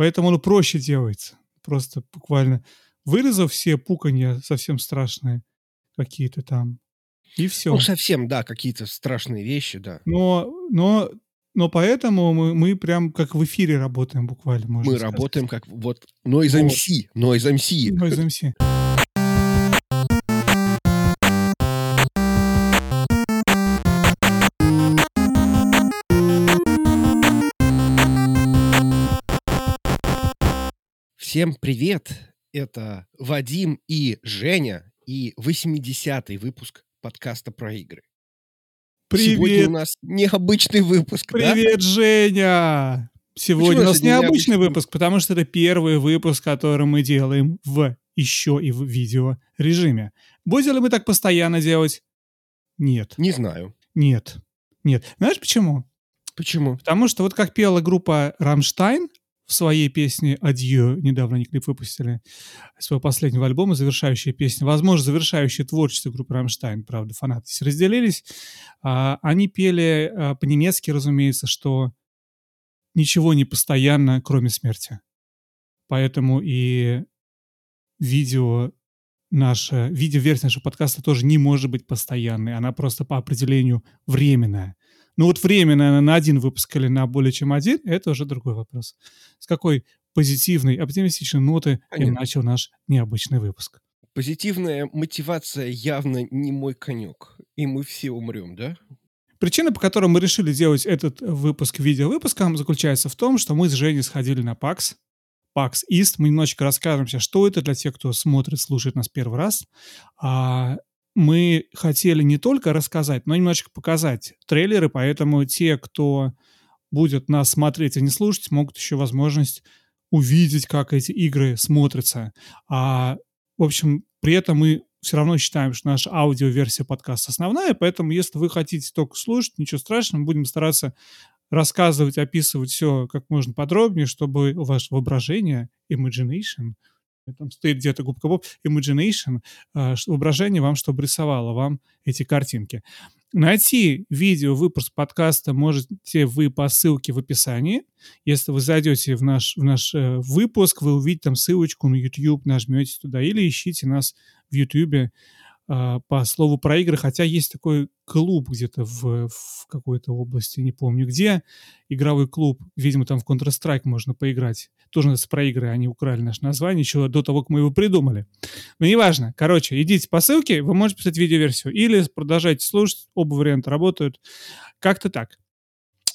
Поэтому оно проще делается. Просто буквально вырезав все пуканья совсем страшные какие-то там, и все. Ну, совсем, да, какие-то страшные вещи, да. Но, но, но поэтому мы, мы прям как в эфире работаем буквально, Мы сказать. работаем как вот Noise Вот. MC, Noise MC. Noise MC. Всем привет! Это Вадим и Женя и 80-й выпуск подкаста про игры. Сегодня Привет, у нас необычный выпуск, да? привет, Женя! Сегодня Почему у нас сегодня необычный необычный? выпуск, потому что это первый выпуск, который мы делаем в еще и в видео режиме. Будем ли мы так постоянно делать? Нет, Не знаю. нет, нет. Знаешь почему? Почему? Потому что вот как пела группа «Рамштайн» в своей песне «Adieu», недавно они клип выпустили, своего последнего альбома, завершающая песня, возможно, завершающая творчество группы «Рамштайн», правда, фанаты разделились, а, они пели а, по-немецки, разумеется, что ничего не постоянно, кроме смерти. Поэтому и видео наша, видеоверсия нашего подкаста тоже не может быть постоянной. Она просто по определению временная. Ну вот временно она на один выпуск или на более чем один, это уже другой вопрос. С какой позитивной, оптимистичной ноты я Понятно. начал наш необычный выпуск? Позитивная мотивация явно не мой конек. И мы все умрем, да? Причина, по которой мы решили делать этот выпуск видеовыпуском, заключается в том, что мы с Женей сходили на PAX. PAX East. Мы немножечко расскажем сейчас, что это для тех, кто смотрит, слушает нас первый раз. А, мы хотели не только рассказать, но немножечко показать трейлеры, поэтому те, кто будет нас смотреть и не слушать, могут еще возможность увидеть, как эти игры смотрятся. А, в общем, при этом мы все равно считаем, что наша аудиоверсия подкаста основная, поэтому если вы хотите только слушать, ничего страшного, будем стараться рассказывать, описывать все как можно подробнее, чтобы ваше воображение, imagination, там стоит где-то губка Боб, imagination, ш- воображение вам, чтобы рисовало вам эти картинки. Найти видео выпуск подкаста можете вы по ссылке в описании. Если вы зайдете в наш, в наш э, выпуск, вы увидите там ссылочку на YouTube, нажмете туда или ищите нас в YouTube по слову про игры, хотя есть такой клуб где-то в, в какой-то области, не помню где, игровой клуб, видимо, там в Counter-Strike можно поиграть. Тоже называется про игры, они украли наше название еще до того, как мы его придумали. Но неважно. Короче, идите по ссылке, вы можете посмотреть видеоверсию или продолжайте слушать, оба варианта работают. Как-то так.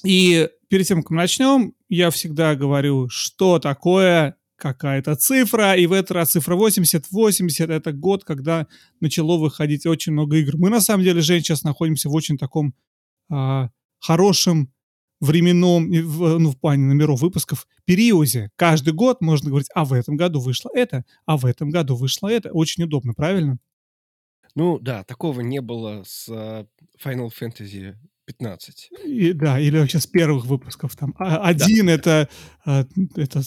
И перед тем, как мы начнем, я всегда говорю, что такое какая-то цифра, и в этот раз цифра 80. 80 — это год, когда начало выходить очень много игр. Мы, на самом деле, Жень, сейчас находимся в очень таком а, хорошем временном, в- ну, в плане номеров выпусков, периоде. Каждый год можно говорить, а в этом году вышло это, а в этом году вышло это. Очень удобно, правильно? Ну да, такого не было с а, Final Fantasy 15. И, да, или вообще с первых выпусков. Там А- один это, а, это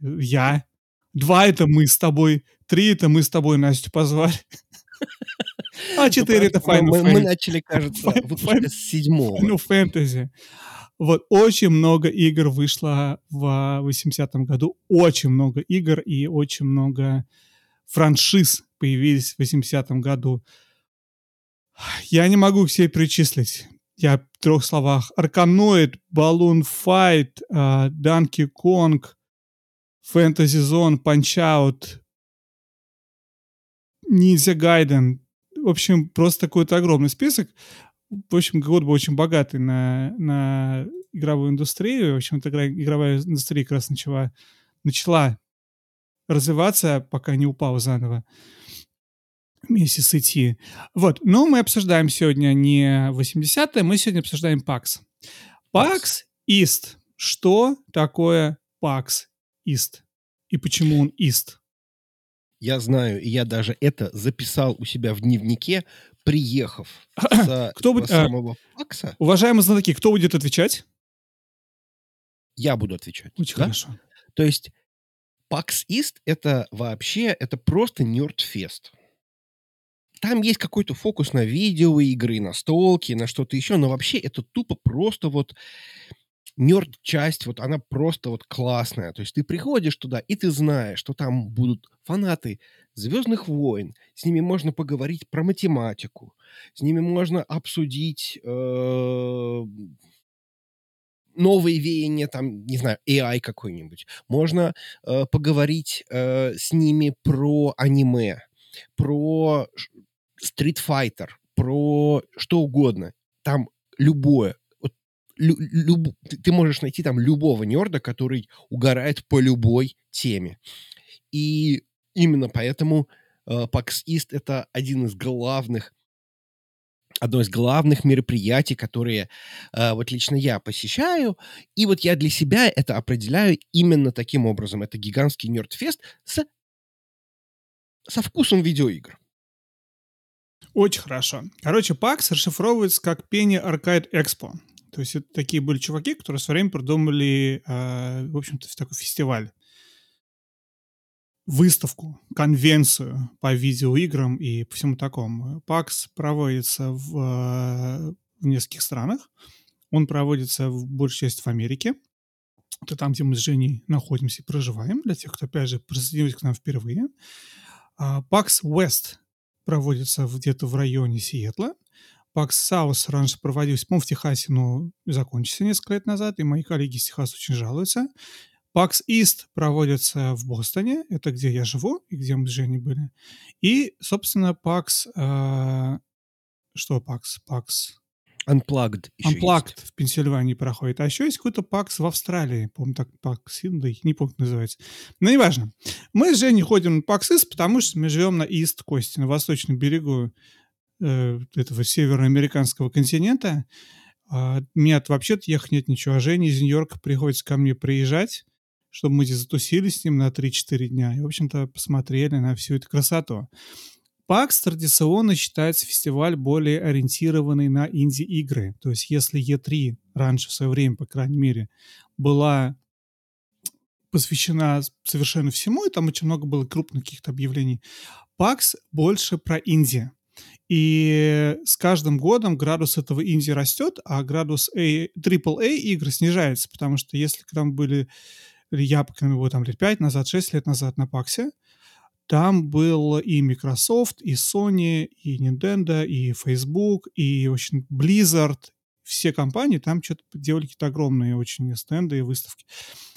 я, два это мы с тобой, три это мы с тобой Настю позвали, а четыре это Ну, Final мы- мы Fantasy. начали, кажется, выпуска с седьмого. Ну, фэнтези. Вот, очень много игр вышло в 80-м году. Очень много игр и очень много франшиз появились в 80-м году. Я не могу все перечислить. Я в трех словах. Арканоид, Balloon Fight, а, Donkey Fantasy Zone, Punch-Out, Ninja Gaiden. В общем, просто какой-то огромный список. В общем, год был очень богатый на, на игровую индустрию. В общем-то, игра- игровая индустрия как раз начала, начала развиваться, пока не упала заново месяц идти. Вот, но мы обсуждаем сегодня не 80-е, мы сегодня обсуждаем PAX. PAX East. Что такое PAX East? И почему он East? Я знаю, и я даже это записал у себя в дневнике, приехав с Кто этого будет- а, самого Пакса. Уважаемые знатоки, кто будет отвечать? Я буду отвечать. Очень да? хорошо. То есть PAX East это вообще, это просто нердфест. Там есть какой-то фокус на видеоигры, на столки, на что-то еще, но вообще это тупо просто вот нерд-часть, вот она просто вот классная. То есть ты приходишь туда, и ты знаешь, что там будут фанаты «Звездных войн», с ними можно поговорить про математику, с ними можно обсудить э, новые веяния, там, не знаю, AI какой-нибудь. Можно э, поговорить э, с ними про аниме, про Street Fighter, про что угодно. Там любое. Лю, люб, ты можешь найти там любого нерда, который угорает по любой теме. И именно поэтому э, PAX East — это один из главных одно из главных мероприятий, которые э, вот лично я посещаю. И вот я для себя это определяю именно таким образом. Это гигантский нердфест с, со вкусом видеоигр. Очень хорошо. Короче, PAX расшифровывается как Penny Arcade Expo. То есть это такие были чуваки, которые в свое время придумали, э, в общем-то, такой фестиваль. Выставку, конвенцию по видеоиграм и по всему такому. PAX проводится в, э, в нескольких странах. Он проводится в большей части в Америке. Это там, где мы с Женей находимся и проживаем, для тех, кто, опять же, присоединился к нам впервые. А, PAX West проводится где-то в районе Сиэтла. PAX South раньше проводился, по-моему, в Техасе, но закончился несколько лет назад, и мои коллеги из Техаса очень жалуются. PAX East проводится в Бостоне, это где я живу и где мы с Женей были. И, собственно, PAX... Э, что PAX? PAX... Unplugged Unplugged в Пенсильвании проходит. А еще есть какой-то PAX в Австралии. Помню, так PAX Синдой, не помню, как называется. Но неважно. Мы с Женей ходим на PAX East, потому что мы живем на East Coast, на восточном берегу этого североамериканского континента. А, мне вообще-то ехать нет ничего. А Жене из Нью-Йорка приходится ко мне приезжать, чтобы мы здесь затусились с ним на 3-4 дня. И, в общем-то, посмотрели на всю эту красоту. PAX традиционно считается фестиваль более ориентированный на инди-игры. То есть если E3 раньше в свое время, по крайней мере, была посвящена совершенно всему, и там очень много было крупных каких-то объявлений, PAX больше про инди. И с каждым годом градус этого инди растет, а градус A, AAA игр снижается, потому что если к нам были, я, по крайней мере, там лет 5 назад, 6 лет назад на Паксе, там был и Microsoft, и Sony, и Nintendo, и Facebook, и, общем, Blizzard. Все компании там что-то делали какие-то огромные очень стенды и выставки.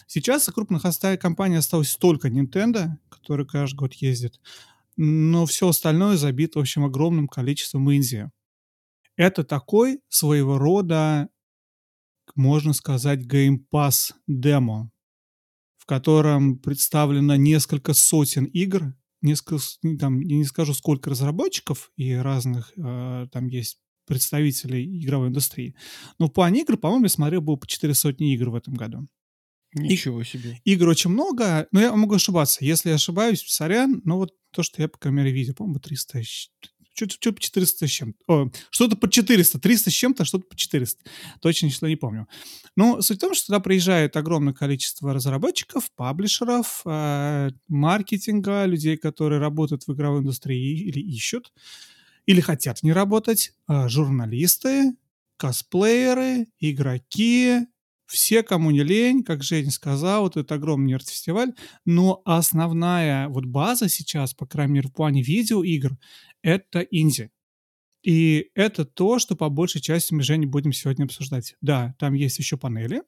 Сейчас крупных компаний осталось только Nintendo, который каждый год ездит, но все остальное забито, в общем, огромным количеством Индии. Это такой своего рода, можно сказать, Pass демо, в котором представлено несколько сотен игр, несколько, там, я не скажу, сколько разработчиков и разных э, там есть представителей игровой индустрии. Но плане игр, по-моему, я смотрел, было по 4 сотни игр в этом году. Ничего себе. Игр очень много, но я могу ошибаться. Если я ошибаюсь, сорян, но вот то, что я, по крайней мере, видел, по-моему, 300, что-то по 400 с чем-то. что-то по 400. 300 с чем-то, что-то по 400. Точно число не помню. Но суть в том, что туда приезжает огромное количество разработчиков, паблишеров, э, маркетинга, людей, которые работают в игровой индустрии или ищут, или хотят не работать, э, журналисты, косплееры, игроки, все, кому не лень, как Женя сказал, вот это огромный нерд-фестиваль, но основная вот база сейчас, по крайней мере, в плане видеоигр, это инди. И это то, что по большей части мы, Женя, будем сегодня обсуждать. Да, там есть еще панели,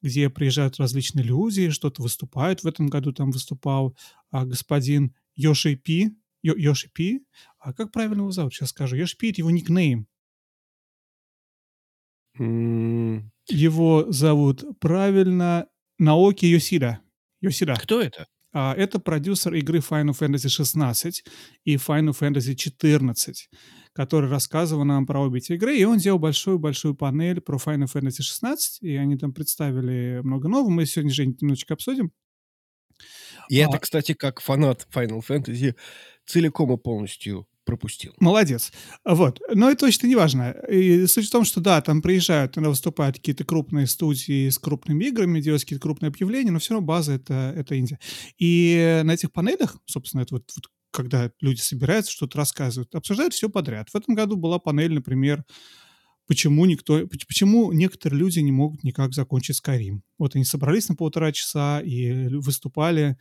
где приезжают различные люди, что-то выступают. В этом году там выступал а, господин Йоши Пи. Йоши Пи. А как правильно его зовут? Сейчас скажу. Йоши Пи — это его никнейм. Mm. Его зовут правильно Наоки Йосида. Йосида. Кто это? А, это продюсер игры Final Fantasy 16 и Final Fantasy 14, который рассказывал нам про обе эти игры, и он сделал большую-большую панель про Final Fantasy 16, и они там представили много нового. Мы сегодня, Жень, немножечко обсудим. И а, это, кстати, как фанат Final Fantasy целиком и полностью пропустил. Молодец. Вот. Но это точно не важно. И суть в том, что да, там приезжают, тогда выступают какие-то крупные студии с крупными играми, делают какие-то крупные объявления, но все равно база это, это Индия. И на этих панелях, собственно, это вот, вот когда люди собираются, что-то рассказывают, обсуждают все подряд. В этом году была панель, например, почему никто, почему некоторые люди не могут никак закончить Skyrim. Вот они собрались на полтора часа и выступали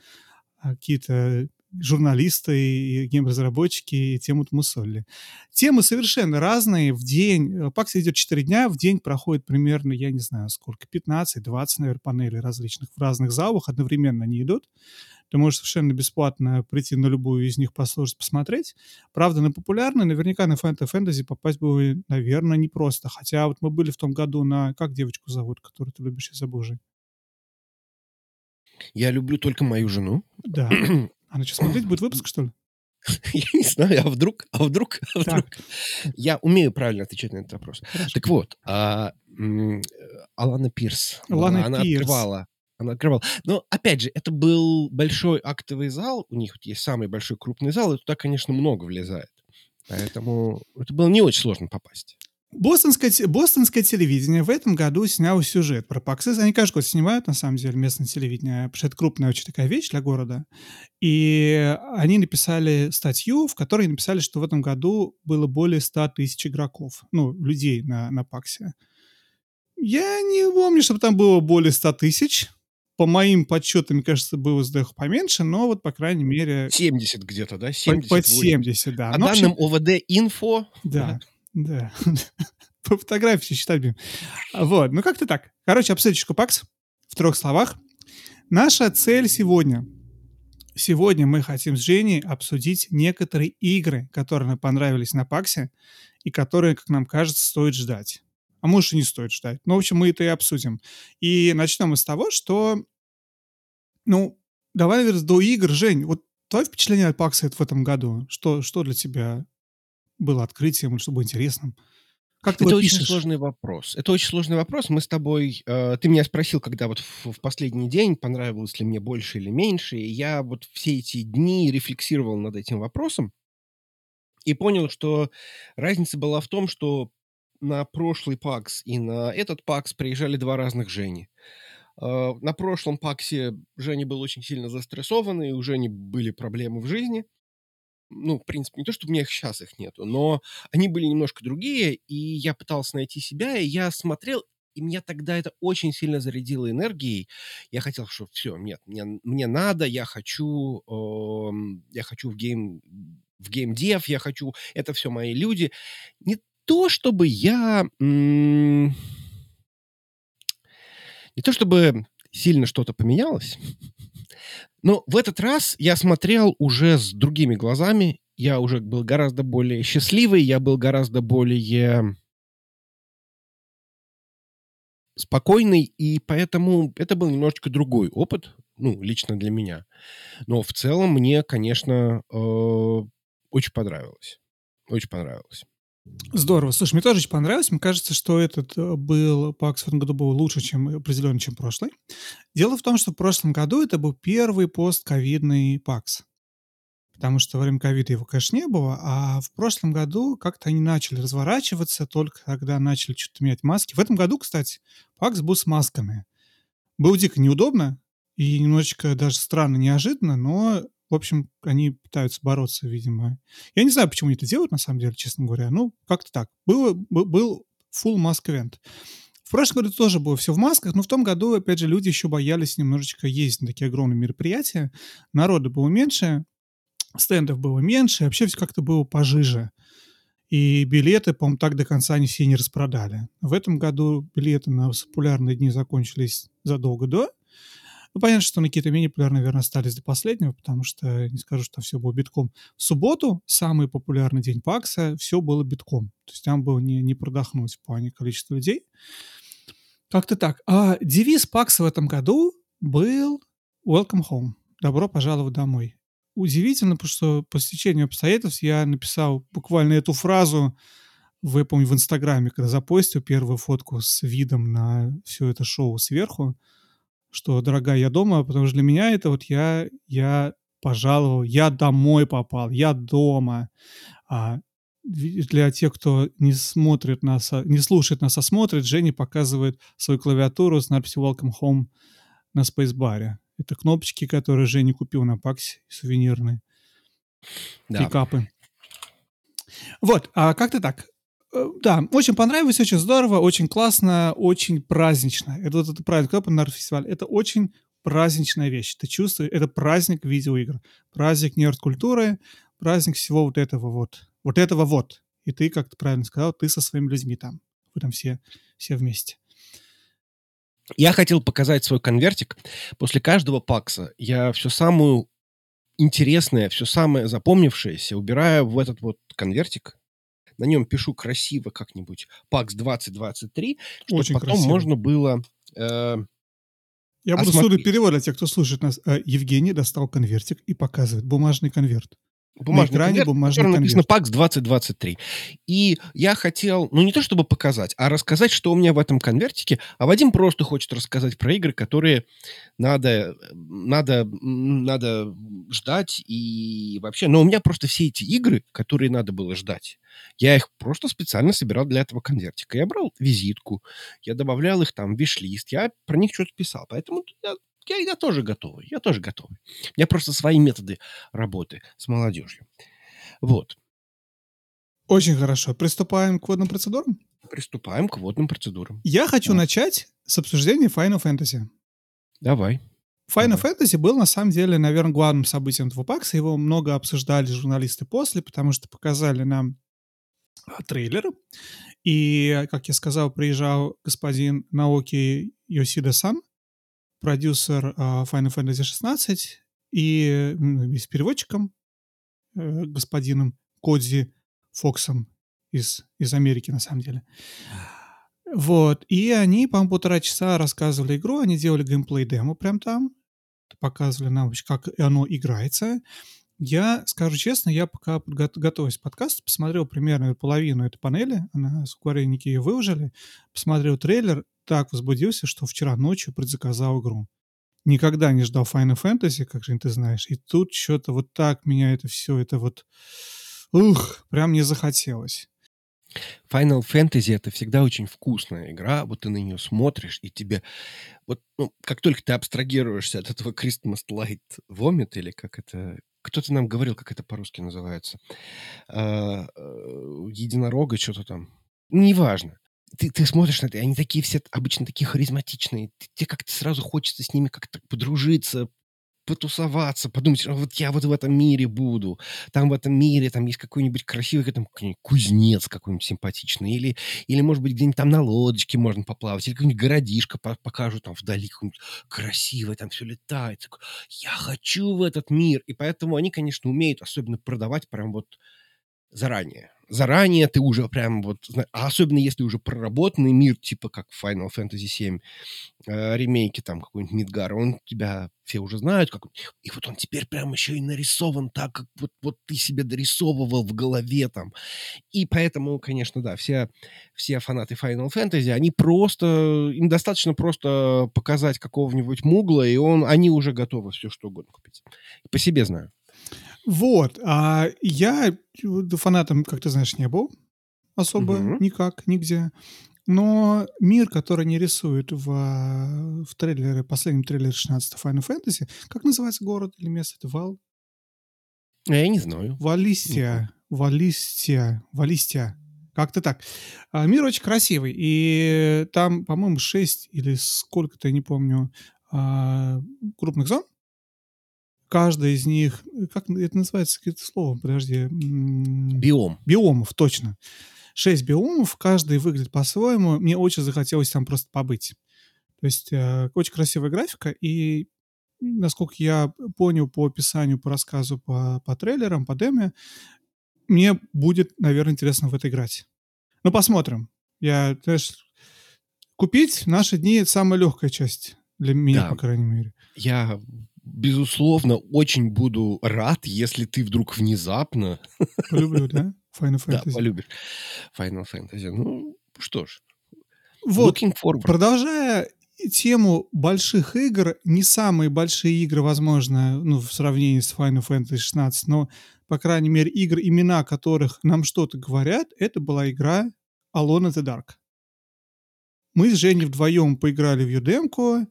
а, какие-то журналисты и гейм-разработчики, и тему мусолили. Темы совершенно разные. В день, пакс идет 4 дня, в день проходит примерно, я не знаю сколько, 15-20, наверное, панелей различных в разных залах, одновременно они идут. Ты можешь совершенно бесплатно прийти на любую из них послушать, посмотреть. Правда, на популярные, наверняка на фэнтези фэнтези попасть было, наверное, непросто. Хотя вот мы были в том году на... Как девочку зовут, которую ты любишь, забыл же. Я люблю только мою жену. Да. Она что, смотреть будет выпуск, что ли? Я не знаю, а вдруг, а вдруг, а вдруг. Я умею правильно отвечать на этот вопрос. Хорошо. Так вот, а, Алана Пирс. Алана она Пирс. открывала она открывала. Но, опять же, это был большой актовый зал, у них есть самый большой крупный зал, и туда, конечно, много влезает. Поэтому это было не очень сложно попасть. Бостонское, бостонское телевидение в этом году сняло сюжет про Паксис. Они каждый год снимают, на самом деле, местное телевидение, потому что это крупная очень такая вещь для города. И они написали статью, в которой написали, что в этом году было более 100 тысяч игроков, ну, людей на, на Паксе. Я не помню, чтобы там было более 100 тысяч по моим подсчетам, мне кажется, было сдох поменьше, но вот, по крайней мере... 70 где-то, да? 70, под 70, да. По ну, данным ОВД Инфо... Да, да. По фотографии считать будем. Вот, ну как-то так. Короче, обсудить Пакс в трех словах. Наша цель сегодня. Сегодня мы хотим с Женей обсудить некоторые игры, которые нам понравились на Паксе и которые, как нам кажется, стоит ждать а может и не стоит ждать. Ну, в общем, мы это и обсудим. И начнем мы с того, что, ну, давай, наверное, до игр. Жень, вот твое впечатление от Пакса в этом году, что, что для тебя было открытием или что было интересным? Как ты это очень пишешь? сложный вопрос. Это очень сложный вопрос. Мы с тобой... Э, ты меня спросил, когда вот в, в последний день, понравилось ли мне больше или меньше, и я вот все эти дни рефлексировал над этим вопросом и понял, что разница была в том, что на прошлый ПАКС и на этот ПАКС приезжали два разных Жени. А, на прошлом ПАКСе Женя был очень сильно застрессован, и у Жени были проблемы в жизни. Ну, в принципе, не то, что у меня их сейчас их нету, но они были немножко другие, и я пытался найти себя, и я смотрел, и меня тогда это очень сильно зарядило энергией. Я хотел, что все, нет, мне, мне надо, я хочу, э, я хочу в гейм в геймдев, я хочу, это все мои люди. Не то, чтобы я... Не то, чтобы сильно что-то поменялось, но в этот раз я смотрел уже с другими глазами. Я уже был гораздо более счастливый, я был гораздо более спокойный, и поэтому это был немножечко другой опыт, ну, лично для меня. Но в целом мне, конечно, э, очень понравилось. Очень понравилось. Здорово. Слушай, мне тоже очень понравилось. Мне кажется, что этот э, был по Оксфорду году был лучше, чем определенно, чем прошлый. Дело в том, что в прошлом году это был первый постковидный ПАКС. Потому что во время ковида его, конечно, не было, а в прошлом году как-то они начали разворачиваться, только когда начали что-то менять маски. В этом году, кстати, ПАКС был с масками. Было дико неудобно и немножечко даже странно, неожиданно, но в общем, они пытаются бороться, видимо. Я не знаю, почему они это делают, на самом деле, честно говоря. Ну, как-то так. Было, был full mask event. В прошлом году тоже было все в масках, но в том году, опять же, люди еще боялись немножечко ездить на такие огромные мероприятия. Народа было меньше, стендов было меньше, вообще все как-то было пожиже. И билеты, по-моему, так до конца они все не распродали. В этом году билеты на популярные дни закончились задолго до. Ну, понятно, что на какие-то менее популярные, наверное, остались до последнего, потому что не скажу, что все было битком. В субботу, самый популярный день ПАКСа, все было битком. То есть там было не, не продохнуть в плане количества людей. Как-то так. А девиз ПАКСа в этом году был «Welcome home». Добро пожаловать домой. Удивительно, потому что по стечению обстоятельств я написал буквально эту фразу в, я помню, в Инстаграме, когда запостил первую фотку с видом на все это шоу сверху что, дорогая, я дома, потому что для меня это вот я, я пожаловал, я домой попал, я дома. А для тех, кто не смотрит нас, а, не слушает нас, а смотрит, Женя показывает свою клавиатуру с надписью Welcome Home на спейсбаре. Это кнопочки, которые Женя купил на Паксе, сувенирные. Да. Пикапы. Вот, а как-то так. Э, да, очень понравилось, очень здорово, очень классно, очень празднично. Это вот это праздник, кто на фестиваль, это очень праздничная вещь. Ты чувствуешь, это праздник видеоигр, праздник нерд-культуры, праздник всего вот этого вот. Вот этого вот. И ты, как ты правильно сказал, ты со своими людьми там. Вы там все, все вместе. Я хотел показать свой конвертик. После каждого пакса я все самую интересное, все самое запомнившееся убираю в этот вот конвертик. На нем пишу красиво как-нибудь пакс 2023, чтобы Очень потом красиво. можно было... Э, я буду слушать перевод для тех, кто слушает нас. Э, Евгений достал конвертик и показывает бумажный конверт. Бумажный на экране конверт, бумажный конверт. написано PAX 2023. И я хотел, ну не то чтобы показать, а рассказать, что у меня в этом конвертике. А Вадим просто хочет рассказать про игры, которые надо, надо, надо ждать и вообще... Но у меня просто все эти игры, которые надо было ждать, я их просто специально собирал для этого конвертика. Я брал визитку, я добавлял их там в виш-лист, я про них что-то писал. Поэтому я я, я тоже готовый, я тоже готовый. У меня просто свои методы работы с молодежью. Вот. Очень хорошо. Приступаем к водным процедурам? Приступаем к водным процедурам. Я хочу да. начать с обсуждения Final Fantasy. Давай. Final Давай. Fantasy был, на самом деле, наверное, главным событием этого пакса. Его много обсуждали журналисты после, потому что показали нам а, трейлер. И, как я сказал, приезжал господин Наоки Йосида-сан, продюсер uh, Final Fantasy 16 и ну, с переводчиком, э, господином Кодзи Фоксом из, из Америки, на самом деле. Вот. И они, по-моему, полтора часа рассказывали игру, они делали геймплей-демо прям там, показывали нам, как оно играется. Я, скажу честно, я пока готовясь к подкасту, посмотрел примерно половину этой панели, она скворечники ее выложили, посмотрел трейлер, так возбудился, что вчера ночью предзаказал игру. Никогда не ждал Final Fantasy, как же ты знаешь, и тут что-то вот так меня это все, это вот, ух, прям не захотелось. Final Fantasy это всегда очень вкусная игра, вот ты на нее смотришь, и тебе, вот, ну, как только ты абстрагируешься от этого Christmas Light Vomit, или как это, кто-то нам говорил, как это по-русски называется, а, э, единорога, что-то там, неважно ты, ты смотришь на это, они такие все обычно такие харизматичные. Тебе как-то сразу хочется с ними как-то подружиться, потусоваться, подумать, вот я вот в этом мире буду. Там в этом мире там есть какой-нибудь красивый там, кузнец какой-нибудь симпатичный. Или, или может быть, где-нибудь там на лодочке можно поплавать. Или какой-нибудь городишко покажут там вдали какой-нибудь там все летает. Я хочу в этот мир. И поэтому они, конечно, умеют особенно продавать прям вот заранее заранее ты уже прям вот, а особенно если уже проработанный мир, типа как Final Fantasy VII э, ремейки, там какой-нибудь Мидгар, он тебя все уже знают, как, и вот он теперь прям еще и нарисован так, как вот, вот ты себе дорисовывал в голове там. И поэтому, конечно, да, все, все фанаты Final Fantasy, они просто, им достаточно просто показать какого-нибудь мугла, и он, они уже готовы все что угодно купить. По себе знаю. Вот. А я фанатом, как ты знаешь, не был особо угу. никак, нигде. Но мир, который не рисует в, в трейлере, последнем трейлере 16 Final Fantasy, как называется город или место? Это Вал? Я не знаю. Валистия. Валистия. Валистия. Как-то так. А, мир очень красивый. И там, по-моему, 6 или сколько-то, я не помню, а, крупных зон каждая из них, как это называется каким-то словом, подожди. Биом. Биомов, точно. Шесть биомов, каждый выглядит по-своему. Мне очень захотелось там просто побыть. То есть э, очень красивая графика, и насколько я понял по описанию, по рассказу, по, по трейлерам, по деме, мне будет, наверное, интересно в это играть. Ну, посмотрим. Я, знаешь, купить наши дни это самая легкая часть для меня, да. по крайней мере. Я безусловно, очень буду рад, если ты вдруг внезапно... Полюблю, да? Final Fantasy. Да, полюбишь Final Fantasy. Ну, что ж. Вот, продолжая тему больших игр, не самые большие игры, возможно, ну, в сравнении с Final Fantasy 16, но, по крайней мере, игр, имена которых нам что-то говорят, это была игра Alone in the Dark. Мы с Женей вдвоем поиграли в Юдемку.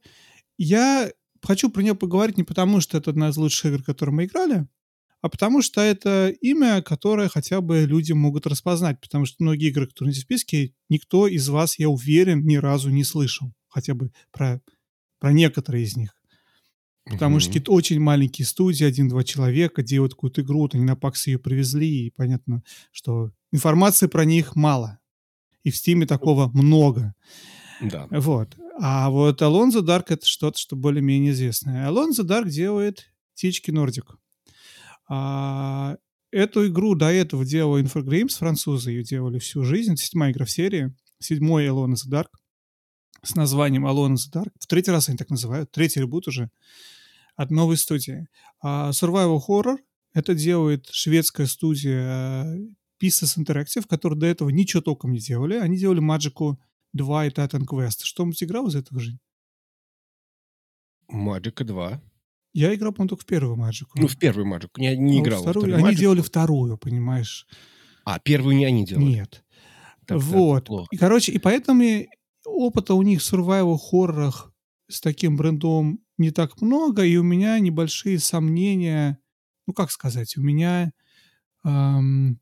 Я хочу про нее поговорить не потому, что это одна из лучших игр, которые мы играли, а потому что это имя, которое хотя бы люди могут распознать, потому что многие игры, которые в списке, никто из вас, я уверен, ни разу не слышал, хотя бы про, про некоторые из них. Потому mm-hmm. что какие-то очень маленькие студии, один-два человека делают какую-то игру, вот они на пакс ее привезли, и понятно, что информации про них мало. И в Стиме такого много. Да. Вот. А вот the Dark — это что-то, что более-менее известное. The Dark делает Тички Нордик. А, эту игру до этого делала Infogrames, французы ее делали всю жизнь. Седьмая игра в серии. Седьмой the Dark с названием the Dark. В третий раз они так называют. Третий ребут уже от новой студии. А Survival Horror это делает шведская студия э, Pieces Interactive, которые до этого ничего толком не делали. Они делали Magic 2 и Titan Quest. Что-нибудь играл из этого же? Magic 2. Я играл, по-моему, только в первую Magic. Ну, в первую Magic. Я не а играл. Вторую, они Magic. делали вторую, понимаешь? А, первую не они делали? Нет. Так, вот. И, короче, и поэтому опыта у них в survival хоррорах с таким брендом не так много, и у меня небольшие сомнения, ну, как сказать, у меня эм,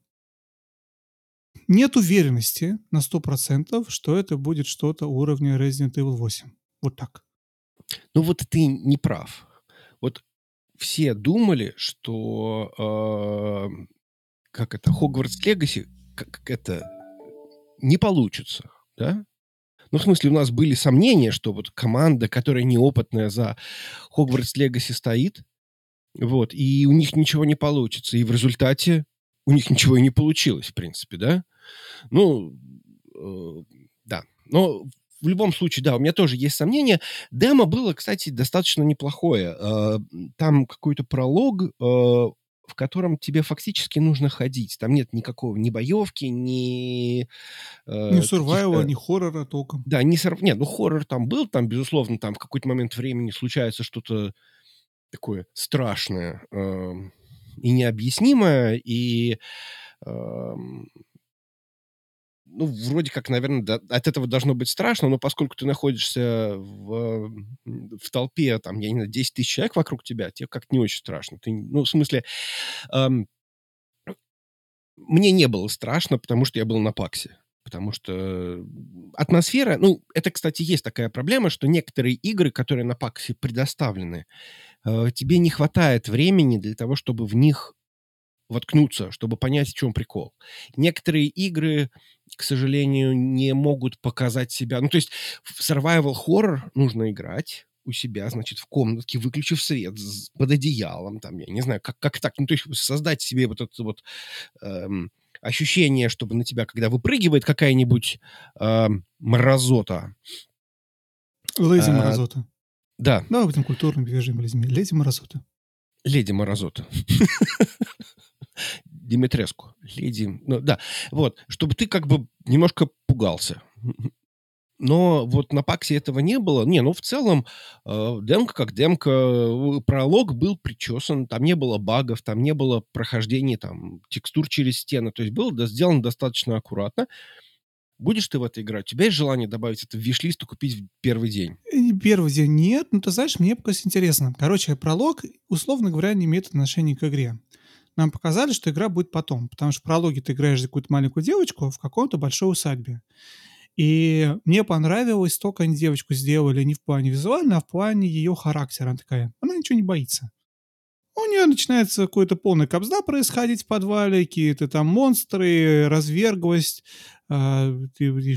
нет уверенности на 100%, что это будет что-то уровня Resident Evil 8. Вот так. Ну вот ты не прав. Вот все думали, что э, как это Хогвартс Легаси, как это не получится, да? Ну, в смысле, у нас были сомнения, что вот команда, которая неопытная за Хогвартс Легаси стоит, вот, и у них ничего не получится. И в результате у них ничего и не получилось, в принципе, да? Ну, э, да. Но в любом случае, да, у меня тоже есть сомнения. Демо было, кстати, достаточно неплохое. Э, там какой-то пролог, э, в котором тебе фактически нужно ходить. Там нет никакого ни боевки, ни... Э, ни сурвайва, ни хоррора толком. Да, не сор... Нет, ну хоррор там был, там, безусловно, там в какой-то момент времени случается что-то такое страшное э, и необъяснимое, и э, ну, вроде как, наверное, да, от этого должно быть страшно, но поскольку ты находишься в, в толпе, там, я не знаю, 10 тысяч человек вокруг тебя, тебе как-то не очень страшно. Ты, ну, в смысле, эм, мне не было страшно, потому что я был на Паксе. Потому что атмосфера... Ну, это, кстати, есть такая проблема, что некоторые игры, которые на Паксе предоставлены, э, тебе не хватает времени для того, чтобы в них воткнуться, чтобы понять, в чем прикол. Некоторые игры, к сожалению, не могут показать себя. Ну, то есть в survival horror нужно играть у себя, значит, в комнатке, выключив свет, под одеялом, там, я не знаю, как, как так, ну, то есть создать себе вот это вот эм, ощущение, чтобы на тебя, когда выпрыгивает какая-нибудь эм, мразота. Леди а, Мразота. Да. Да, в этом культурном режиме Леди Мразота. Леди Мразота. Димитреску, леди, ну, да, вот, чтобы ты как бы немножко пугался. Но вот на Паксе этого не было. Не, ну в целом э, демка как демка, э, пролог был причесан, там не было багов, там не было прохождения там текстур через стены, то есть было да, сделано достаточно аккуратно. Будешь ты в это играть? У тебя есть желание добавить это в виш-лист купить в первый день? Первый день нет, ну ты знаешь, мне показалось интересно. Короче, пролог, условно говоря, не имеет отношения к игре нам показали, что игра будет потом, потому что в прологе ты играешь за какую-то маленькую девочку в каком-то большой усадьбе. И мне понравилось то, как они девочку сделали не в плане визуально, а в плане ее характера. Она такая, она ничего не боится. У нее начинается какой-то полный кобзда происходить в подвале, какие-то там монстры, разверглость, э,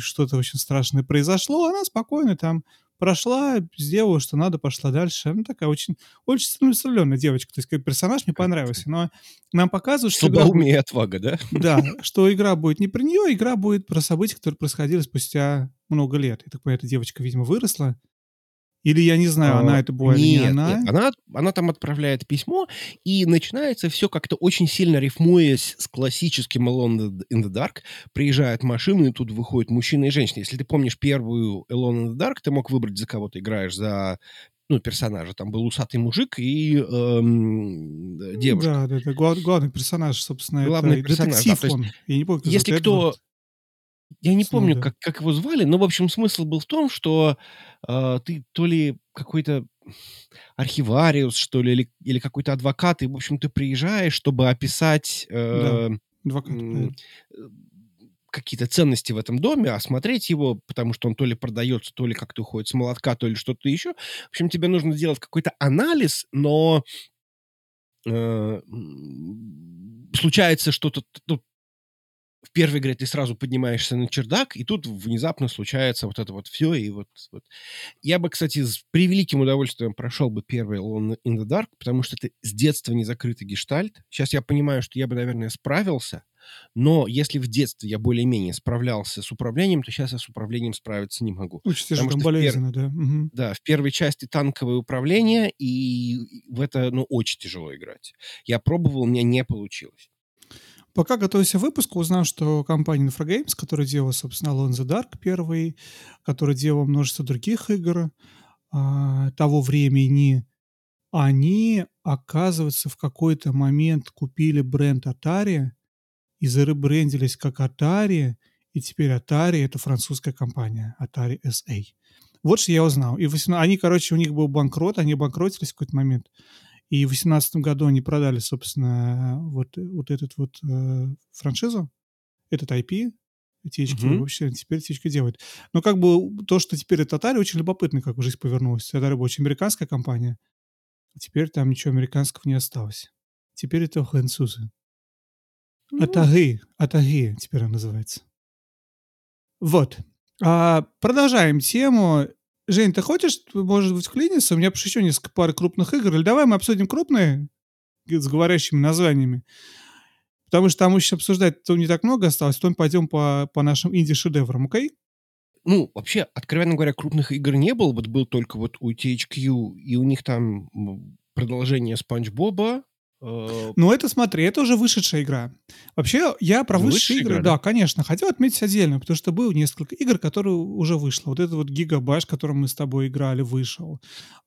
что-то очень страшное произошло. Она спокойно там прошла, сделала, что надо, пошла дальше. Она такая очень, очень целеустремленная девочка. То есть как персонаж мне понравился. Но нам показывают, что... Слабоумие и отвага, да? Да, что игра будет не про нее, игра будет про события, которые происходили спустя много лет. И так понимаю, эта девочка, видимо, выросла, или я не знаю, а, она это была нет, или не она? Нет, она, она там отправляет письмо, и начинается все как-то очень сильно рифмуясь с классическим Alone in the Dark. Приезжает машина, и тут выходит мужчина и женщина. Если ты помнишь первую Alone in the Dark, ты мог выбрать, за кого ты играешь, за ну, персонажа. Там был усатый мужик и эм, девушка. Да, да, да. Глав, главный персонаж, собственно, главный это персонаж, детектив да, есть, он. Я не помню, Если кто... Я не помню, как, как его звали, но, в общем, смысл был в том, что э, ты то ли какой-то архивариус, что ли, или, или какой-то адвокат, и, в общем, ты приезжаешь, чтобы описать Да, э, правильно. э, какие-то ценности в этом доме, осмотреть его, потому что он то ли продается, то ли как-то уходит с молотка, то ли что-то еще. В общем, тебе нужно сделать какой-то анализ, но э, случается что-то, ну, в первой игре ты сразу поднимаешься на чердак, и тут внезапно случается вот это вот все, и вот, вот. Я бы, кстати, с превеликим удовольствием прошел бы первый Alone in the Dark, потому что это с детства не закрытый гештальт. Сейчас я понимаю, что я бы, наверное, справился, но если в детстве я более-менее справлялся с управлением, то сейчас я с управлением справиться не могу. Очень Потому что пер- болезненно, да. Мгм. Да, в первой части танковое управление, и в это, ну, очень тяжело играть. Я пробовал, у меня не получилось. Пока готовился к выпуску, узнал, что компания Infragames, которая делала, собственно, Alone in the Dark первый, которая делала множество других игр а, того времени, они, оказывается, в какой-то момент купили бренд Atari и заребрендились как Atari, и теперь Atari — это французская компания, Atari SA. Вот что я узнал. И 18 они, короче, у них был банкрот, они банкротились в какой-то момент. И в 2018 году они продали, собственно, вот, вот этот вот э, франшизу, этот IP, THQ, Мгм. вообще теперь THQ делает. Но как бы то, что теперь это Atari, очень любопытно, как жизнь повернулась. Atari была очень американская компания, а теперь там ничего американского не осталось. Теперь это французы. Атаги, Атаги теперь она называется. Вот. А, продолжаем тему. Жень, ты хочешь, может быть, вклиниться? У меня еще несколько пар крупных игр. Или давай мы обсудим крупные с говорящими названиями. Потому что там еще обсуждать то не так много осталось, то мы пойдем по, по нашим инди-шедеврам, окей? Ну, вообще, откровенно говоря, крупных игр не было. Вот был только вот у THQ, и у них там продолжение Спанч Боба. Э, Ну, это смотри, это уже вышедшая игра. Вообще, я про высшие вышедшая игры, игра, да, да? конечно, хотел отметить отдельно, потому что было несколько игр, которые уже вышло. Вот это вот Гигабаш, которым мы с тобой играли, вышел.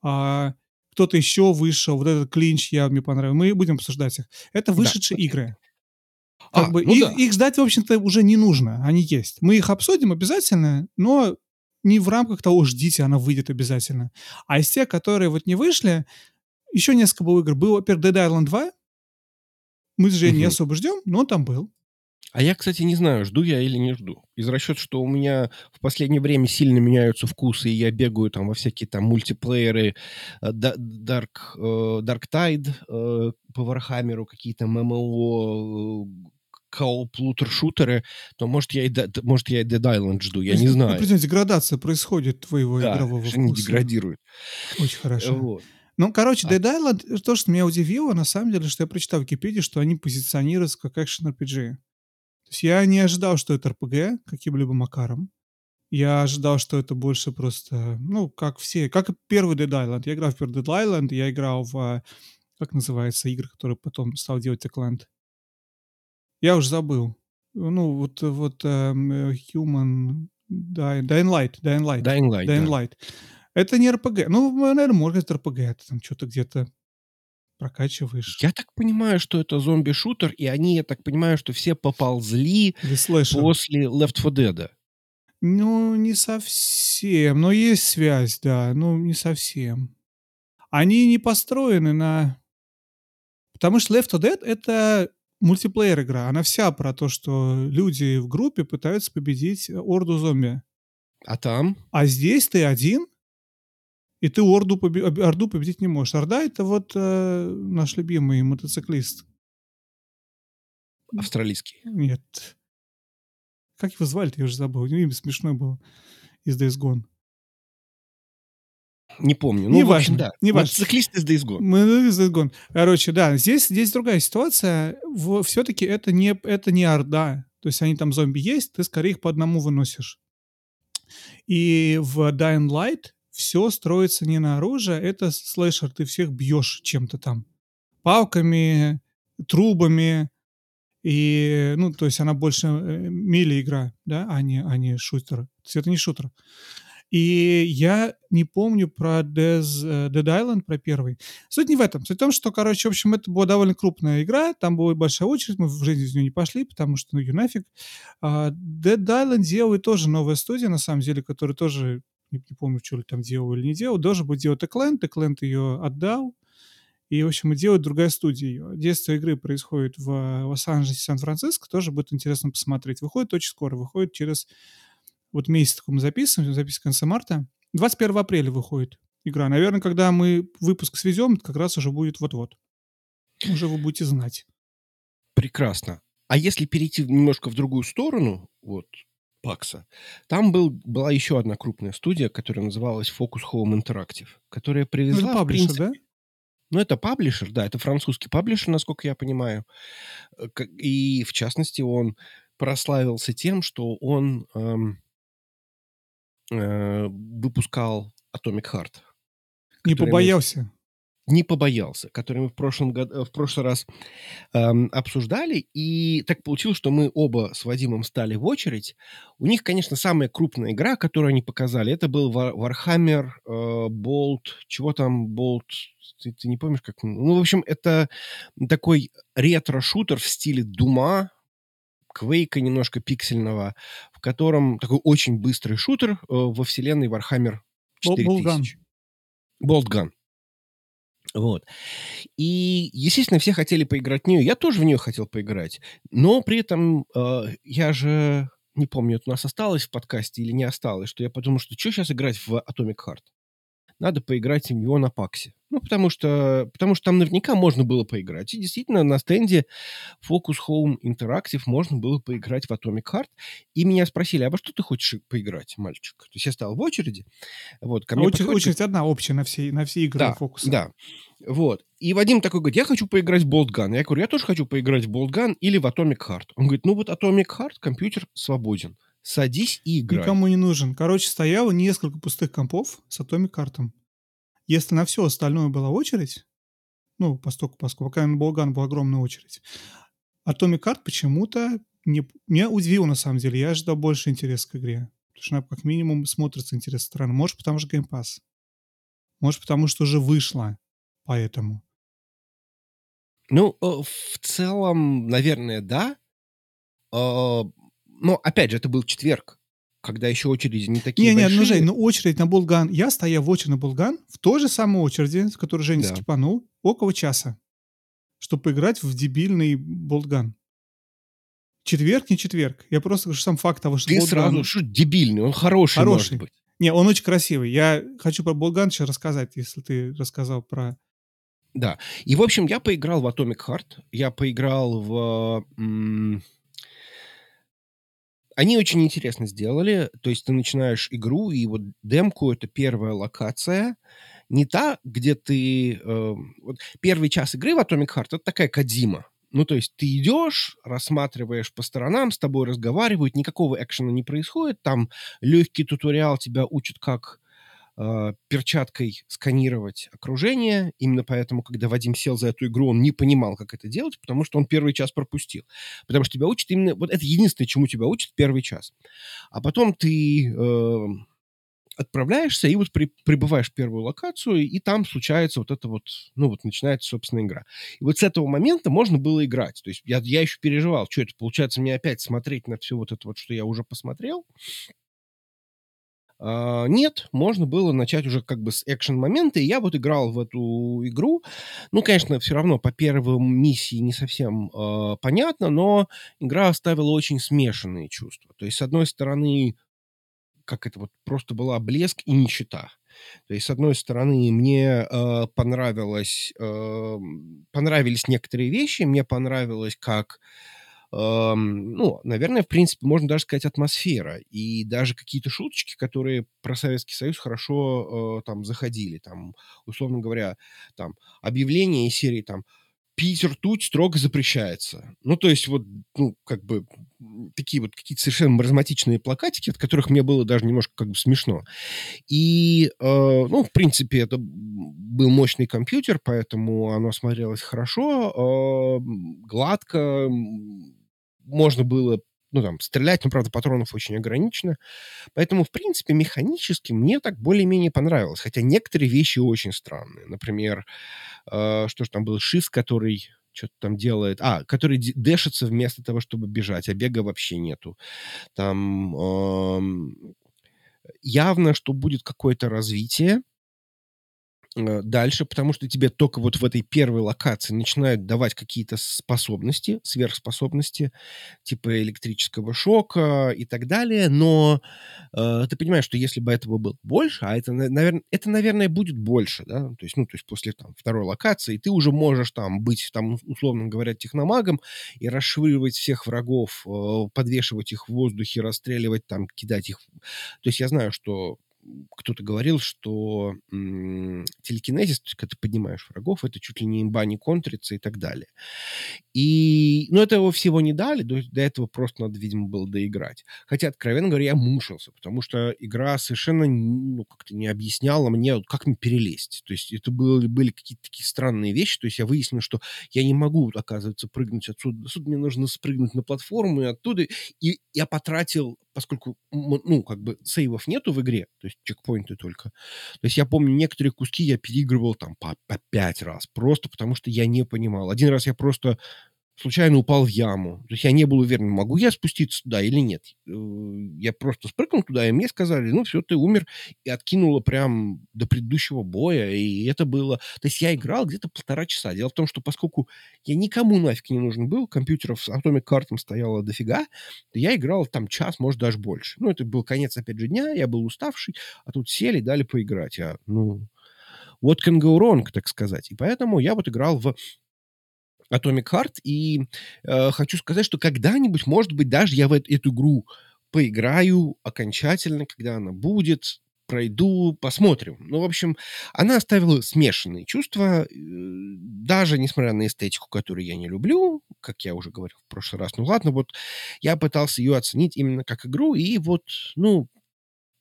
А, кто-то еще вышел, вот этот клинч я мне понравился. Мы будем обсуждать их. Это Да, вышедшие окей. игры. Как А, бы ну их, да. их ждать, в общем-то, уже не нужно. Они есть. Мы их обсудим обязательно, но не в рамках того, ждите, она выйдет обязательно. А из тех, которые вот не вышли, еще несколько было игр. Был, во-первых, Dead Island 2. Мы с Женей не Мгм. особо ждем, но он там был. А я, кстати, не знаю, жду я или не жду. Из расчета, что у меня в последнее время сильно меняются вкусы, и я бегаю там во всякие там мультиплееры, э, Dark, э, Darktide э, по Вархаммеру, какие-то ММО, э, кооп лутер-шутеры, то может я, и, может я и Dead Island жду, я не ну, знаю. определенная деградация происходит твоего Да, игрового вкуса. деградируют. Очень Э, хорошо. Вот. Ну, короче, А- Dead Island, то, что меня удивило, на самом деле, что я прочитал в Википедии, что они позиционируются как экшен RPG. То есть я не ожидал, что это RPG каким-либо макаром. Я ожидал, что это больше просто, ну, как все, как первый Dead Island. Я играл в первый Dead Island, я играл в, как называется, игры, которые потом стал делать Techland. Я уже забыл. Ну, вот, вот э, Human... Dying, Dying Light, Dying Light. Dying Light, Dying да. Это не РПГ. Ну, наверное, может быть РПГ. Ты там что-то где-то прокачиваешь. Я так понимаю, что это зомби-шутер, и они, я так понимаю, что все поползли после Left 4 Dead. Ну, не совсем. Но есть связь, да. Ну, не совсем. Они не построены на... Потому что Left 4 Dead — это мультиплеер игра. Она вся про то, что люди в группе пытаются победить орду зомби. А там? А здесь ты один, и ты орду, об- орду победить не можешь. Орда — это вот э, наш любимый мотоциклист. Австралийский. Нет. Как его звали-то? Я уже забыл. У него имя смешное было. Из Days Gone. Не помню. Ну, Не в общем, важно, да. не важно. Мотоциклист из Days Gone. Мы ну, из Days Gone. Короче, да, здесь, здесь другая ситуация. Все-таки это не, это не Орда. То есть они там зомби есть, ты скорее их по одному выносишь. И в Dying Light все строится не на оружие, это слэшер, ты всех бьешь чем-то там. Палками, трубами, и, ну, то есть она больше э, мили игра, да, а не, а не шутер. То есть это не шутер. И я не помню про Dead, э, Dead Island, про первый. Суть не в этом. Суть в том, что, короче, в общем, это была довольно крупная игра, там была большая очередь, мы в жизни из нее не пошли, потому что, ну, ее нафиг. А Dead Island делает тоже новая студия, на самом деле, которая тоже, не, не помню, что ли там делал или не делал, должен был делать Techland, Techland ее отдал, и, в общем, и делает другая студия ее. Действие игры происходит в Лос-Анджелесе, Сан-Франциско. Тоже будет интересно посмотреть. Выходит очень скоро. Выходит через вот месяц, мы записываем, запись конца марта. 21 апреля выходит игра. Наверное, когда мы выпуск свезем, как раз уже будет вот-вот. Уже вы будете знать. Прекрасно. А если перейти немножко в другую сторону, вот, Пакса, там был, была еще одна крупная студия, которая называлась Focus Home Interactive, которая привезла, ну, это паблишер, принципе, да? Ну, это паблишер, да, это французский паблишер, насколько я понимаю. Э, и, в частности, он прославился тем, что он эм, э, выпускал Atomic Heart. Не побоялся не побоялся, который мы в, прошлом году, в прошлый раз эм, обсуждали. И так получилось, что мы оба с Вадимом стали в очередь. У них, конечно, самая крупная игра, которую они показали, это был Warhammer э, Bolt, чего там Bolt, ты, ты не помнишь, как... Ну, в общем, это такой ретро-шутер в стиле Дума, Квейка немножко пиксельного, в котором такой очень быстрый шутер э, во вселенной Warhammer 4000. Болтган. Вот. И, естественно, все хотели поиграть в нее. Я тоже в нее хотел поиграть. Но при этом э, я же не помню, это у нас осталось в подкасте или не осталось, что я подумал, что что сейчас играть в Atomic Heart? надо поиграть в него на паксе. Ну, потому что, потому что там наверняка можно было поиграть. И действительно, на стенде Focus Home Interactive можно было поиграть в Atomic Heart. И меня спросили, а во что ты хочешь поиграть, мальчик? То есть я стал в очереди. Вот, ко а мне очередь, подходит... очередь одна общая на все, на все игры да, Фокуса. Да, вот. И Вадим такой говорит, я хочу поиграть в Bolt Gun. Я говорю, я тоже хочу поиграть в Bolt Gun или в Atomic Heart. Он говорит, ну вот Atomic Heart, компьютер свободен. Садись и играй. Никому не нужен. Короче, стояло несколько пустых компов с Atomic картом. Если на все остальное была очередь, ну, поскольку, поскольку пока Болган была огромная очередь, Atomic Heart почему-то не, меня удивил на самом деле. Я ожидал больше интереса к игре. Потому что она как минимум смотрится интересно странно. Может, потому что Game Pass. Может, потому что уже вышла. Поэтому. Ну, э, в целом, наверное, да. Э, но, опять же, это был четверг когда еще очереди не такие не, большие. Не, ну, Жень, ну очередь на Булган. Я стоял в очередь на Булган в той же самой очереди, с которой Женя да. скипанул, около часа, чтобы поиграть в дебильный Болтган. Четверг, не четверг. Я просто говорю, сам факт того, что Ты Болтган... сразу, что дебильный, он хороший, хороший может быть. Не, он очень красивый. Я хочу про Болган сейчас рассказать, если ты рассказал про... Да. И, в общем, я поиграл в Atomic Heart. Я поиграл в... М- они очень интересно сделали. То есть ты начинаешь игру, и вот демку — это первая локация. Не та, где ты... Э, вот первый час игры в Atomic Heart — это такая Кадима. Ну, то есть ты идешь, рассматриваешь по сторонам, с тобой разговаривают, никакого экшена не происходит. Там легкий туториал тебя учат, как э, перчаткой сканировать окружение. Именно поэтому, когда Вадим сел за эту игру, он не понимал, как это делать, потому что он первый час пропустил. Потому что тебя учат именно... Вот это единственное, чему тебя учат первый час. А потом ты... Э, отправляешься и вот при, прибываешь в первую локацию, и там случается вот это вот, ну вот начинается, собственно, игра. И вот с этого момента можно было играть. То есть я, я еще переживал, что это получается мне опять смотреть на все вот это вот, что я уже посмотрел, а, нет, можно было начать уже как бы с экшен-момента, и я вот играл в эту игру. Ну, конечно, все равно по первой миссии не совсем э, понятно, но игра оставила очень смешанные чувства. То есть, с одной стороны, как это вот просто была блеск и нищета. То есть, с одной стороны, мне э, понравилось, э, понравились некоторые вещи, мне понравилось, как ну, наверное, в принципе, можно даже сказать атмосфера. И даже какие-то шуточки, которые про Советский Союз хорошо э, там заходили. Там, условно говоря, там объявление из серии там пить ртуть строго запрещается. Ну, то есть вот, ну, как бы такие вот какие-то совершенно маразматичные плакатики, от которых мне было даже немножко как бы смешно. И, э, ну, в принципе, это был мощный компьютер, поэтому оно смотрелось хорошо, э, гладко, можно было Ну, там, стрелять, ну, правда, патронов очень ограничено. Поэтому, в принципе, механически мне так более-менее понравилось. Хотя некоторые вещи очень странные. Например, э, что же там был Shift, который что-то там делает. А, который дэшится вместо того, чтобы бежать, а бега вообще нету. Там эм, явно, что будет какое-то развитие Э, дальше, потому что тебе только вот в этой первой локации начинают давать какие-то способности, сверхспособности, типа электрического шока и так далее, но э, ты понимаешь, что если бы этого было больше, а это, наверное, это, наверное, будет больше, да, то есть, ну, то есть после там второй локации ты уже можешь там быть, там, условно говоря, техномагом и расшвыривать всех врагов, э, подвешивать их в воздухе, расстреливать там, кидать их. То есть я знаю, что кто-то говорил, что м, телекинезис, то есть когда ты поднимаешь врагов, это чуть ли не имба, не контрится и так далее. И, ну, этого всего не дали, до, до этого просто надо, видимо, было доиграть. Хотя, откровенно говоря, я мучился, потому что игра совершенно, ну, как-то не объясняла мне, как мне перелезть. То есть это были, были какие-то такие странные вещи, то есть я выяснил, что я не могу, оказывается, прыгнуть отсюда. Отсюда мне нужно спрыгнуть на платформу и оттуда. И я потратил поскольку, ну, как бы сейвов нету в игре, то есть чекпоинты только. То есть я помню, некоторые куски я переигрывал там по, по пять раз, просто потому что я не понимал. Один раз я просто случайно упал в яму. То есть я не был уверен, могу я спуститься туда или нет. Э, я просто спрыгнул туда, и мне сказали, ну все, ты умер, и откинуло прям до предыдущего боя, и это было... То есть я играл где-то полтора часа. Дело в том, что поскольку я никому нафиг не нужен был, компьютеров с Atomic картом стояло дофига, то я играл там час, может, даже больше. Ну, это был конец, опять же, дня, я был уставший, а тут сели, дали поиграть. Я, ну, what can go wrong, так сказать. И поэтому я вот играл в Atomic Heart, и э, хочу сказать, что когда-нибудь, может быть, даже я в эту, эту игру поиграю окончательно, когда она будет, пройду, посмотрим. Ну, в общем, она оставила смешанные чувства, э, даже несмотря на эстетику, которую я не люблю, как я уже говорил в прошлый раз. Ну, ладно, вот я пытался ее оценить именно как игру, и вот, ну,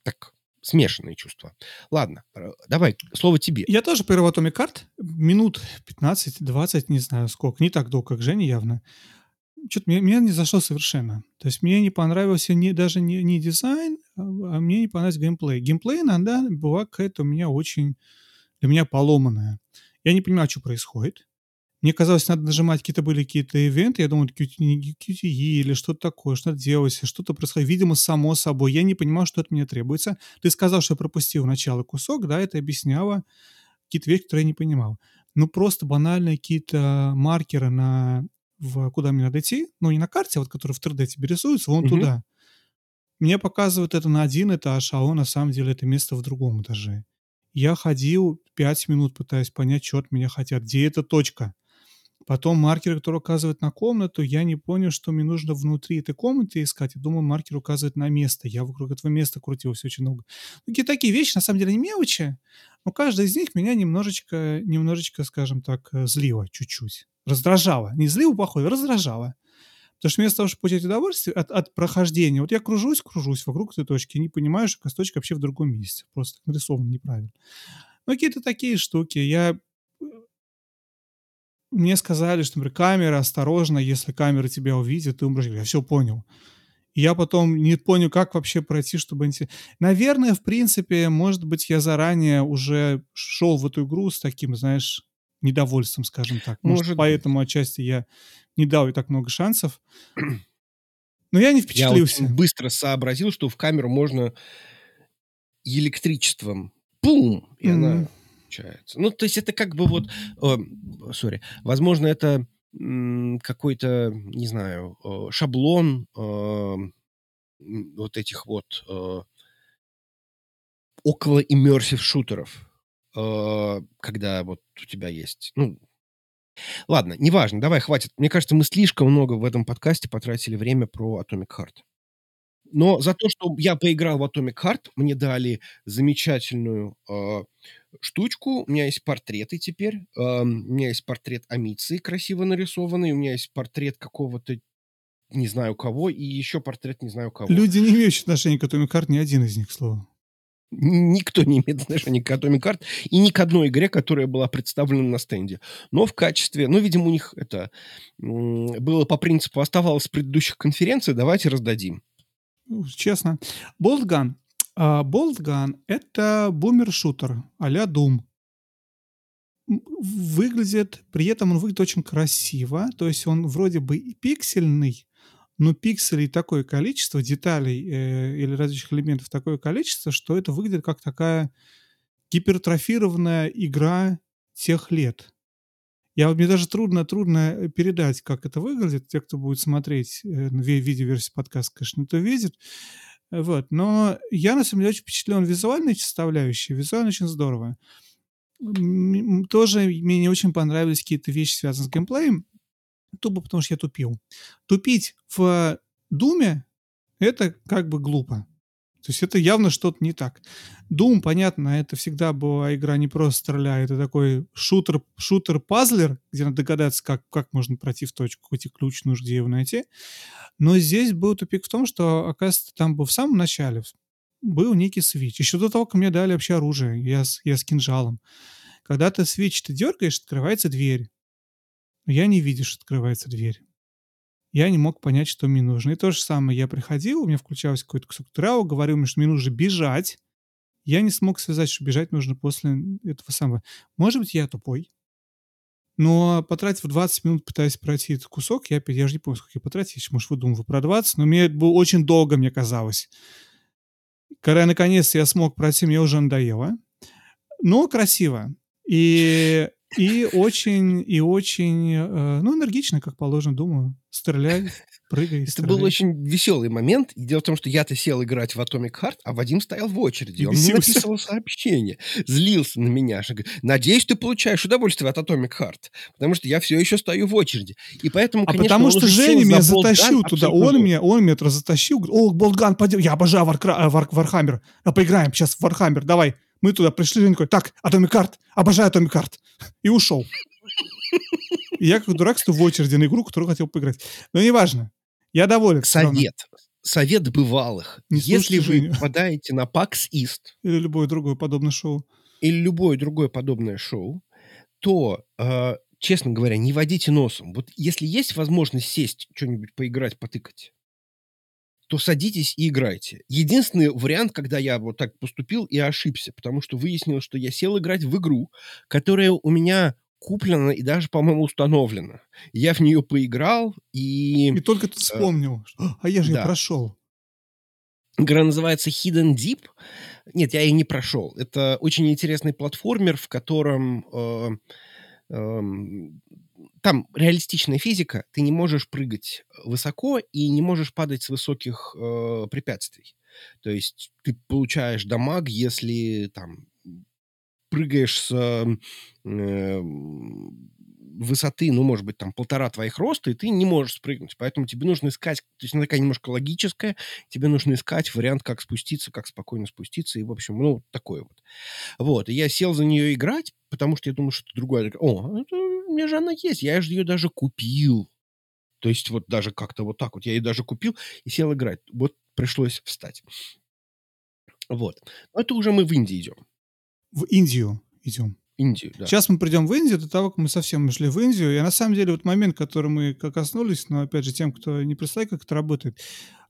так, смешанные чувства. Ладно, э, давай, слово тебе. Я тоже поиграл в Heart. Минут 15-20, не знаю сколько. Не так долго, как Женя явно. Что-то мне, мне не зашло совершенно. То есть мне не понравился ни, даже не, не дизайн, а, а мне не понравился геймплей. Геймплей иногда была какая-то у меня очень для меня поломанная. Я не понимаю, что происходит. Мне казалось, надо нажимать, какие-то были какие-то ивенты, я думал, QTE или что-то такое, что-то делалось, что-то происходит, видимо, само собой. Я не понимал, что от меня требуется. Ты сказал, что я пропустил начало кусок, да, это объясняло какие-то вещи, которые я не понимал. Ну, просто банальные какие-то маркеры на в, куда мне надо идти, ну, не на карте, а вот которые в 3D тебе рисуются, вон туда. Мне показывают это на один этаж, а он на самом деле это место в другом этаже. Я ходил пять минут, пытаясь понять, что от меня хотят, где эта точка. Потом маркер, который указывает на комнату, я не понял, что мне нужно внутри этой комнаты искать. Я думаю, маркер указывает на место. Я вокруг этого места крутился очень много. Такие такие вещи, на самом деле, не мелочи, но каждая из них меня немножечко, немножечко, скажем так, э, злила чуть-чуть. Раздражала. Не злила плохое, раздражала. Потому что вместо того, чтобы получать удовольствие от, от прохождения, вот я кружусь, кружусь вокруг этой точки, не понимаю, что точка вообще в другом месте. Просто нарисовано неправильно. Ну, какие-то такие штуки. Я мне сказали, что, например, камера, осторожно, если камера тебя увидит, ты умрешь. Я все понял. И я потом не понял, как вообще пройти, чтобы... Наверное, в принципе, может быть, я заранее уже шел в эту игру с таким, знаешь, недовольством, скажем так. Может, может поэтому отчасти я не дал ей так много шансов. Но я не впечатлился. Я быстро сообразил, что в камеру можно электричеством. Пум! И mm-hmm. она получается. Ну, то есть это как бы вот, сори, возможно, это какой-то, не знаю, шаблон вот этих вот около immersive шутеров, когда вот у тебя есть, ну, ладно, неважно, давай, хватит. Мне кажется, мы слишком много в этом подкасте потратили время про Atomic Heart. Но за то, что я поиграл в Atomic Heart, мне дали замечательную э, штучку. У меня есть портреты теперь. Э, у меня есть портрет Амиции красиво нарисованный. У меня есть портрет какого-то не знаю кого, и еще портрет не знаю кого. Люди, не имеющие отношения к Atomic Heart, ни один из них, к слову. Никто не имеет отношения к Atomic Heart и ни к одной игре, которая была представлена на стенде. Но в качестве... Ну, видимо, у них это было по принципу оставалось с предыдущих конференций, давайте раздадим. Ну, честно. Boltgun. Boltgun — это бумер-шутер а-ля Doom. Выглядит... При этом он выглядит очень красиво. То есть он вроде бы и пиксельный, но пикселей такое количество, деталей э, или различных элементов такое количество, что это выглядит как такая гипертрофированная игра тех лет. Я мне даже трудно, трудно передать, как это выглядит. Те, кто будет смотреть э, видеоверсию подкаста, конечно, это видит. Вот. Но я, на самом деле, очень впечатлен визуальной составляющей. Визуально очень здорово. Тоже мне не очень понравились какие-то вещи, связанные с геймплеем тупо потому, что я тупил. Тупить в Думе — это как бы глупо. То есть это явно что-то не так. Doom, понятно, это всегда была игра не просто стреляя, это такой шутер, шутер-пазлер, где надо догадаться, как, как можно пройти в точку, какой ключ нужно, где его найти. Но здесь был тупик в том, что, оказывается, там был в самом начале был некий свич. Еще до того, как мне дали вообще оружие, я с, я с кинжалом. Когда ты свич ты дергаешь, открывается дверь. Я не видишь, открывается дверь. Я не мог понять, что мне нужно. И то же самое. Я приходил, у меня включался какой-то кусок трава, говорил мне, что мне нужно бежать. Я не смог связать, что бежать нужно после этого самого. Может быть, я тупой. Но потратив 20 минут, пытаясь пройти этот кусок, я, я же не помню, сколько я потратил, если, может, выдумываю про 20, но мне это было очень долго, мне казалось. Когда, наконец, я смог пройти, мне уже надоело. Но красиво. И и очень, и очень, э, ну, энергично, как положено, думаю. Стреляй, прыгай, Это был очень веселый момент. Дело в том, что я-то сел играть в Atomic Heart, а Вадим стоял в очереди. И Он мне написал сообщение, злился на меня. Надеюсь, ты получаешь удовольствие от Atomic Heart, потому что я все еще стою в очереди. И поэтому, а конечно, потому что Женя меня затащил туда. Он меня, он меня затащил. О, Boltgun, пойдем. Я обожаю Варкра, Вар, Вархаммер. А поиграем сейчас в Вархаммер. Давай. Мы туда пришли, Женя такой, так, Atomic Heart, обожаю Atomic Heart. И ушел. И я как дурак стою в очереди на игру, которую хотел поиграть. Но неважно. Я доволен. Совет. Совет бывалых. Не Если вы Женю. попадаете на PAX East... Или любое другое подобное шоу. Или любое другое подобное шоу, то, э, честно говоря, не водите носом. Вот если есть возможность сесть, что-нибудь поиграть, потыкать, то садитесь и играйте. Единственный вариант, когда я вот так поступил и ошибся, потому что выяснилось, что я сел играть в игру, которая у меня куплена и даже, по-моему, установлена. Я в нее поиграл и... И только ты э, вспомнил. А я же да. ее прошел. Игра называется Hidden Deep. Нет, я ее не прошел. Это очень интересный платформер, в котором э, э, там реалистичная физика, ты не можешь прыгать высоко и не можешь падать с высоких э, препятствий. То есть ты получаешь дамаг, если там прыгаешь с э, высоты, ну, может быть, там, полтора твоих роста, и ты не можешь спрыгнуть. Поэтому тебе нужно искать, то есть она такая немножко логическая, тебе нужно искать вариант, как спуститься, как спокойно спуститься, и, в общем, ну, такое вот. Вот, и я сел за нее играть, потому что я думаю, что другое... О, это, у меня же она есть, я же ее даже купил. То есть вот даже как-то вот так вот. Я ее даже купил и сел играть. Вот пришлось встать. Вот. Но это уже мы в Индии идем. В Индию идем. Индию, да. Сейчас мы придем в Индию, до того, как мы совсем ушли в Индию. И на самом деле вот момент, который мы коснулись, но опять же тем, кто не представляет, как это работает.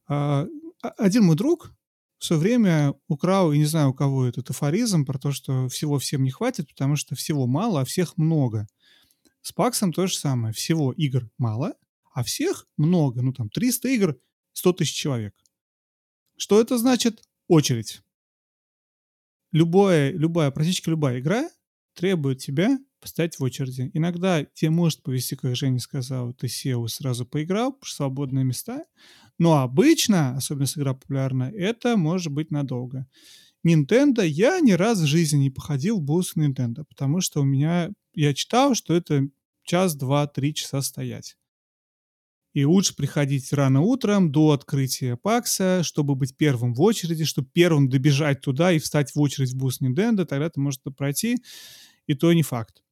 А, один мой друг все время украл, и не знаю, у кого этот афоризм, про то, что всего всем не хватит, потому что всего мало, а всех много. С Паксом то же самое. Всего игр мало, а всех много. Ну, там, 300 игр, 100 тысяч человек. Что это значит? Очередь. Любое, любая, практически любая игра требует тебя постоять в очереди. Иногда тебе может повести, как Женя сказал, ты сел и сразу поиграл, свободные места. Но обычно, особенно если игра популярна, это может быть надолго. Nintendo я ни разу в жизни не походил в бус Nintendo, потому что у меня, я читал, что это час, два, три часа стоять. И лучше приходить рано утром до открытия пакса, чтобы быть первым в очереди, чтобы первым добежать туда и встать в очередь в бус Nintendo, тогда ты можешь это пройти и то не факт.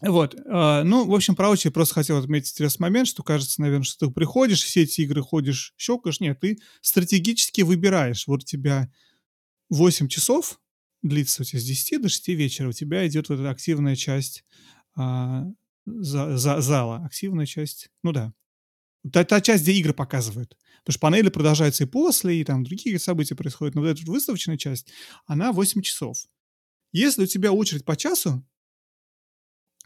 Вот, э, ну, в общем, про очередь просто хотел отметить интересный момент, что кажется, наверное, что ты приходишь, все эти игры ходишь, щелкаешь. Нет, ты стратегически выбираешь. Вот у тебя 8 часов длится у тебя с 10 до 6 вечера. У тебя идет вот эта активная часть а, за, за, зала. Активная часть, ну да. Та, та часть, где игры показывают. Потому что панели продолжаются и после, и там другие события происходят. Но вот эта выставочная часть, она 8 часов. Если у тебя очередь по часу,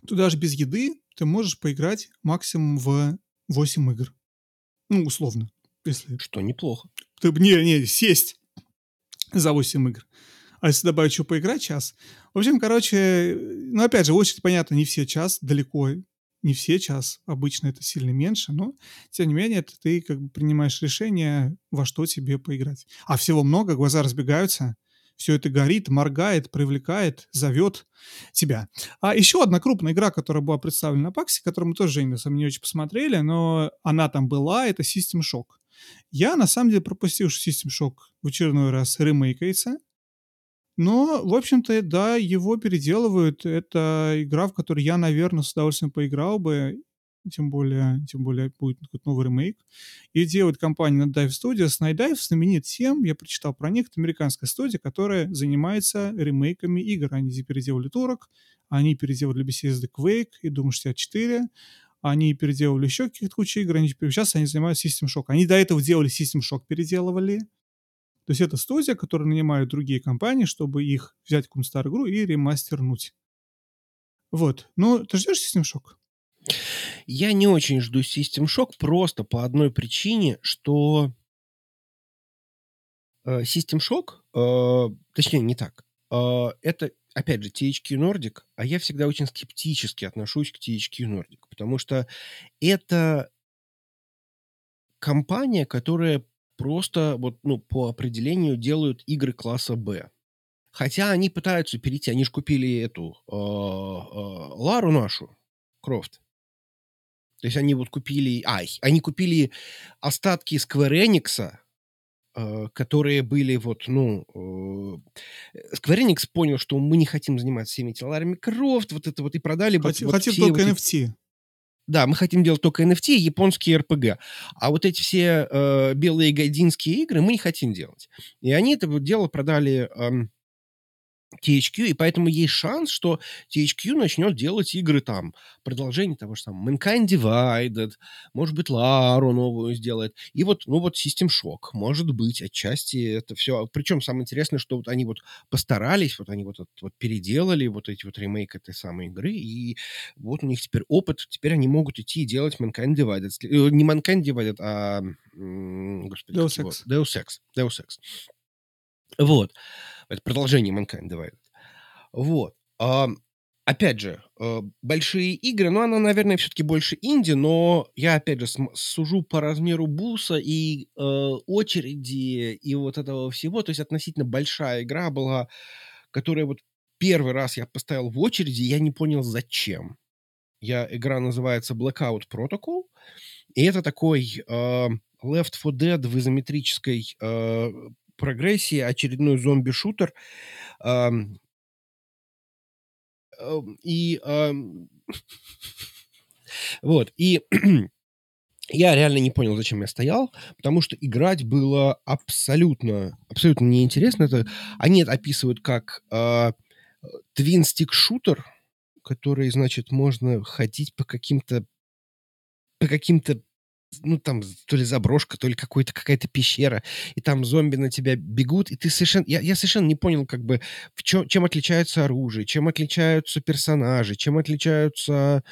то даже без еды ты можешь поиграть максимум в 8 игр. Ну, условно. Если... Что неплохо. Ты, не, не, сесть за 8 игр. А если добавить еще поиграть час? В общем, короче, ну, опять же, очередь, понятно, не все час, далеко не все час, обычно это сильно меньше, но, тем не менее, это ты как бы принимаешь решение, во что тебе поиграть. А всего много, глаза разбегаются, все это горит, моргает, привлекает, зовет тебя. А еще одна крупная игра, которая была представлена на Паксе, которую мы тоже, Женя, не очень посмотрели, но она там была, это System Shock. Я, на самом деле, пропустил, что System Shock в очередной раз ремейкается, но, в общем-то, да, его переделывают. Это игра, в которой я, наверное, с удовольствием поиграл бы. Тем более, тем более будет новый ремейк. И делает компания Dive Studios. Dive знаменит тем, я прочитал про них, это американская студия, которая занимается ремейками игр. Они переделали Турок, они переделали Bethesda Quake и Doom 64, они переделали еще каких-то кучу игр, они, сейчас они занимаются System Shock. Они до этого делали System Shock, переделывали, то есть это студия, которая нанимают другие компании, чтобы их взять старую игру и ремастернуть. Вот. Ну, ты ждешь System Shock? Я не очень жду System Shock просто по одной причине, что э, System Shock, э, точнее, не так. Э, это, опять же, THQ Nordic, а я всегда очень скептически отношусь к THQ Nordic, потому что это компания, которая просто вот, ну, по определению делают игры класса Б. Хотя они пытаются перейти, они же купили эту э, э, Лару нашу, Крофт. То есть они вот купили, ай, они купили остатки Square Enix, э, которые были вот, ну, э, Square Enix понял, что мы не хотим заниматься всеми этими Ларами Крофт, вот это вот и продали. Хотим, вот, хотим только вот NFT. Да, мы хотим делать только NFT, японские RPG. А вот эти все э, белые гайдинские игры мы не хотим делать. И они это дело продали... Э, THQ, и поэтому есть шанс, что THQ начнет делать игры там, продолжение того же самого Mankind Divided, может быть, Лару новую сделает, и вот, ну вот System Shock, может быть, отчасти это все, причем самое интересное, что вот они вот постарались, вот они вот, вот, вот переделали вот эти вот ремейк этой самой игры, и вот у них теперь опыт, теперь они могут идти и делать Mankind Divided, э, не Mankind Divided, а, господи, Deus Ex. Deus Ex, Deus Ex. Вот. Это продолжение Mankind Divided. Вот. А, опять же, э, большие игры, ну, она, наверное, все-таки больше инди, но я, опять же, сужу по размеру буса и э, очереди и вот этого всего. То есть относительно большая игра была, которая вот первый раз я поставил в очереди, я не понял, зачем. Я, игра называется Blackout Protocol, и это такой э, Left 4 Dead в изометрической э, прогрессии очередной зомби-шутер. И вот, и я реально не понял, зачем я стоял, потому что играть было абсолютно, абсолютно неинтересно. Это они это описывают как э, твин-стик-шутер, который, значит, можно ходить по каким-то по каким-то ну, там, то ли заброшка, то ли какой-то, какая-то пещера, и там зомби на тебя бегут, и ты совершенно... Я, я совершенно не понял, как бы, в чё, чем отличаются оружие, чем отличаются персонажи, чем отличаются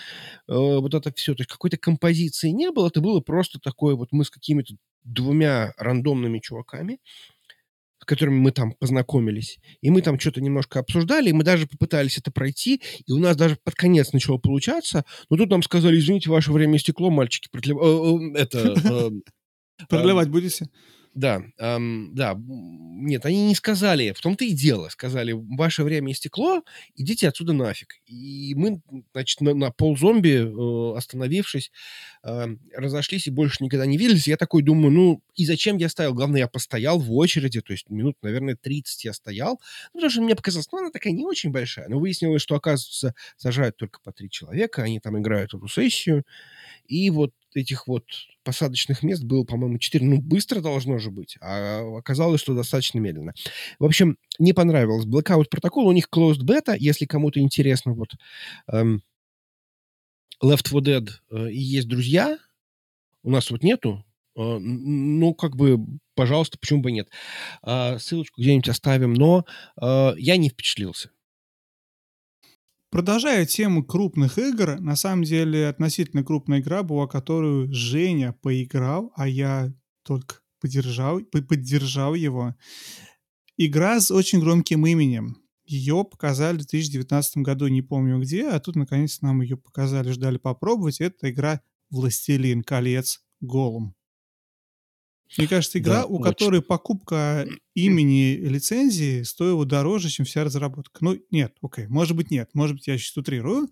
э, вот это все. То есть какой-то композиции не было, это было просто такое вот мы с какими-то двумя рандомными чуваками, которыми мы там познакомились. И мы там что-то немножко обсуждали, и мы даже попытались это пройти, и у нас даже под конец начало получаться. Но тут нам сказали, извините, ваше время истекло, мальчики, продлев... Э, э, это... Продлевать будете? Да, эм, да, нет, они не сказали, в том-то и дело, сказали, ваше время истекло, идите отсюда нафиг. И мы, значит, на, на ползомби, э, остановившись, э, разошлись и больше никогда не виделись. Я такой думаю, ну, и зачем я стоял? Главное, я постоял в очереди, то есть минут, наверное, 30 я стоял, ну, потому что мне показалось, ну, она такая не очень большая. Но выяснилось, что, оказывается, сажают только по три человека, они там играют эту сессию, и вот этих вот посадочных мест было, по-моему, 4. Ну, быстро должно же быть, а оказалось, что достаточно медленно. В общем, не понравилось. Blackout Protocol, у них closed beta, если кому-то интересно, вот эм, Left 4 Dead э, и есть друзья, у нас вот нету, э, ну, как бы, пожалуйста, почему бы нет. Э, ссылочку где-нибудь оставим, но э, я не впечатлился. Продолжая тему крупных игр, на самом деле относительно крупная игра была, которую Женя поиграл, а я только поддержал, поддержал его. Игра с очень громким именем. Ее показали в 2019 году, не помню где, а тут наконец нам ее показали, ждали попробовать. Это игра «Властелин колец. Голум». Мне кажется, игра, да, у очень. которой покупка имени лицензии стоила дороже, чем вся разработка. Ну, нет, окей, может быть, нет. Может быть, я сейчас утрирую.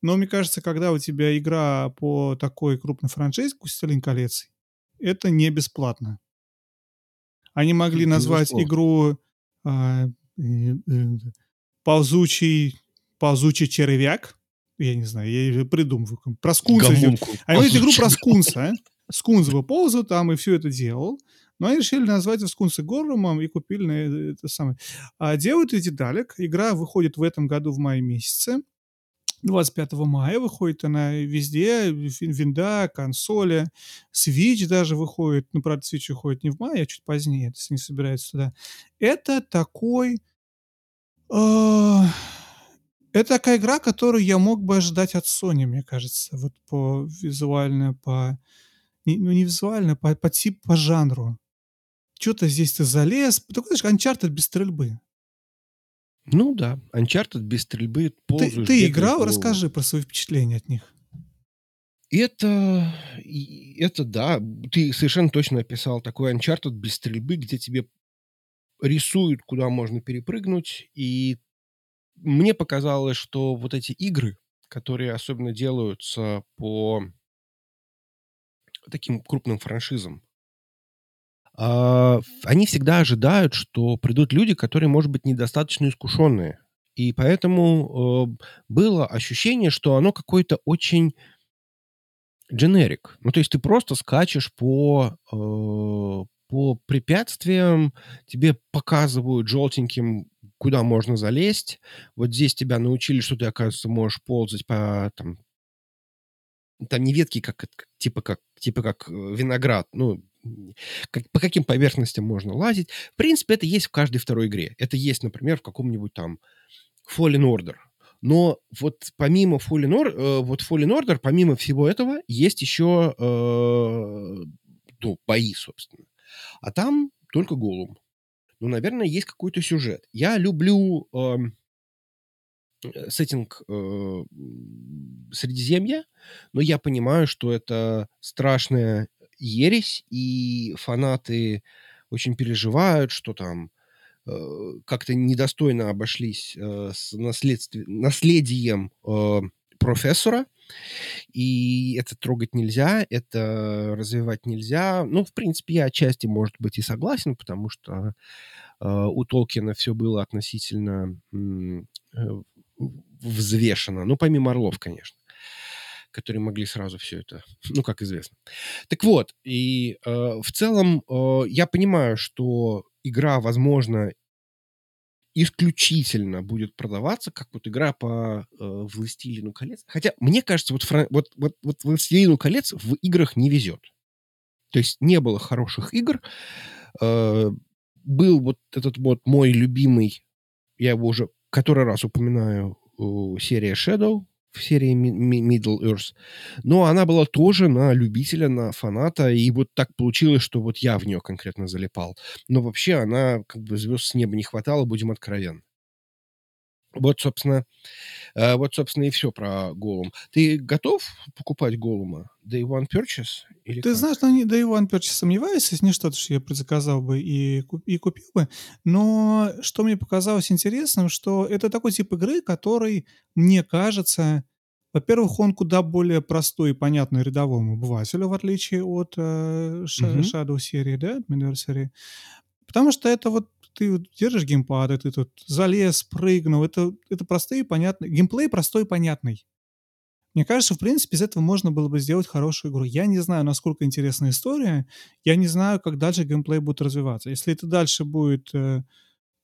Но мне кажется, когда у тебя игра по такой крупной франшизе, как «Властелин колец», это не бесплатно. Они могли назвать игру а, ползучий, ползучий червяк. Я не знаю, я придумываю. Про скунса. А они игру про скунса. Скунс бы ползал там и все это делал. Но они решили назвать его Скунса Горрумом и купили на это самое. А делают эти Далек. Игра выходит в этом году в мае месяце. 25 мая выходит она везде, винда, консоли, Switch даже выходит, ну, правда, Switch выходит не в мае, а чуть позднее, если не собирается туда. Это такой... Э, это такая игра, которую я мог бы ожидать от Sony, мне кажется, вот по визуально, по... Не, ну, не визуально, по, по типу, по жанру. Что-то здесь ты залез. Такой, знаешь, Uncharted без стрельбы. Ну да, Uncharted без стрельбы ползаешь. Ты, ты играл? Голову. Расскажи про свои впечатления от них. Это, это да, ты совершенно точно описал такой Uncharted без стрельбы, где тебе рисуют, куда можно перепрыгнуть, и мне показалось, что вот эти игры, которые особенно делаются по таким крупным франшизам, а, они всегда ожидают, что придут люди, которые, может быть, недостаточно искушенные. И поэтому э, было ощущение, что оно какое-то очень дженерик. Ну, то есть ты просто скачешь по, э, по препятствиям, тебе показывают желтеньким, куда можно залезть. Вот здесь тебя научили, что ты, оказывается, можешь ползать по там, там не ветки, как, типа как, типа как э, виноград, ну, как, по каким поверхностям можно лазить. В принципе, это есть в каждой второй игре. Это есть, например, в каком-нибудь там Fallen Order. Но вот помимо Fallen Order, э, вот Fallen Order, помимо всего этого, есть еще э, ну, бои, собственно. А там только голум. Ну, наверное, есть какой-то сюжет. Я люблю э, сеттинг э, Средиземья, но я понимаю, что это страшная ересь, и фанаты очень переживают, что там э, как-то недостойно обошлись э, с наследием э, профессора, и это трогать нельзя, это развивать нельзя. Ну, в принципе, я отчасти, может быть, и согласен, потому что э, у Толкина все было относительно э, взвешено. Ну, помимо Орлов, конечно которые могли сразу все это, ну, как известно. Так вот, и э, в целом э, я понимаю, что игра, возможно, исключительно будет продаваться, как вот игра по э, «Властелину колец». Хотя, мне кажется, вот, фран... вот, вот, вот «Властелину колец» в играх не везет. То есть не было хороших игр. Э, был вот этот вот мой любимый, я его уже который раз упоминаю, серия Shadow, в серии Middle Earth. Но она была тоже на любителя, на фаната, и вот так получилось, что вот я в нее конкретно залипал. Но вообще она как бы звезд с неба не хватало, будем откровенны. Вот, собственно, э, вот, собственно, и все про Голум. Ты готов покупать Голума? Day One Purchase? Или Ты как? знаешь, на Day One Purchase сомневаюсь, если не что-то, что я предзаказал бы и, и купил бы. Но что мне показалось интересным, что это такой тип игры, который, мне кажется, во-первых, он куда более простой и понятный рядовому обывателю, в отличие от э, Shadow серии, да, Anniversary. Потому что это вот ты вот держишь геймпад, и ты тут залез, прыгнул. Это, это простые и понятные. Геймплей простой и понятный. Мне кажется, в принципе, из этого можно было бы сделать хорошую игру. Я не знаю, насколько интересная история. Я не знаю, как дальше геймплей будет развиваться. Если это дальше будет э,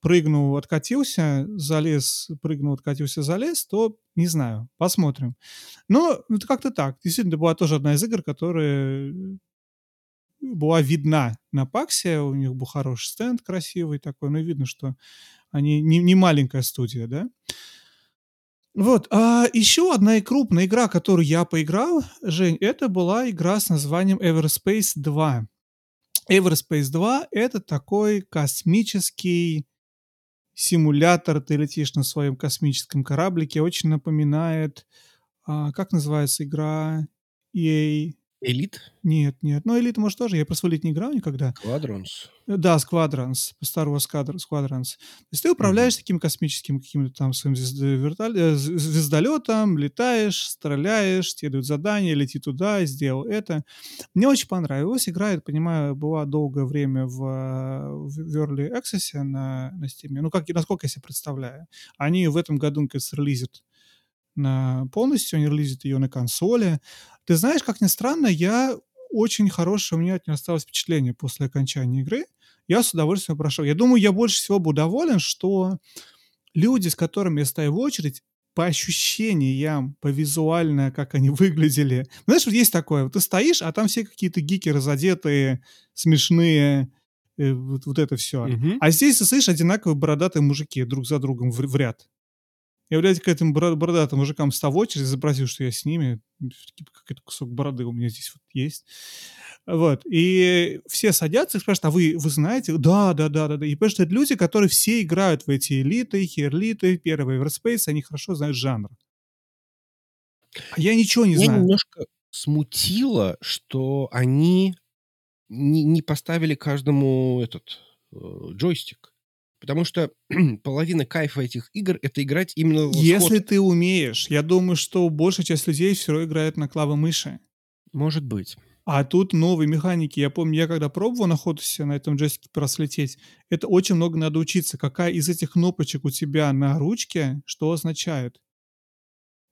прыгнул, откатился, залез, прыгнул, откатился, залез, то не знаю, посмотрим. Но это как-то так. Действительно, это была тоже одна из игр, которая была видна на Паксе, у них был хороший стенд красивый такой, но видно, что они не, не маленькая студия, да. Вот, а еще одна и крупная игра, которую я поиграл, Жень, это была игра с названием Everspace 2. Everspace 2 — это такой космический симулятор, ты летишь на своем космическом кораблике, очень напоминает, а, как называется игра EA Элит? нет, нет. Ну, Элит, может, тоже. Я просто в Элит не играл никогда. Quadrons? Э, Да, Squadrons, Star Wars Squadrons. То есть ты управляешь таким космическим каким-то там своим звезд- вертоле- э, з- звездолетом, летаешь, стреляешь, тебе дают задание, лети туда, сделал это. Мне очень понравилось. Игра, я понимаю, была долгое время в, э, в Early Access на, на Steam. Ну, как, насколько я себе представляю. Они в этом году, кажется, релизят на полностью, они релизят ее на консоли. Ты знаешь, как ни странно, я очень хорошее у меня от нее осталось впечатление после окончания игры. Я с удовольствием прошел. Я думаю, я больше всего был доволен, что люди, с которыми я стою в очередь, по ощущениям, по визуально, как они выглядели. Знаешь, вот есть такое, вот ты стоишь, а там все какие-то гики разодетые, смешные, э, вот, вот это все. Мгм. А здесь ты слышишь одинаковые бородатые мужики друг за другом в, в ряд. Я, блядь, к этим бро- бородатым мужикам стал в очередь, запросил, что я с ними. Типа, какой-то кусок бороды у меня здесь вот есть. Вот. И все садятся и спрашивают, а вы, вы знаете? Да, да, да, да, да. И потому что это люди, которые все играют в эти элиты, херлиты, первые Everspace, они хорошо знают жанр. А я ничего не Меня знаю. немножко смутило, что они не, не поставили каждому этот э, джойстик. Потому что половина кайфа этих игр — это играть именно в Если сход. ты умеешь, я думаю, что большая часть людей все равно играет на клавомыши. Может быть. А тут новые механики. Я помню, я когда пробовал на Хотусе на этом джойстике прослететь, это очень много надо учиться. Какая из этих кнопочек у тебя на ручке, что означает.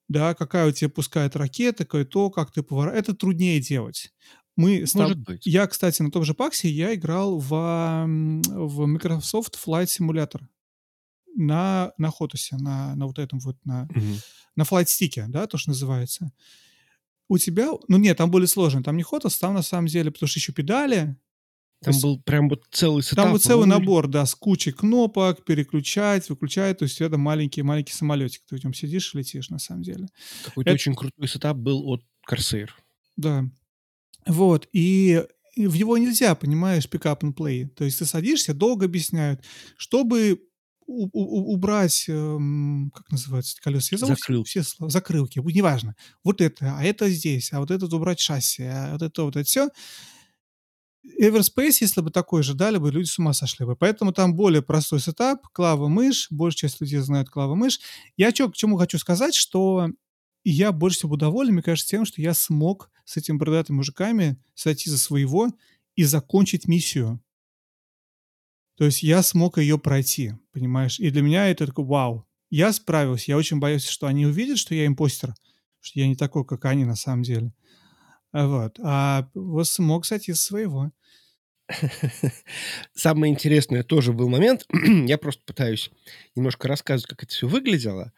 Да, какая у тебя пускает ракета, какое то, как ты поворачиваешь. Это труднее делать. Мы с тоб- Может быть. Я, кстати, на том же PAX е я играл в, в Microsoft Flight Simulator на, на HOTAS е, на, на вот этом вот, на, Мгм. на flight-stick е, да, то, что называется. У тебя, ну нет, там более сложно, там не HOTAS, там на самом деле, потому что еще педали, Там есть был прям вот целый сетап. там вот целый руль. набор, да, с кучей кнопок, переключать, выключать, то есть это маленький-маленький самолетик, ты в нем сидишь и летишь на самом деле. Какой-то Это- очень крутой сетап был от Corsair. Да. Вот, и, в него нельзя, понимаешь, pick-up and play. То есть ты садишься, долго объясняют, чтобы у- у- убрать, эм, как называется, колеса? Я забыл все- слова. Закрылки, неважно. Вот это, а это здесь, а вот это убрать шасси, а вот это, вот это все. Everspace, если бы такой же дали бы, люди с ума сошли бы. Поэтому там более простой сетап, клава-мышь, большая часть людей знают клава-мышь. Я чё, к чему хочу сказать, что я больше всего доволен, мне кажется, тем, что я смог с этими бородатыми мужиками сойти за своего и закончить миссию. То есть я смог ее пройти, понимаешь? И для меня это такой вау. Я справился. Я очень боюсь, что они увидят, что я импостер, что я не такой, как они на самом деле. А Вот. А вот смог сойти за своего. Самое интересное тоже был момент. Я просто пытаюсь немножко рассказывать, как это все выглядело.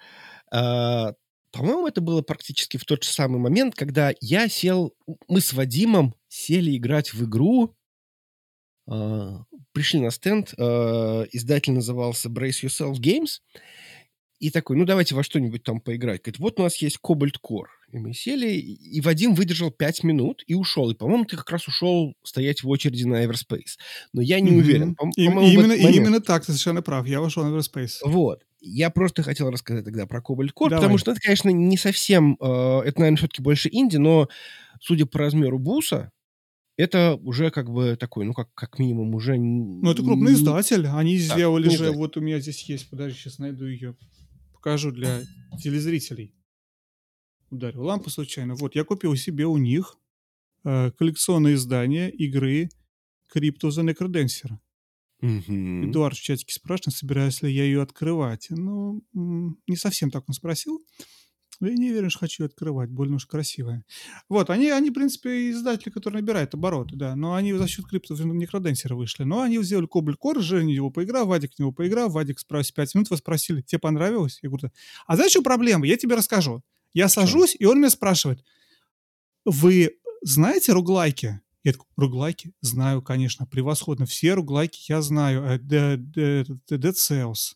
А, По-моему, это было практически в тот же самый момент, когда я сел, мы с Вадимом сели играть в игру. а, Пришли на стенд, а, издатель назывался Brace Yourself Games. И такой, ну давайте во что-нибудь там поиграть. Говорит, вот у нас есть Cobalt Core. И мы сели, и и Вадим выдержал 5 минут и ушел. И, по-моему, ты как раз ушел стоять в очереди на Everspace. Но я не Мгм. уверен. По- И- именно, момент. именно так, ты совершенно прав. Я вошел на Everspace. Вот. Я просто хотел рассказать тогда про Cobalt Core, Давай. потому что это, конечно, не совсем... э, это, наверное, все-таки больше инди, но, судя по размеру буса, это уже как бы такой, ну, как, как минимум, уже... Ну, это крупный издатель. Они Да, сделали же, издатель. вот у меня здесь есть, подожди, сейчас найду ее. Покажу для телезрителей. Ударил лампу случайно. Вот, я купил себе у них э, коллекционное издание игры Crypto the Necrodancer. Мгм. Эдуард в чатике спрашивает, собираюсь ли я ее открывать. Ну, не совсем так он спросил. Но я не уверен, что хочу открывать, больно уж красивая. Вот, они, они, в принципе, издатели, которые набирают обороты, да, но они за счет криптов некроденсера вышли. Но они сделали Кобальт Кор, Женя его поиграл, Вадик в него поиграл, Вадик спросил 5 минут, вы спросили, тебе понравилось? Я говорю, а знаешь, что проблема? Я тебе расскажу. Я сажусь, и он меня спрашивает, вы знаете руглайки? Я такой, руглайки? Знаю, конечно, превосходно. Все руглайки я знаю. Э, Dead Cells.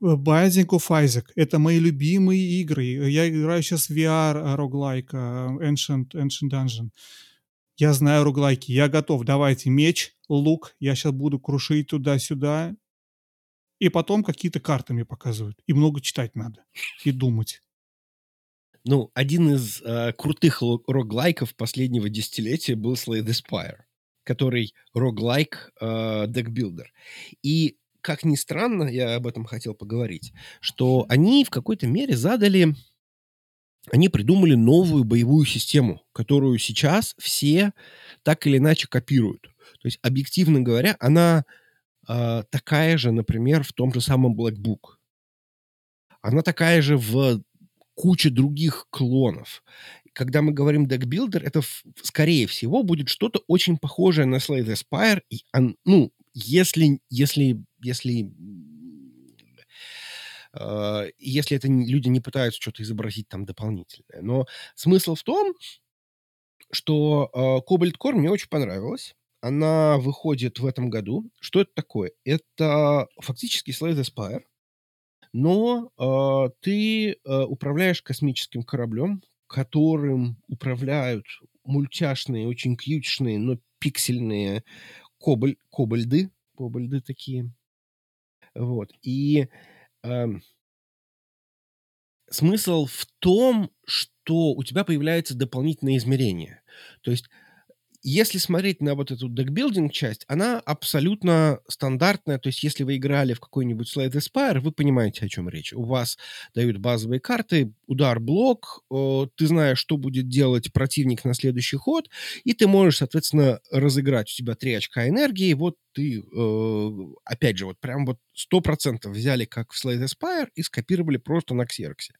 Binding of Isaac. Это мои любимые игры. Я играю сейчас в VR роглайк Ancient, Ancient Dungeon. Я знаю руглайки. Я готов. Давайте меч, лук. Я сейчас буду крушить туда-сюда. И потом какие-то карты мне показывают. И много читать надо. И думать. Ну, один из э, крутых роглайков последнего десятилетия был Slay the Spire, который роглайк э, декбилдер. И, как ни странно, я об этом хотел поговорить, что они в какой-то мере задали... Они придумали новую боевую систему, которую сейчас все так или иначе копируют. То есть, объективно говоря, она э, такая же, например, в том же самом Black Book. Она такая же в куча других клонов. Когда мы говорим декбилдер, это, скорее всего, будет что-то очень похожее на Slay the Spire. И, ну, если, если, если Uh, если это люди не пытаются что-то изобразить там дополнительное. Но смысл в том, что uh, Cobalt Core мне очень понравилась. Она выходит в этом году. Что это такое? Это фактически Slay the Spire, но э, ты э, управляешь космическим кораблем, которым управляют мультяшные, очень кьютичные, но пиксельные кобаль, кобальды, кобальды такие. Вот. И э, смысл в том, что у тебя появляется дополнительное измерение. То есть если смотреть на вот эту декбилдинг часть, она абсолютно стандартная. То есть, если вы играли в какой-нибудь Slade Aspire, вы понимаете, о чем речь. У вас дают базовые карты, удар, блок, ты знаешь, что будет делать противник на следующий ход, и ты можешь, соответственно, разыграть. У тебя три очка энергии, вот ты, э, опять же, вот прям вот сто процентов взяли, как в Slade Aspire, и скопировали просто на Ксероксе.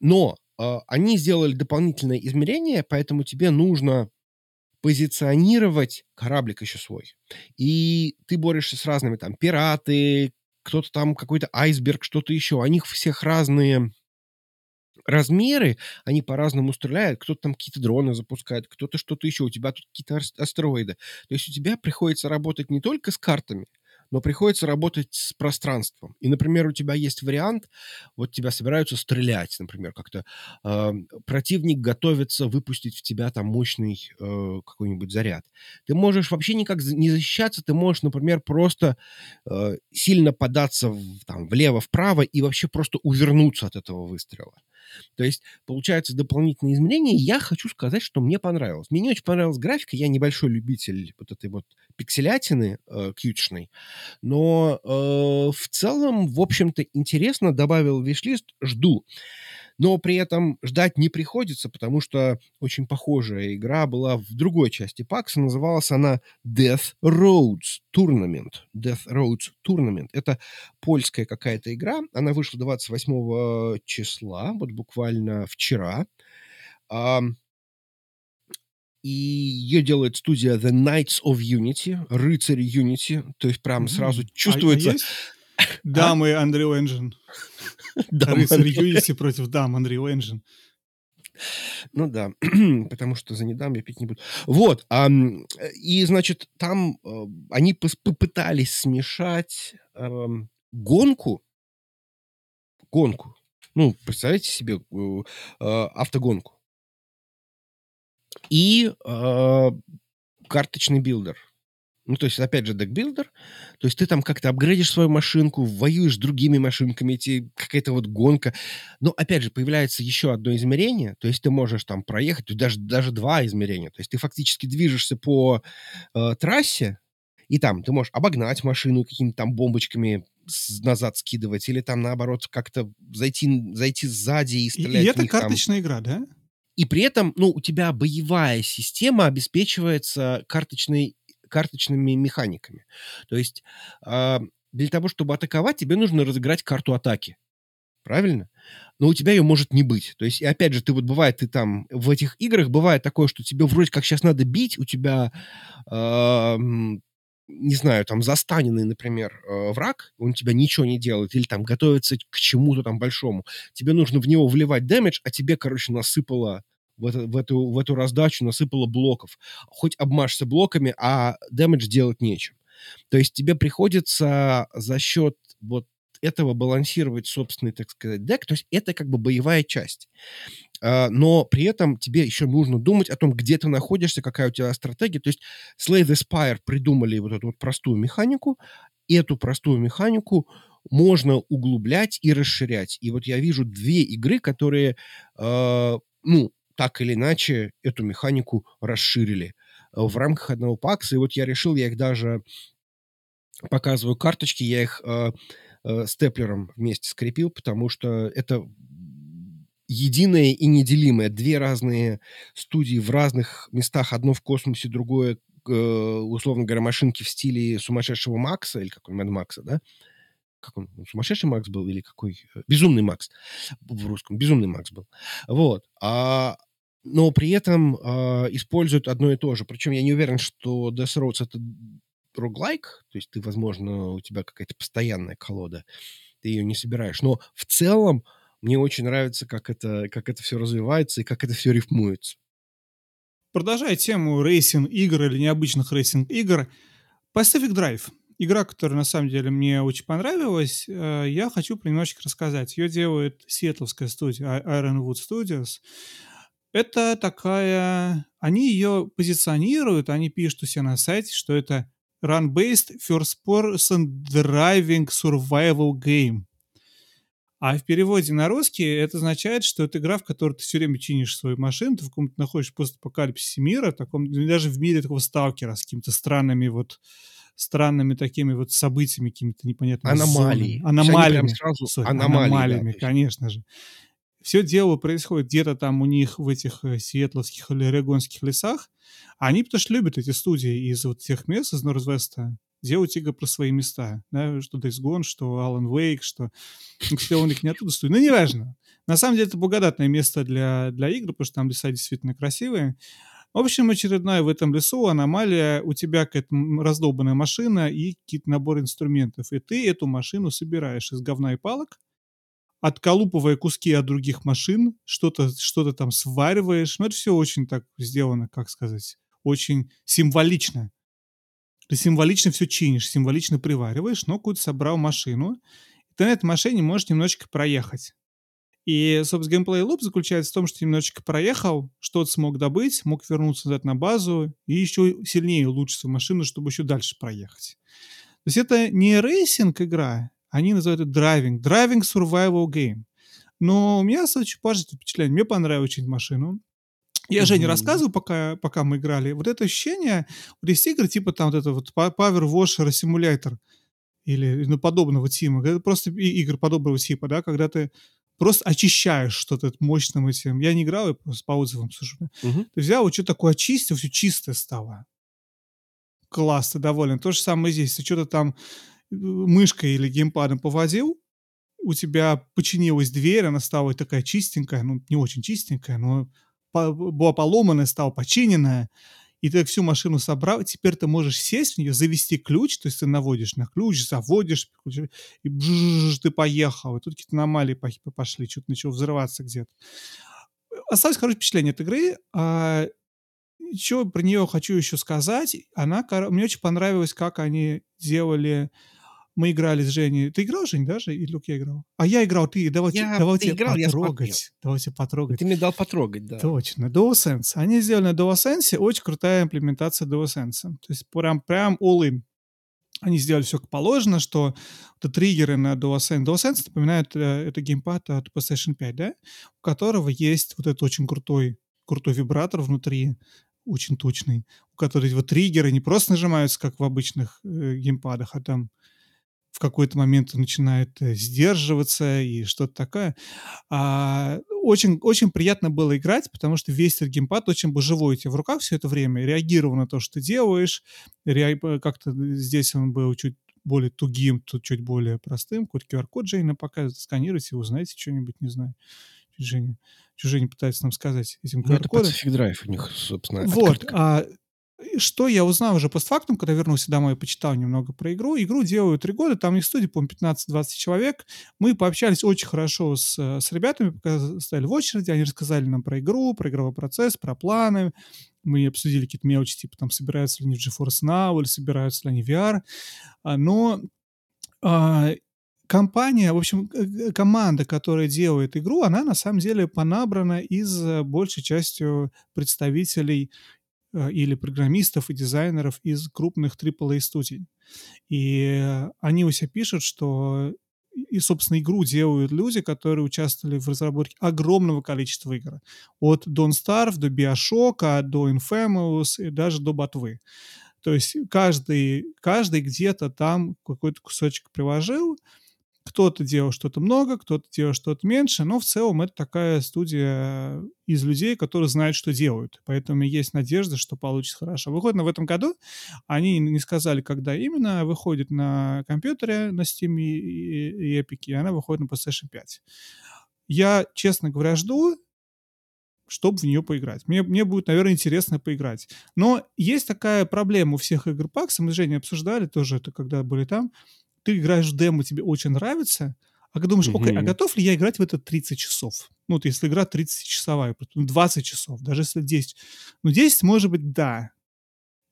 Но э, они сделали дополнительное измерение, поэтому тебе нужно позиционировать кораблик еще свой. И ты борешься с разными там пираты, кто-то там какой-то айсберг, что-то еще. У них всех разные размеры, они по-разному стреляют, кто-то там какие-то дроны запускает, кто-то что-то еще, у тебя тут какие-то астероиды. То есть у тебя приходится работать не только с картами, но приходится работать с пространством. И, например, у тебя есть вариант, вот тебя собираются стрелять, например, как-то э, противник готовится выпустить в тебя там мощный э, какой-нибудь заряд. Ты можешь вообще никак не защищаться, ты можешь, например, просто э, сильно податься в, там, влево-вправо и вообще просто увернуться от этого выстрела. То есть, получается, дополнительные изменения. Я хочу сказать, что мне понравилось. Мне не очень понравилась графика. Я небольшой любитель вот этой вот пикселятины э, кьютишной. Но э, в целом, в общем-то, интересно. Добавил виш-лист. Жду. Но при этом ждать не приходится, потому что очень похожая игра была в другой части пакса. Называлась она Death Roads Tournament. Death Roads Tournament. Это польская какая-то игра. Она вышла 28 числа, вот буквально вчера. И ее делает студия The Knights of Unity, рыцари Unity. То есть прям сразу а, чувствуется... А, а Дамы Unreal Engine. Рыцарь Unity против дам Unreal Engine. Ну да, потому что за недам я пить не буду. Вот, а, и, значит, там а, они попытались смешать а, гонку, гонку, ну, представляете себе а, автогонку, и а, карточный билдер. Ну, то есть, опять же, декбилдер. То есть ты там как-то апгрейдишь свою машинку, воюешь с другими машинками, эти, какая-то вот гонка. Но, опять же, появляется еще одно измерение. То есть ты можешь там проехать, даже, даже два измерения. То есть ты фактически движешься по э, трассе, и там ты можешь обогнать машину какими-то там бомбочками назад скидывать, или там, наоборот, как-то зайти, зайти сзади и стрелять И, и это карточная там. игра, да? И при этом, ну, у тебя боевая система обеспечивается карточной карточными механиками. То есть э, для того, чтобы атаковать, тебе нужно разыграть карту атаки. правильно? Но у тебя ее может не быть. То есть, и опять же, ты вот бывает, ты там в этих играх бывает такое, что тебе вроде как сейчас надо бить, у тебя э, не знаю, там застаненный, например, э, враг, он тебя ничего не делает, или там готовится к чему-то там большому, тебе нужно в него вливать дэмидж, а тебе, короче, насыпало в, это, в, эту, в эту раздачу насыпало блоков. Хоть обмажься блоками, а дэмидж делать нечем. То есть тебе приходится за счет вот этого балансировать собственный, так сказать, дек. То есть это как бы боевая часть. А, но при этом тебе еще нужно думать о том, где ты находишься, какая у тебя стратегия. То есть Slay the Spire придумали вот эту вот простую механику. Эту простую механику можно углублять и расширять. И вот я вижу две игры, которые, э, ну, так или иначе, эту механику расширили в рамках одного пакса. И вот я решил, я их даже показываю карточки, я их э, э, степлером вместе скрепил, потому что это единое и неделимое. Две разные студии в разных местах. Одно в космосе, другое, э, условно говоря, машинки в стиле сумасшедшего Макса, или какой Мэд Макса, да? Как он? Сумасшедший Макс был или какой? Э, Безумный Макс в русском. Безумный Макс был. Вот. А, но при этом э, используют одно и то же. Причем я не уверен, что Death Roads это roguelike, то есть ты, возможно, у тебя какая-то постоянная колода, ты ее не собираешь. Но в целом мне очень нравится, как это, как это все развивается и как это все рифмуется. Продолжая тему racing -игр или необычных racing -игр, Pacific Drive. Игра, которая на самом деле мне очень понравилась, э, я хочу немножечко рассказать. Ее делает сиэтловская студия Ironwood Studios. Это такая... Они ее позиционируют, они пишут у себя на сайте, что это run-based first-person driving survival game. А в переводе на русский это означает, что это игра, в которой ты все время чинишь свою машину, ты в каком-то находишься постапокалипсисе мира, таком, даже в мире такого сталкера с какими-то странными вот странными такими вот событиями, какими-то непонятными Аномалии. Аномалиями. Сразу аномалии, аномалиями, да, конечно же. Все дело происходит где-то там у них в этих э, сиэтловских или орегонских лесах, они потому что любят эти студии из вот тех мест, из Норвеста, делать игры про свои места. Да, что Days Gone, что Alan Wake, что... Ну, кстати, он их не оттуда студия. Ну, неважно. На самом деле, это благодатное место для, для игр, потому что там леса действительно красивые. В общем, очередная в этом лесу аномалия. У тебя какая-то раздолбанная машина и какие-то набор инструментов. И ты эту машину собираешь из говна и палок, отколупывая куски от других машин, что-то что там свариваешь. Ну, это все очень так сделано, как сказать, очень символично. Ты символично все чинишь, символично привариваешь, но какую-то собрал машину, ты на этой машине можешь немножечко проехать. И, собственно, gameplay loop заключается в том, что немножечко проехал, что-то смог добыть, мог вернуться назад на базу и еще сильнее улучшить свою машину, чтобы еще дальше проехать. То есть это не racing -игра, они называют это driving. Driving survival game. Но у меня очень положительное впечатление. Мне понравилась очень машину. Я mm-hmm. Жене рассказывал, пока, пока мы играли. Вот это ощущение, вот есть игры типа там вот это вот Power Washer Simulator или ну, подобного типа. Это просто игры подобного типа, да, когда ты просто очищаешь что-то мощным этим. Я не играл, я просто по отзывам сужу. Uh-huh. Ты взял, вот что такое очистил, все чистое стало. Класс, ты доволен. То же самое здесь. Ты что-то там мышкой или геймпадом повозил, у тебя починилась дверь, она стала такая чистенькая, ну, не очень чистенькая, но была поломанная, стала починенная, и ты всю машину собрал, теперь ты можешь сесть в нее, завести ключ, то есть ты наводишь на ключ, заводишь, и бжж, ты поехал. И тут какие-то аномалии пошли, что-то начало взрываться где-то. Осталось хорошее впечатление от игры. А, что про нее хочу еще сказать? Она, мне очень понравилось, как они делали мы играли с Женей. Ты играл, Жень, даже? Или только я играл? А я играл, ты. Давайте, я, давайте играл, потрогать. Я давайте потрогать. Ты мне дал потрогать, да. Точно. DualSense. Они сделали на DualSense очень крутая имплементация DualSense. То есть прям, прям all-in. Они сделали все как положено, что это триггеры на DualSense. DualSense напоминает, э, это геймпад от PlayStation 5, да? У которого есть вот этот очень крутой, крутой вибратор внутри, очень точный, у которого вот триггеры не просто нажимаются, как в обычных э, геймпадах, а там в какой-то момент начинает э, сдерживаться и что-то такое. А, очень, очень приятно было играть, потому что весь этот геймпад очень был живой у тебя в руках все это время, реагировал на то, что ты делаешь, реаг... как-то здесь он был чуть более тугим, тут чуть более простым. Какой-то QR-код Женя показывает, сканируйте, узнаете что-нибудь, не знаю. Женя, что Женя пытается нам сказать этим Ну, это QR-кодом. Pacific Drive у них, собственно, Вот, а что я узнал уже постфактум, когда вернулся домой и почитал немного про игру. Игру делаю три года, там у них студии, по-моему, 15-20 человек. Мы пообщались очень хорошо с, э, с ребятами, пока стояли в очереди, они рассказали нам про игру, про игровой процесс, про планы. Мы обсудили какие-то мелочи, типа там, собираются ли они в GeForce Now или собираются ли они в VR. А, Но а, компания, в общем, команда, которая делает игру, она на самом деле понабрана из э, большей частью представителей или программистов и дизайнеров из крупных AAA студий. И э, они у себя пишут, что и, собственно, игру делают люди, которые участвовали в разработке огромного количества игр. От Don't Starve до Bioshock, до Infamous и даже до Ботвы. То есть каждый, каждый где-то там какой-то кусочек приложил, кто-то делал что-то много, кто-то делал что-то меньше, но в целом это такая студия из людей, которые знают, что делают. Поэтому есть надежда, что получится хорошо. Выходит в этом году. Они не сказали, когда именно. Выходит на компьютере, на Steam и, и, Epic, и она выходит на PlayStation 5. Я, честно говоря, жду, чтобы в нее поиграть. Мне, мне будет, наверное, интересно поиграть. Но есть такая проблема у всех игр PAX, мы с Женей обсуждали тоже это, когда были там, ты играешь в демо, тебе очень нравится, а ты думаешь, окей, а готов ли я играть в это 30 часов? Ну, вот если игра 30-часовая, ну, 20 часов, даже если 10. Ну, 10, может быть, да,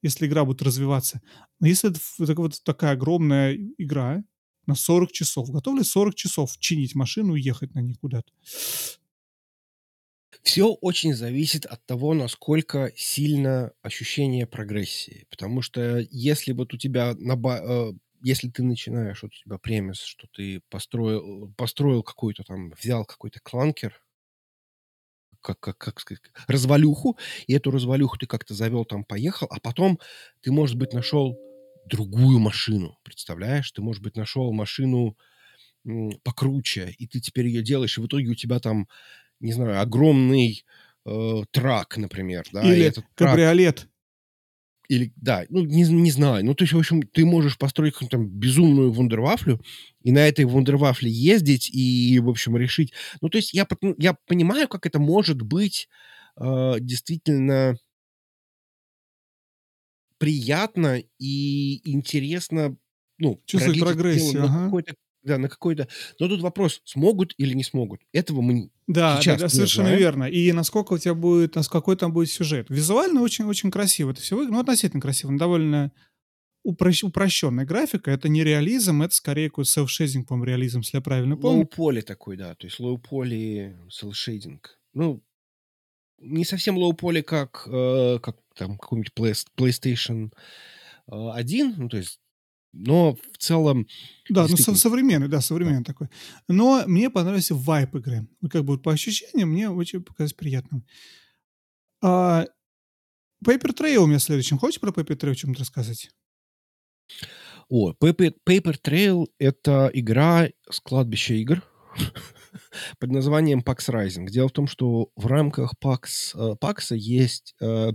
если игра будет развиваться. Но если это вот такая огромная игра на 40 часов, готов ли 40 часов чинить машину и ехать на ней куда-то? Все очень зависит от того, насколько сильно ощущение прогрессии. Потому что если вот у тебя наба- э, если ты начинаешь, вот у тебя премис, что ты построил, построил какой-то там, взял какой-то кланкер, как, как, как сказать, развалюху, и эту развалюху ты как-то завел там, поехал, а потом ты, может быть, нашел другую машину, представляешь? Ты, может быть, нашел машину м, покруче, и ты теперь ее делаешь, и в итоге у тебя там, не знаю, огромный э, трак, например, да, Или этот трак, кабриолет. Или, да, ну, не, не знаю, ну, то есть, в общем, ты можешь построить какую-то там безумную вундервафлю, и на этой вундервафле ездить и, в общем, решить. Ну, то есть, я, ну, я понимаю, как это может быть э, действительно приятно и интересно, ну, Чувствовать прогрессию, ага. какой-то, да, на какой-то... Но тут вопрос, смогут или не смогут. Этого мы Да, да, сейчас да, не совершенно знаем. верно. И насколько у тебя будет, нас какой там будет сюжет. Визуально очень-очень красиво это все выглядит. Ну, относительно красиво. но довольно упрощ- упрощенная графика. Это не реализм, это скорее какой-то селф-шейдинг, по-моему, реализм, если я правильно помню. Лоу-поли такой, да, то есть лоу-поли селшейдинг. Ну, не совсем лоу-поли, как, э, как там какой-нибудь Play- PlayStation э, 1, ну, то есть, но в целом Да, ну со- современный, да, да. современный такой. Но мне понравился вайп игры. Как бы по ощущениям мне очень показалось приятным. А, Paper Trail у меня следующим. Хочешь про Paper Trail чем-то рассказать? О, Paper, Paper Trail — это игра с кладбища игр под названием PAX Rising. Дело в том, что в рамках PAX, э, PAX есть... э,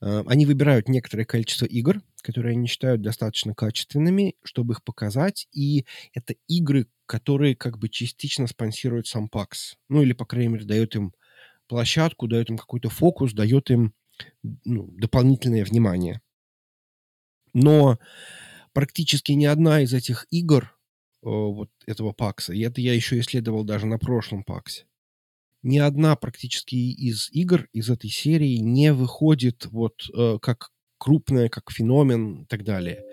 э, они выбирают некоторое количество игр, которые они считают достаточно качественными, чтобы их показать. И это игры, которые как бы частично спонсирует сам PAX. Ну, или, по крайней мере, дает им площадку, дает им какой-то фокус, дает им ну, дополнительное внимание. Но практически ни одна из этих игр э, вот этого пакса, и это я еще исследовал даже на прошлом паксе, ни одна практически из игр из этой серии не выходит вот э, как крупная, как феномен и так далее.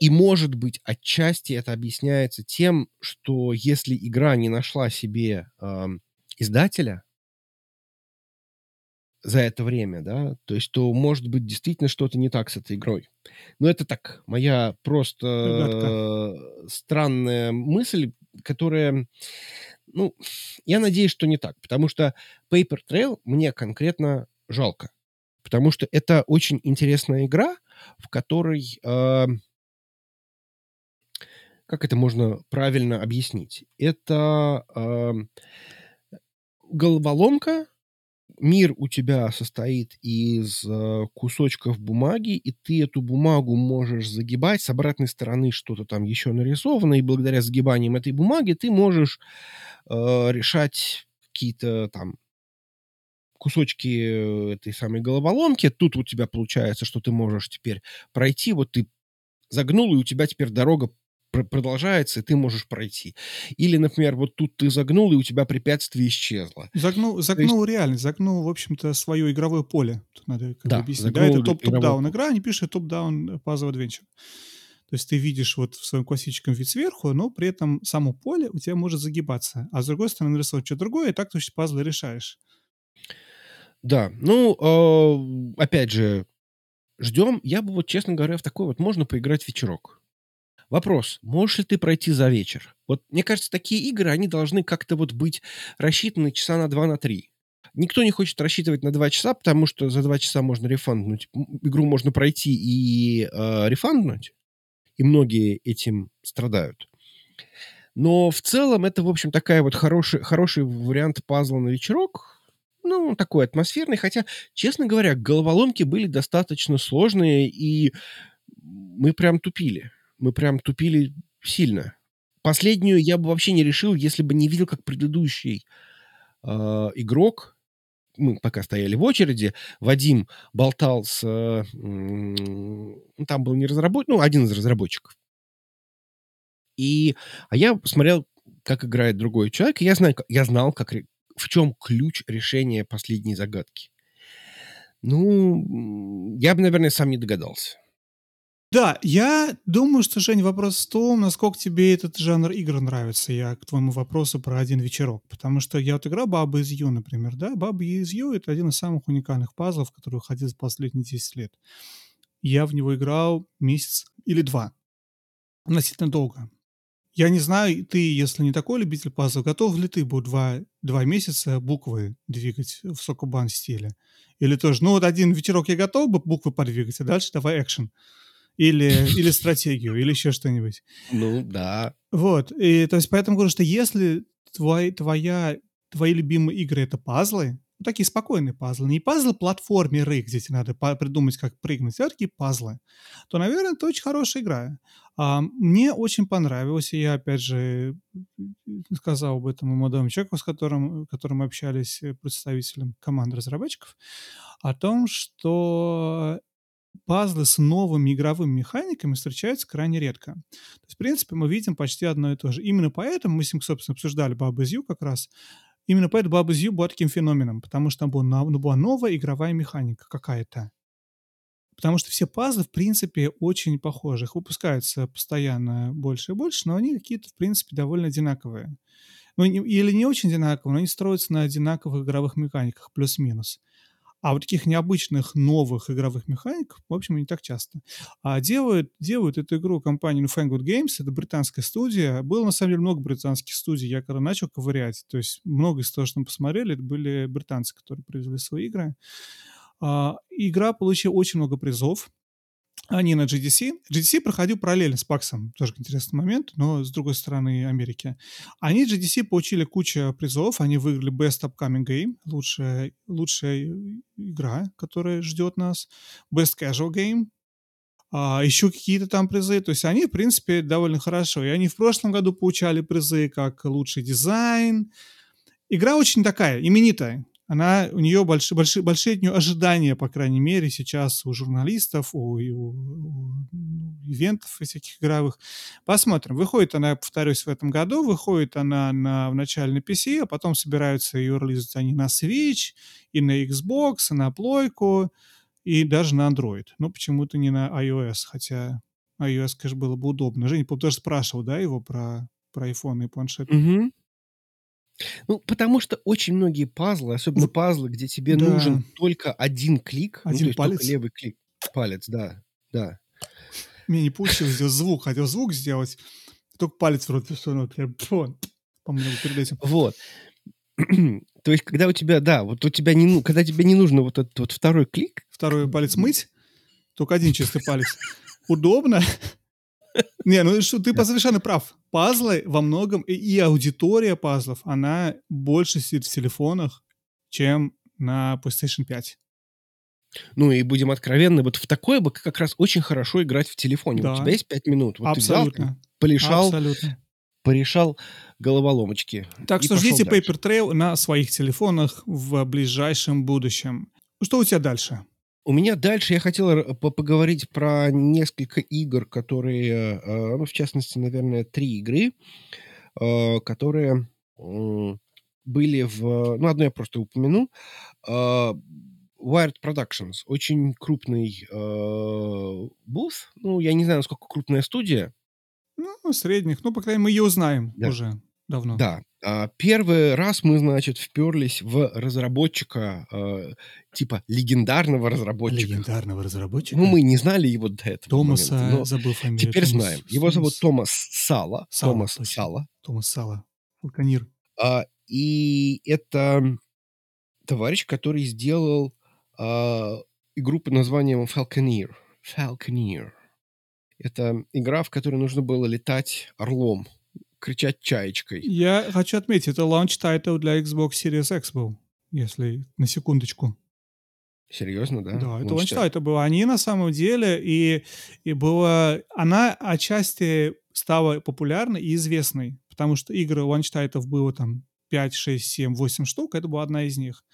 И, может быть, отчасти это объясняется тем, что если игра не нашла себе эм, издателя за это время, да, то есть, то, может быть, действительно что-то не так с этой игрой. Но это так, моя просто э, странная мысль, которая, ну, я надеюсь, что не так, потому что Paper Trail мне конкретно жалко, потому что это очень интересная игра, в которой, э, как это можно правильно объяснить, это э, головоломка, мир у тебя состоит из э, кусочков бумаги, и ты эту бумагу можешь загибать. С обратной стороны что-то там еще нарисовано, и благодаря загибаниям этой бумаги ты можешь э, решать какие-то там кусочки э, этой самой головоломки. Тут у тебя получается, что ты можешь теперь пройти. Вот ты загнул, и у тебя теперь дорога продолжается, и ты можешь пройти. Или, например, вот тут ты загнул, и у тебя препятствие исчезло. Загнул, загнул есть... реально, загнул, в общем-то, свое игровое поле. Тут надо как да, объяснить. Да, это топ-топ-даун игра, они пишут топ-даун puzzle adventure. То есть ты видишь вот в своем классическом вид сверху, но при этом само поле у тебя может загибаться. А с другой стороны нарисовать что-то другое, и так ты пазлы решаешь. Да, ну, э, опять же, ждем. Я бы вот, честно говоря, в такой вот можно поиграть вечерок. Вопрос, можешь ли ты пройти за вечер? Вот мне кажется, такие игры, они должны как-то вот быть рассчитаны часа на два, на три. Никто не хочет рассчитывать на два часа, потому что за два часа можно рефанднуть. Игру можно пройти и э, рефанднуть. И многие этим страдают. Но в целом это, в общем, такая вот хороший, хороший вариант пазла на вечерок. Ну, такой атмосферный. Хотя, честно говоря, головоломки были достаточно сложные, и мы прям тупили мы прям тупили сильно. Последнюю я бы вообще не решил, если бы не видел, как предыдущий э, игрок, мы пока стояли в очереди, Вадим болтал с... Э, э, там был не разработчик, ну, один из разработчиков. И, а я посмотрел, как играет другой человек, и я, знаю, я знал, как, в чем ключ решения последней загадки. Ну, я бы, наверное, сам не догадался. Да, я думаю, что, Жень, вопрос в том, насколько тебе этот жанр игр нравится. Я к твоему вопросу про один вечерок. Потому что я вот играл Баба из Ю, например, да? Баба из Ю — это один из самых уникальных пазлов, который выходил за последние 10 лет. Я в него играл месяц или два. Относительно долго. Я не знаю, ты, если не такой любитель пазлов, готов ли ты был два, два месяца буквы двигать в Сокубан стиле? Или тоже, ну вот один вечерок я готов бы буквы подвигать, а дальше давай экшен или, или стратегию, или еще что-нибудь. Ну, да. Вот. И, то есть, поэтому говорю, что если твой, твоя, твои любимые игры — это пазлы, ну, такие спокойные пазлы, не пазлы платформеры, где тебе надо придумать, как прыгнуть, а такие пазлы, то, наверное, это очень хорошая игра. А, мне очень понравилось, и я, опять же, сказал об этом молодому человеку, с которым, которым мы общались, э, представителем команды разработчиков, о том, что пазлы с новыми игровыми механиками встречаются крайне редко. То есть, в принципе, мы видим почти одно и то же. Именно поэтому мы с ним, собственно, обсуждали Баба Зью как раз. Именно поэтому Баба Зью была таким феноменом, потому что там была, ну, была новая игровая механика какая-то. Потому что все пазлы, в принципе, очень похожи. Их выпускаются постоянно больше и больше, но они какие-то, в принципе, довольно одинаковые. Ну, или не очень одинаковые, но они строятся на одинаковых игровых механиках, плюс-минус. А вот таких необычных новых игровых механик, в общем, не так часто. А делают, делают эту игру компания Newfangled Games, это британская студия. Было, на самом деле, много британских студий. Я когда начал ковырять, то есть много из того, что мы посмотрели, это были британцы, которые привезли свои игры. А, игра получила очень много призов они на GDC. GDC проходил параллельно с PAX, тоже интересный момент, но с другой стороны Америки. Они GDC получили кучу призов, они выиграли Best Upcoming Game, лучшая, лучшая игра, которая ждет нас, Best Casual Game, а, еще какие-то там призы. То есть они, в принципе, довольно хорошо. И они в прошлом году получали призы как лучший дизайн. Игра очень такая, именитая она, у нее большие, большие, большие от нее ожидания, по крайней мере, сейчас у журналистов, у, у, у ивентов всяких игровых. Посмотрим. Выходит она, повторюсь, в этом году, выходит она на, в начале на PC, а потом собираются ее релизить они на Switch, и на Xbox, и на плойку, и даже на Android. Ну, почему-то не на iOS, хотя iOS, конечно, было бы удобно. Женя, тоже спрашивал, да, его про, про iPhone и планшет? Угу. Ну, потому что очень многие пазлы, особенно пазлы, где тебе Да. нужен только один клик, ну, Один только палец. левый клик, палец, да, да. Мне не получилось сделать звук. Хотел звук сделать. Только палец вроде сунул. Прям, по-моему, перед этим. Вот. То есть, когда у тебя, да, вот у тебя не, ну, когда тебе не нужно вот этот вот второй клик, Второй палец мыть. Только один чистый палец. Удобно. Не, ну что, ты совершенно прав. Пазлы во многом, и, и аудитория пазлов, она больше сидит в телефонах, чем на PlayStation 5. Ну и будем откровенны, вот в такое бы как раз очень хорошо играть в телефоне. Да. У тебя есть 5 минут. Вот Абсолютно. ты взял, полишал, Абсолютно. порешал головоломочки. Так что ждите дальше. Paper Trail на своих телефонах в ближайшем будущем. Что у тебя дальше? У меня дальше я хотел по- поговорить про несколько игр, которые, э, ну, в частности, наверное, три игры, э, которые были в... Ну, одну я просто упомяну. Э, Wired Productions. Очень крупный э, буф. Ну, я не знаю, насколько крупная студия. Ну, средних. Ну, по крайней мере, мы ее узнаем Да. уже давно. Да. А, Первый раз мы, значит, вперлись в разработчика, э, типа легендарного разработчика. Легендарного разработчика. Ну, мы не знали его до этого Томаса, момента, но забыл фамилию. теперь Томас- знаем. Его зовут Томас- Томас Сала. Сала, Томас точно. Сала. Томас Сала. Falconeer. А, и это товарищ, который сделал а, игру под названием Falconeer. Falconeer. Это игра, в которой нужно было летать орлом, кричать чаечкой. Я хочу отметить, это launch title для Xbox Series X был, если на секундочку. Серьезно, да? Да, это launch title был. Они на самом деле, и, и было... Она отчасти стала популярной и известной, потому что игры launch title ов было там 5, 6, 7, 8 штук, это была одна из них.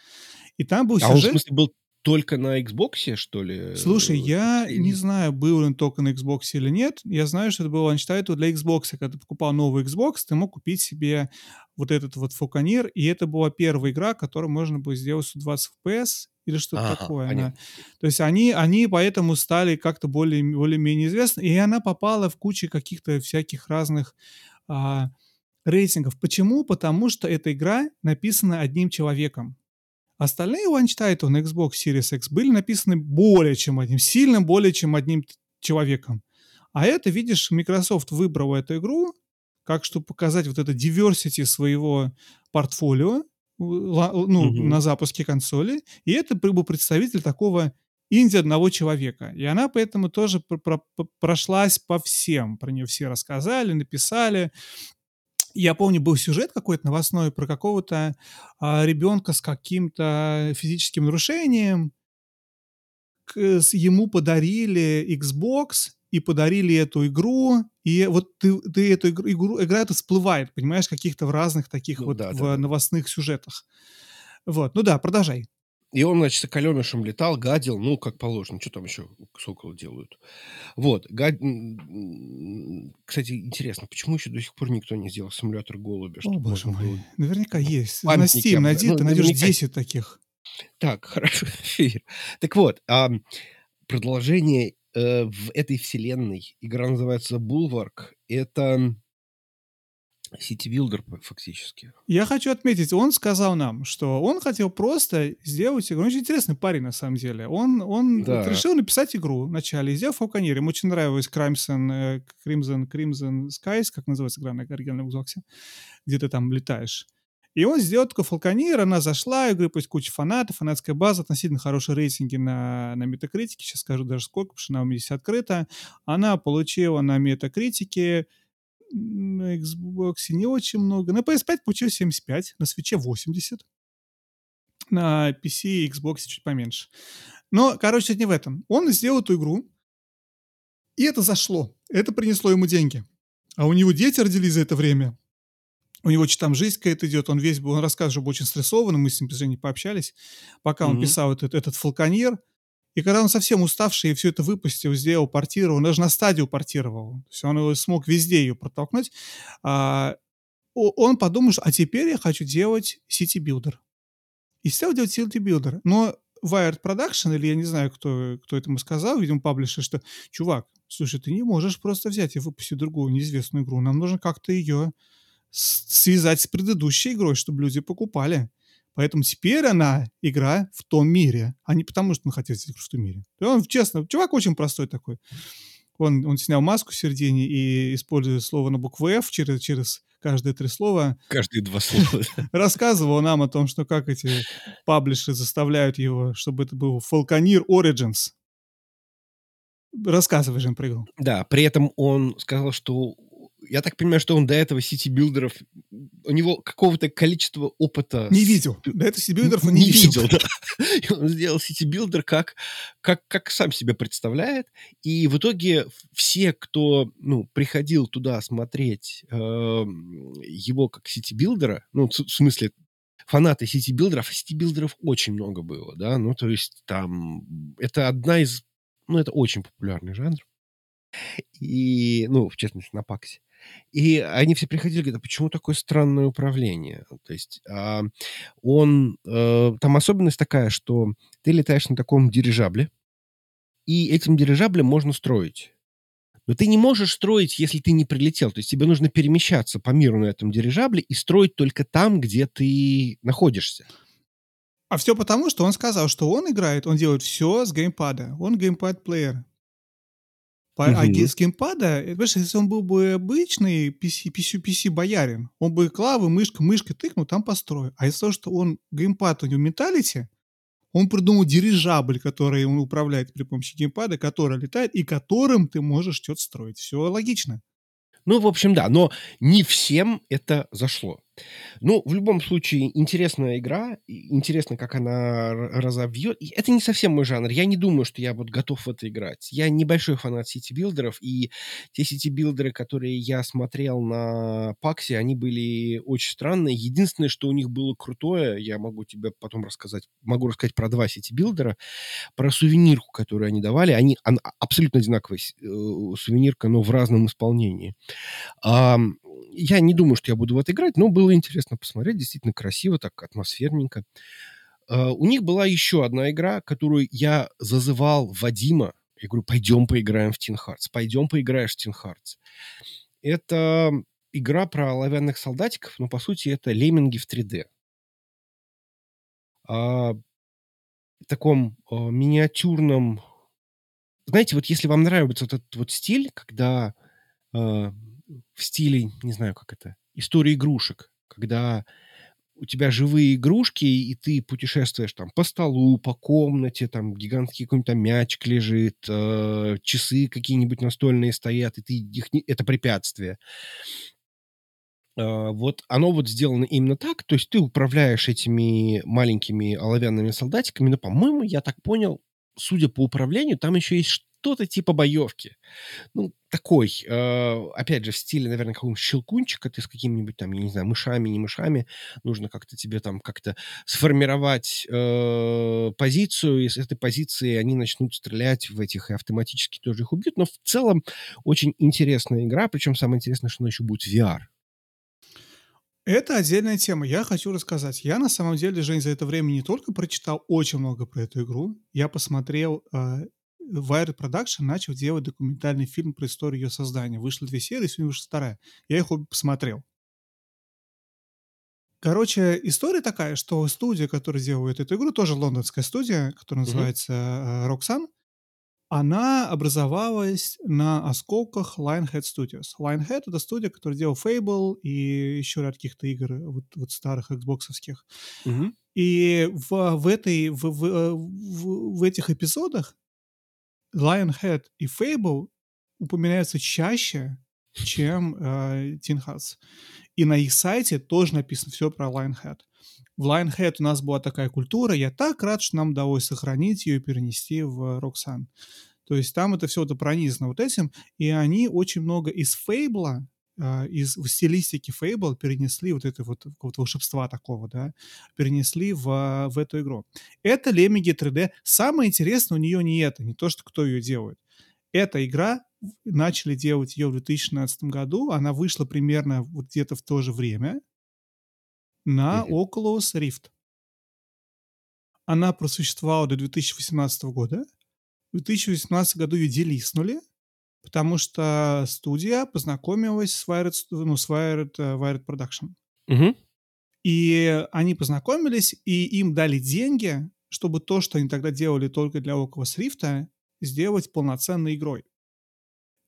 И там был А он, в сюжет... смысле, был только на Xbox, что ли? Слушай, я или- не знаю, был он только на Xbox или нет. Я знаю, что это было launch title для Xbox. Когда ты покупал новый Xbox, ты мог купить себе вот этот вот Falconeer, и это была первая игра, которую можно было сделать 120 FPS или что-то Ага, такое. понятно. То есть они, они поэтому стали как-то более, более-менее известны, и она попала в кучу каких-то всяких разных а, рейтингов. Почему? Потому что эта игра написана одним человеком. Остальные launch title ы на Xbox Series X были написаны более чем одним, сильно более чем одним человеком. А это, видишь, Microsoft выбрал эту игру, как чтобы показать вот это diversity своего портфолио ла- ну, Мгм. на запуске консоли. И это был представитель такого инди одного человека. И она поэтому тоже про- прошлась по всем. Про нее все рассказали, написали. Я помню, был сюжет какой-то новостной про какого-то а, ребенка с каким-то физическим нарушением. К- с- ему подарили Xbox и подарили эту игру. И вот ты, ты эту игру, игру, игра это всплывает, понимаешь, каких-то в разных таких Ну вот да, в да. новостных сюжетах. Вот, ну да, продолжай. И он, значит, соколенышем летал, гадил, ну, как положено. Что там еще соколы делают? Вот. гад- Кстати, интересно, почему еще до сих пор никто не сделал симулятор голубя? О, боже мой. было- Наверняка есть. На памятники Steam обна- найди, ну, ты найдешь наверняка 10 таких. Так, хорошо. Так вот, ам, продолжение э, в этой вселенной. Игра называется Bulwark. Это сити-билдер фактически. Я хочу отметить, он сказал нам, что он хотел просто сделать игру. Он очень интересный парень, на самом деле. Он, он Да. вот решил написать игру вначале и сделал Falconeer. Ему очень нравилась Crimson, э, Crimson, Crimson Skies, как называется игра на оригинальном Xbox, где ты там летаешь. И он сделал такой Falconeer, она зашла, игры пусть куча фанатов, фанатская база, относительно хорошие рейтинги на, на метакритике, сейчас скажу даже сколько, потому что она у меня здесь открыта. Она получила на метакритике на Xbox не очень много. На PS5 получил 75, на Switch 80. На PC и Xbox чуть поменьше. Но, короче, не в этом. Он сделал эту игру, и это зашло. Это принесло ему деньги. А у него дети родились за это время. У него что там жизнь какая-то идет. Он весь был, он рассказывает, что был очень стресованным. Мы с ним, к сожалению, пообщались. Пока он Мгм. писал этот, этот фалконьер. И когда он совсем уставший и все это выпустил, сделал, портировал, он даже на стадию портировал. То есть он смог везде ее протолкнуть. А, он подумал, что а теперь я хочу делать City Builder. И стал делать City Builder. Но Wired Production, или я не знаю, кто, кто это ему сказал, видимо, паблишер, что, чувак, слушай, ты не можешь просто взять и выпустить другую неизвестную игру. Нам нужно как-то ее связать с предыдущей игрой, чтобы люди покупали. Поэтому теперь она игра в том мире, а не потому, что он хотел сделать игру в том мире. И он, честно, чувак очень простой такой. Он, он снял маску в середине и, используя слово на букву F через, через каждые три слова, Каждые два слова. рассказывал нам о том, что как эти паблишеры заставляют его, чтобы это был Falconeer Origins. Рассказывай же про игру. Да, при этом он сказал, что я так понимаю, что он до этого сити-билдеров, у него какого-то количества опыта... Не видел. До этого сити-билдеров он не, не видел. видел. да. И он сделал сити-билдер как, как, как сам себе представляет. И в итоге все, кто ну, приходил туда смотреть э, его как сити-билдера, ну, в смысле, фанаты сити-билдеров, а сити-билдеров очень много было, да, ну, то есть там это одна из, ну, это очень популярный жанр. И, ну, в частности, на Паксе. И они все приходили, говорят, а почему такое странное управление? То есть а, он... Э, там особенность такая, что ты летаешь на таком дирижабле, и этим дирижаблем можно строить. Но ты не можешь строить, если ты не прилетел. То есть тебе нужно перемещаться по миру на этом дирижабле и строить только там, где ты находишься. А все потому, что он сказал, что он играет, он делает все с геймпада. Он геймпад-плеер. По- А Мгм. ге- с геймпада, э, понимаешь, если он был бы обычный PC, PC, PC боярин, он бы клавы, мышка, мышкой тыкнул, там построил. А из-за того, что он геймпад, у него mentality, он придумал дирижабль, который он управляет при помощи геймпада, который летает и которым ты можешь что-то строить. Все логично. Ну, в общем, да, но не всем это зашло. Ну, в любом случае, интересная игра, интересно, как она р- разовьет. И это не совсем мой жанр. Я не думаю, что я вот готов в это играть. Я небольшой фанат сити-билдеров, и те сити-билдеры, которые я смотрел на PAX е, они были очень странные. Единственное, что у них было крутое, я могу тебе потом рассказать, могу рассказать про два сити-билдера, про сувенирку, которую они давали. Они, абсолютно одинаковая э, сувенирка, но в разном исполнении. Ам, я не думаю, что я буду в это играть, но было интересно посмотреть. Действительно красиво, так атмосферненько. А, у них была еще одна игра, которую я зазывал Вадима. Я говорю, пойдем поиграем в Team Hearts. Пойдем поиграешь в Team Hearts. Это игра про оловянных солдатиков, но, по сути, это лемминги в 3D. А, в таком а, миниатюрном... Знаете, вот если вам нравится вот этот вот стиль, когда а, в стиле, не знаю, как это, истории игрушек, когда у тебя живые игрушки, и ты путешествуешь там по столу, по комнате, там гигантский какой-нибудь мячик лежит, э, часы какие-нибудь настольные стоят, и ты их не... это препятствие. А, вот оно вот сделано именно так, то есть ты управляешь этими маленькими оловянными солдатиками, но, по-моему, я так понял, судя по управлению, там еще есть что-то типа боевки. Ну, такой, э, опять же, в стиле, наверное, какого-нибудь щелкунчика, ты с какими-нибудь там, я не знаю, мышами, не мышами, нужно как-то тебе там как-то сформировать э, позицию, и с этой позиции они начнут стрелять в этих, и автоматически тоже их убьют, но в целом очень интересная игра, причем самое интересное, что она еще будет VR. Это отдельная тема. Я хочу рассказать. Я на самом деле, Жень, за это время не только прочитал очень много про эту игру, я посмотрел э, Wired Production начал делать документальный фильм про историю ее создания. Вышло две серии, сегодня вышла вторая. Я их обе посмотрел. Короче, история такая, что студия, которая делает эту игру, тоже лондонская студия, которая называется э, Roxanne, она образовалась на осколках Lionhead Studios. Lionhead — это студия, которая делала Fable и еще ряд каких-то игр вот, вот старых xboxовских. Мгм. И в, в, этой, в, в, э, в, в этих эпизодах Lionhead и Fable упоминаются чаще, чем э, Teen Hearts. И на их сайте тоже написано все про Lionhead. В Lionhead у нас была такая культура, я так рад, что нам удалось сохранить ее и перенести в Roxanne. То есть там это все это пронизано вот этим, и они очень много из Фейбла, из в стилистики Fable перенесли вот это вот какого-то волшебства такого, да, перенесли в, в эту игру. Это Лемминги 3D. Самое интересное у нее не это, не то, что кто ее делает. Эта игра, начали делать ее в 2016 году, она вышла примерно вот где-то в то же время на. Oculus Rift. Она просуществовала до 2018 года. В 2018 году ее делиснули, потому что студия познакомилась с Wired, ну, с Wired, э, Wired Production. Мгм. И они познакомились, и им дали деньги, чтобы то, что они тогда делали только для Oculus Rift, сделать полноценной игрой.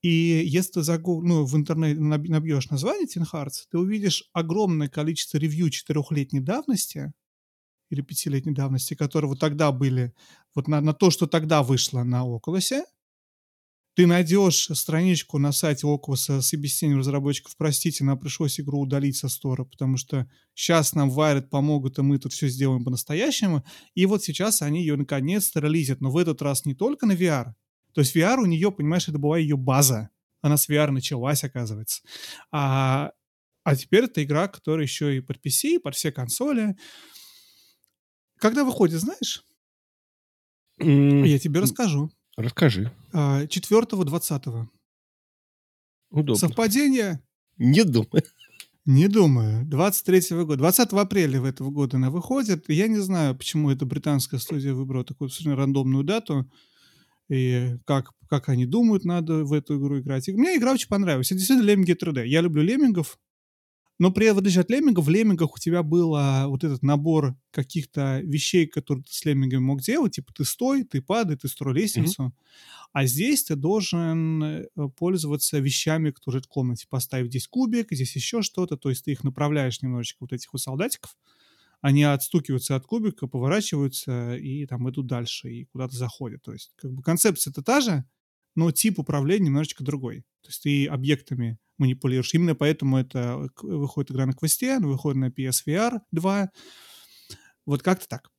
И если ты загуг... ну, в интернете наб- набьешь название Teen Hearts, ты увидишь огромное количество ревью четырехлетней давности или пятилетней давности, которые вот тогда были, вот на, на то, что тогда вышло на Oculus. Ты найдешь страничку на сайте Oculus с объяснением разработчиков, простите, нам пришлось игру удалить со стора, потому что сейчас нам Wired помогут, и мы тут все сделаем по-настоящему. И вот сейчас они ее наконец-то релизят, но в этот раз не только на VR. То есть VR у нее, понимаешь, это была ее база. Она с VR началась, оказывается. А, а теперь это игра, которая еще и под PC, и под все консоли. Когда выходит, знаешь? Я тебе расскажу. Расскажи. А, 4-20. Удобно. Совпадение? Не думаю. Не думаю. 23 года. 20 апреля этого года она выходит. Я не знаю, почему эта британская студия выбрала такую совершенно рандомную дату. И как, как они думают, надо в эту игру играть. И мне игра очень понравилась. Это действительно Лемминги 3D. Я люблю Леммингов. Но при в отличие от Леммингов, в Леммингах у тебя был а, вот этот набор каких-то вещей, которые ты с Леммингами мог делать. Типа ты стой, ты падай, ты строй лестницу. А здесь ты должен э, пользоваться вещами, которые в комнате. Поставив здесь кубик, здесь еще что-то. То есть ты их направляешь немножечко, вот этих вот солдатиков. Они отстукиваются от кубика, поворачиваются и там идут дальше и куда-то заходят. То есть как бы концепция-то та же, но тип управления немножечко другой. То есть ты объектами манипулируешь. Именно поэтому это выходит игра на квесте, она выходит на PSVR 2. Вот как-то так.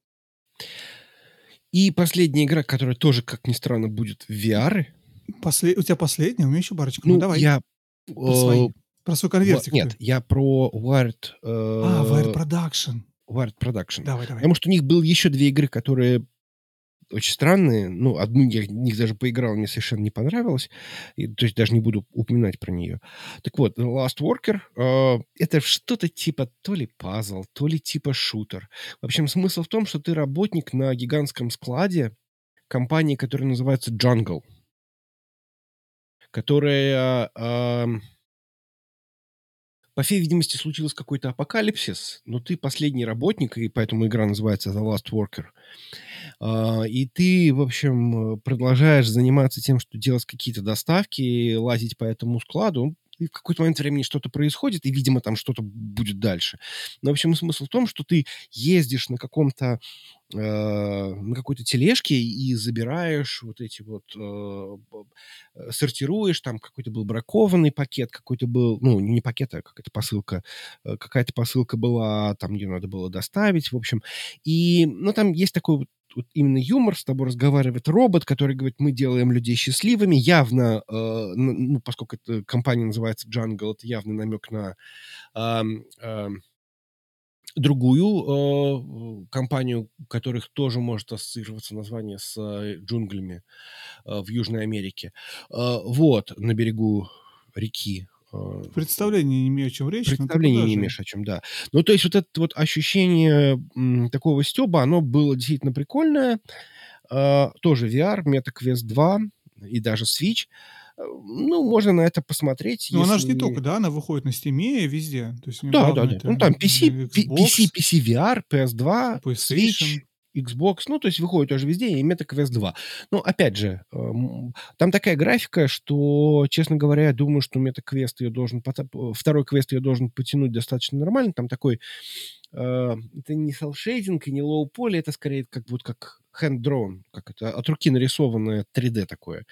И последняя игра, которая тоже, как ни странно, будет в VR. После... У тебя последняя, у меня еще парочка. Ну, Ну, давай. я... Про, свои. э, Про свой конвертик. Нет, ты. я про Wired... А, Wired э, Production. Wired Production. Давай, давай. Потому что у них было еще две игры, которые очень странные. Ну, одну я в них даже поиграл, мне совершенно не понравилось. И, то есть даже не буду упоминать про нее. Так вот, Last Worker э, это что-то типа то ли пазл, то ли типа шутер. В общем, смысл в том, что ты работник на гигантском складе компании, которая называется Jungle. Которая... эм, по всей видимости, случился какой-то апокалипсис, но ты последний работник, и поэтому игра называется The Last Worker. А, И ты, в общем, продолжаешь заниматься тем, что делать какие-то доставки, лазить по этому складу. И в какой-то момент времени что-то происходит, и, видимо, там что-то будет дальше. Но, в общем, смысл в том, что ты ездишь на каком-то э, на какой-то тележке и забираешь вот эти вот, б- э, сортируешь, там какой-то был бракованный пакет, какой-то был, ну, не пакет, а какая-то посылка, э, какая-то посылка была, там, ее надо было доставить, в общем. И, ну, там есть такой вот вот именно юмор, с тобой разговаривает робот, который говорит, мы делаем людей счастливыми, явно, э, ну, поскольку эта компания называется Jungle, это явный намек на ам, ам, другую э, компанию, у которых тоже может ассоциироваться название с э, джунглями э, в Южной Америке. Э, вот, на берегу реки. Э, Представления не имею, о чем речь. но Представления не имеешь о чем, да. Ну, то есть вот это вот ощущение м, такого стеба, оно было действительно прикольное. Э, тоже VR, MetaQuest 2 и даже Switch. Э, Ну, можно на это посмотреть. Ну, она же не если- только, да, она выходит на Steam везде. То есть Да, да, да. это Ну, там PC, Xbox, PC, PC VR, PS2, PlayStation. Switch, Xbox, ну, то есть выходит тоже везде, и Meta Quest 2. Но, опять же, эм, там такая графика, что, честно говоря, я думаю, что Meta Quest ее должен, э, второй квест ее должен потянуть достаточно нормально. Там такой, э, это не cel-shading и не low poly, это скорее как вот как hand-drawn, как это, от руки нарисованное 3D такое.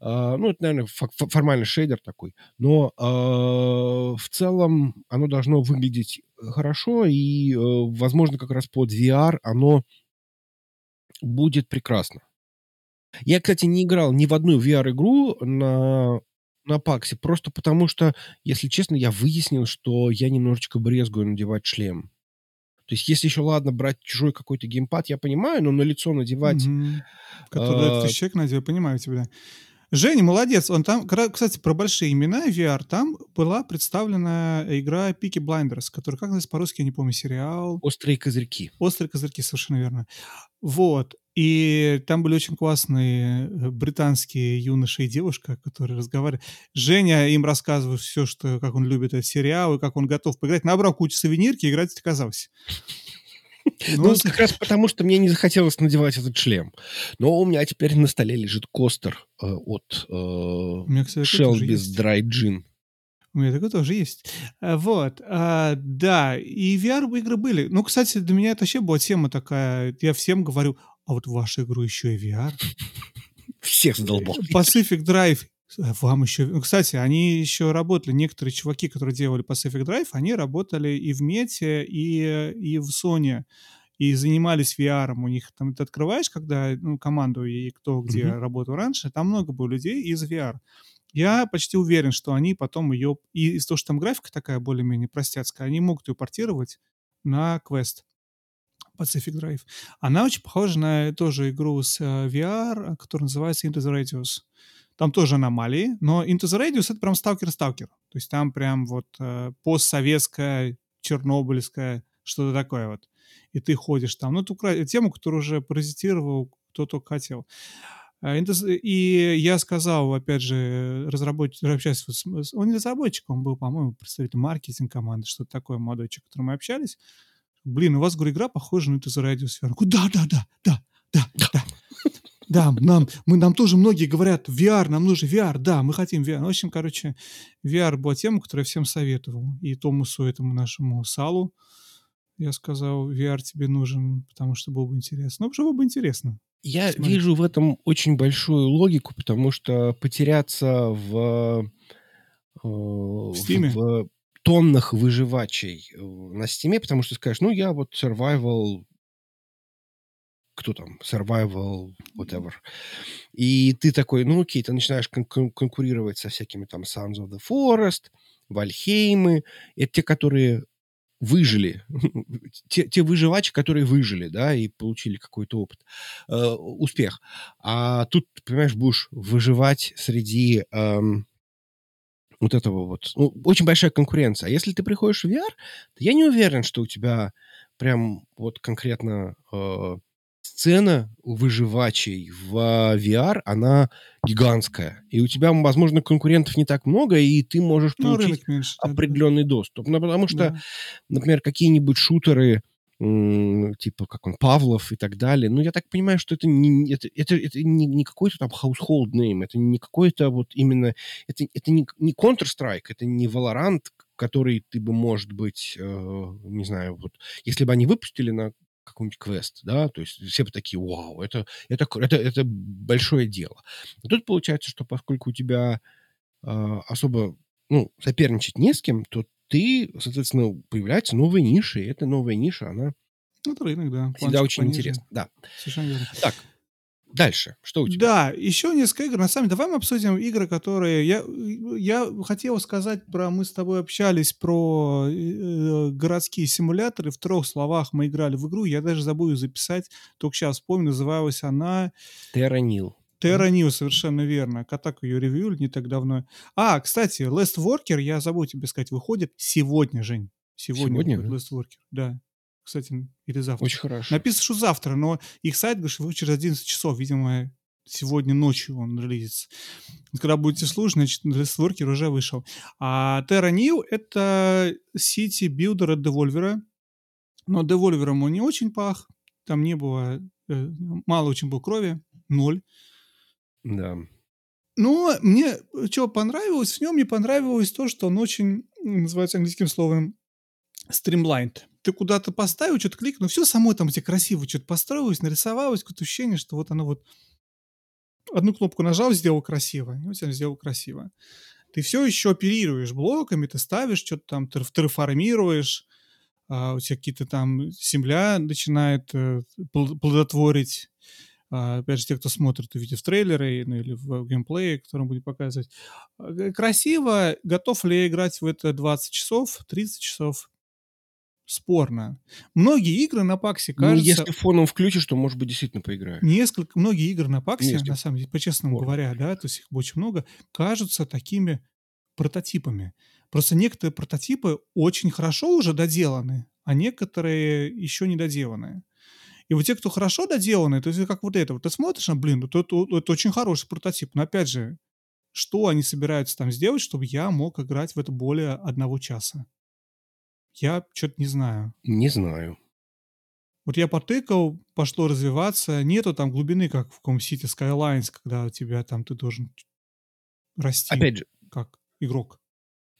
А, ну, это, наверное, фо- фо- формальный шейдер такой. Но а, в целом оно должно выглядеть хорошо, и, э, возможно, как раз под VR оно будет прекрасно. Я, кстати, не играл ни в одну VR-игру на, на Паксе, просто потому что, если честно, я выяснил, что я немножечко брезгую надевать шлем. То есть, если еще, ладно, брать чужой какой-то геймпад, я понимаю, но на лицо надевать... Мгм. Который ты человек надел, понимаю тебя. Женя молодец. Он там, кстати, про большие имена VR, там была представлена игра Peaky Blinders, который, как называется по-русски, я не помню, сериал. Острые козырьки. Острые козырьки, совершенно верно. Вот. И там были очень классные э, британские юноши и девушка, которые разговаривали. Женя им рассказывает все, что, как он любит этот сериал, и как он готов поиграть. Набрал кучу сувенирки, играть отказался. Ну, вот как раз потому, что мне не захотелось надевать этот шлем. Но у меня теперь на столе лежит костер э, от э, Shelby's. Dry Gin. У меня такой тоже есть. А, Вот, а, да, и VR-игры были. Ну, кстати, для меня это вообще была тема такая. Я всем говорю, а вот в вашу игру еще и VR. всех задолбал. Pacific Drive вам еще... ну, Кстати, они еще работали, некоторые чуваки, которые делали Pacific Drive, они работали и в Мете, и, и в Sony, и занимались VR. У них там ты открываешь, когда ну, команду и кто где Мгм. работал раньше, там много было людей из VR. Я почти уверен, что они потом ее... И из-за того, что там графика такая более-менее простецкая, они могут ее портировать на Quest. Pacific Drive. Она очень похожа на тоже игру с э, VR, которая называется Into the Radius. Там тоже аномалии, но Into the Radius это прям сталкер-сталкер. То есть там прям вот э, постсоветская, чернобыльская, что-то такое вот. И ты ходишь там. Ну, кра- тему, которую уже паразитировал, кто только хотел. А, И я сказал, опять же, разработчик, он не разработчик, он был, по-моему, представитель маркетинг команды, что-то такое, молодой человек, с которым мы общались. Блин, у вас, говорю, игра похожа на Into the Radius. Я говорю, да, да, да, да, да, да. Да, нам, мы, нам тоже многие говорят, VR, нам нужен VR, да, мы хотим VR. Ну, В общем, короче, VR была тема, которую я всем советовал. И Томасу, этому нашему Салу, я сказал, VR тебе нужен, потому что было бы интересно. Ну, было бы интересно. Я Смотри. вижу в этом очень большую логику, потому что потеряться в, э, в, Стиме? в тоннах выживачей э, на стиме, потому что скажешь, ну, я вот survival, кто там, survival, whatever. И ты такой, ну, окей, ты начинаешь кон- кон- конкурировать со всякими там Sons of the Forest, Вальхеймы. Это те, которые выжили, те, те выживачи, которые выжили, да, и получили какой-то опыт, э, успех. А тут, понимаешь, будешь выживать среди эм, вот этого вот, ну, очень большая конкуренция. А если ты приходишь в VR, то я не уверен, что у тебя прям вот конкретно э, сцена выживачей в VR, она гигантская. И у тебя, возможно, конкурентов не так много, и ты можешь Ну, получить рынок меньше. да, да, определенный доступ. Ну, потому что да. например, какие-нибудь шутеры, типа как он, Павлов и так далее, ну, я так понимаю, что это не, это, это, это не, не какой-то там household name, это не какой-то вот именно, это, это не, не Counter-Strike, это не Valorant, который ты бы, может быть, э, не знаю, вот, если бы они выпустили на какой-нибудь квест, да, то есть все бы такие, вау, это, это, это, это большое дело. А тут получается, что поскольку у тебя э, особо, ну, соперничать не с кем, то ты, соответственно, появляются новые ниши, и эта новая ниша, она Это рынок, да. всегда очень пониже. интересна. Да. Совершенно верно. Так, дальше. Что у тебя? Да, еще несколько игр. На самом деле, давай мы обсудим игры, которые... Я, я хотел сказать про... Мы с тобой общались про э, городские симуляторы. В трех словах мы играли в игру. Я даже забыл записать. Только сейчас вспомню. Называлась она. Terra New, совершенно верно. Катак ее ревьюли не так давно. А, кстати, Last Worker, я забыл тебе сказать, выходит сегодня, Жень. Сегодня, Сегодня, выходит Last Worker. Да. Кстати, или завтра. Очень хорошо. Написано, что завтра, но их сайт говорит, что через 11 часов. Видимо, сегодня ночью он релизится. Когда будете слушать, значит, Worker уже вышел. А Terra New — это City Builder от Devolver. Но Devolver он не очень пах. Там не было... э, мало очень было крови. Ноль. Да. Но мне что понравилось в нем, мне понравилось то, что он очень, называется английским словом, streamlined. Ты куда-то поставил, что-то кликнул, все само там тебе красиво что-то построилось, нарисовалось, какое-то ощущение, что вот оно вот одну кнопку нажал, сделал красиво, и тебя сделал красиво. Ты все еще оперируешь блоками, ты ставишь что-то там, ты терраформируешь, а, у тебя какие-то там земля начинает э, пл- плодотворить, а, опять же, те, кто смотрит, увидев трейлеры ну, или в геймплее, который будет показывать. Г- Красиво. Готов ли я играть в это 20 часов, 30 часов? Спорно. Многие игры на Паксе, Ну, кажется, если фоном включишь, то, может быть, действительно поиграешь. несколько, многие игры на Паксе, Несколько. на самом деле, по-честному Спорно. говоря, да, то есть их очень много, кажутся такими прототипами. Просто некоторые прототипы очень хорошо уже доделаны, а некоторые еще не доделаны. И вот те, кто хорошо доделаны, то есть как вот это, вот ты смотришь, на, блин, вот это, это очень хороший прототип. Но опять же, что они собираются там сделать, чтобы я мог играть в это более одного часа? Я что-то не знаю. Не знаю. Вот я потыкал, пошло развиваться. Нету там глубины, как в каком City Skylines, когда у тебя там ты должен расти Опять же, как игрок.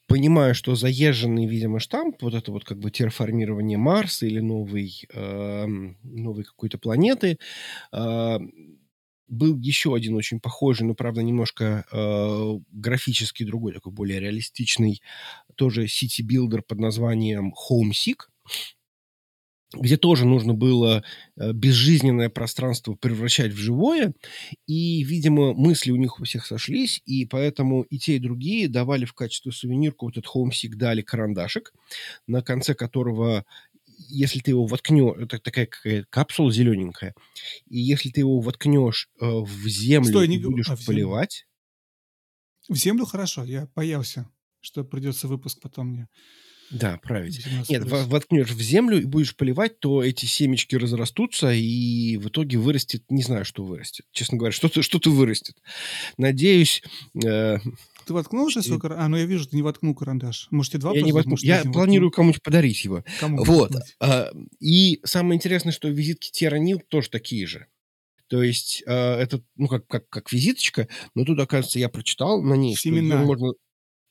понимаю, что заезженный, видимо, штамп, вот это вот как бы терраформирование Марса или новой, эм, новой какой-то планеты, эм, был еще один очень похожий, но, правда, немножко э, графически другой, такой более реалистичный, тоже сити-билдер под названием Homesick, где тоже нужно было э, безжизненное пространство превращать в живое, и, видимо, мысли у них у всех сошлись, и поэтому и те, и другие давали в качестве сувенирку вот этот Homesick дали карандашик, на конце которого если ты его воткнешь, это такая капсула зелененькая, и если ты его воткнешь э, в землю Стой, и не... будешь а, в поливать... В землю хорошо, я боялся, что придется выпуск потом мне. Да, править. 18 Нет, воткнешь в землю и будешь поливать, то эти семечки разрастутся, и в итоге вырастет, не знаю, что вырастет. Честно говоря, что-то что вырастет. Надеюсь, э, Ты воткнул уже свой карандаш? А, ну я вижу, ты не воткнул карандаш. Может, тебе два я не воткну. может, Я планирую кому-нибудь подарить его. Кому Вот. а, И самое интересное, что визитки Тиранил тоже такие же. То есть э, это, ну, как, как, как визиточка, но тут, оказывается, я прочитал на ней, что Семена. можно,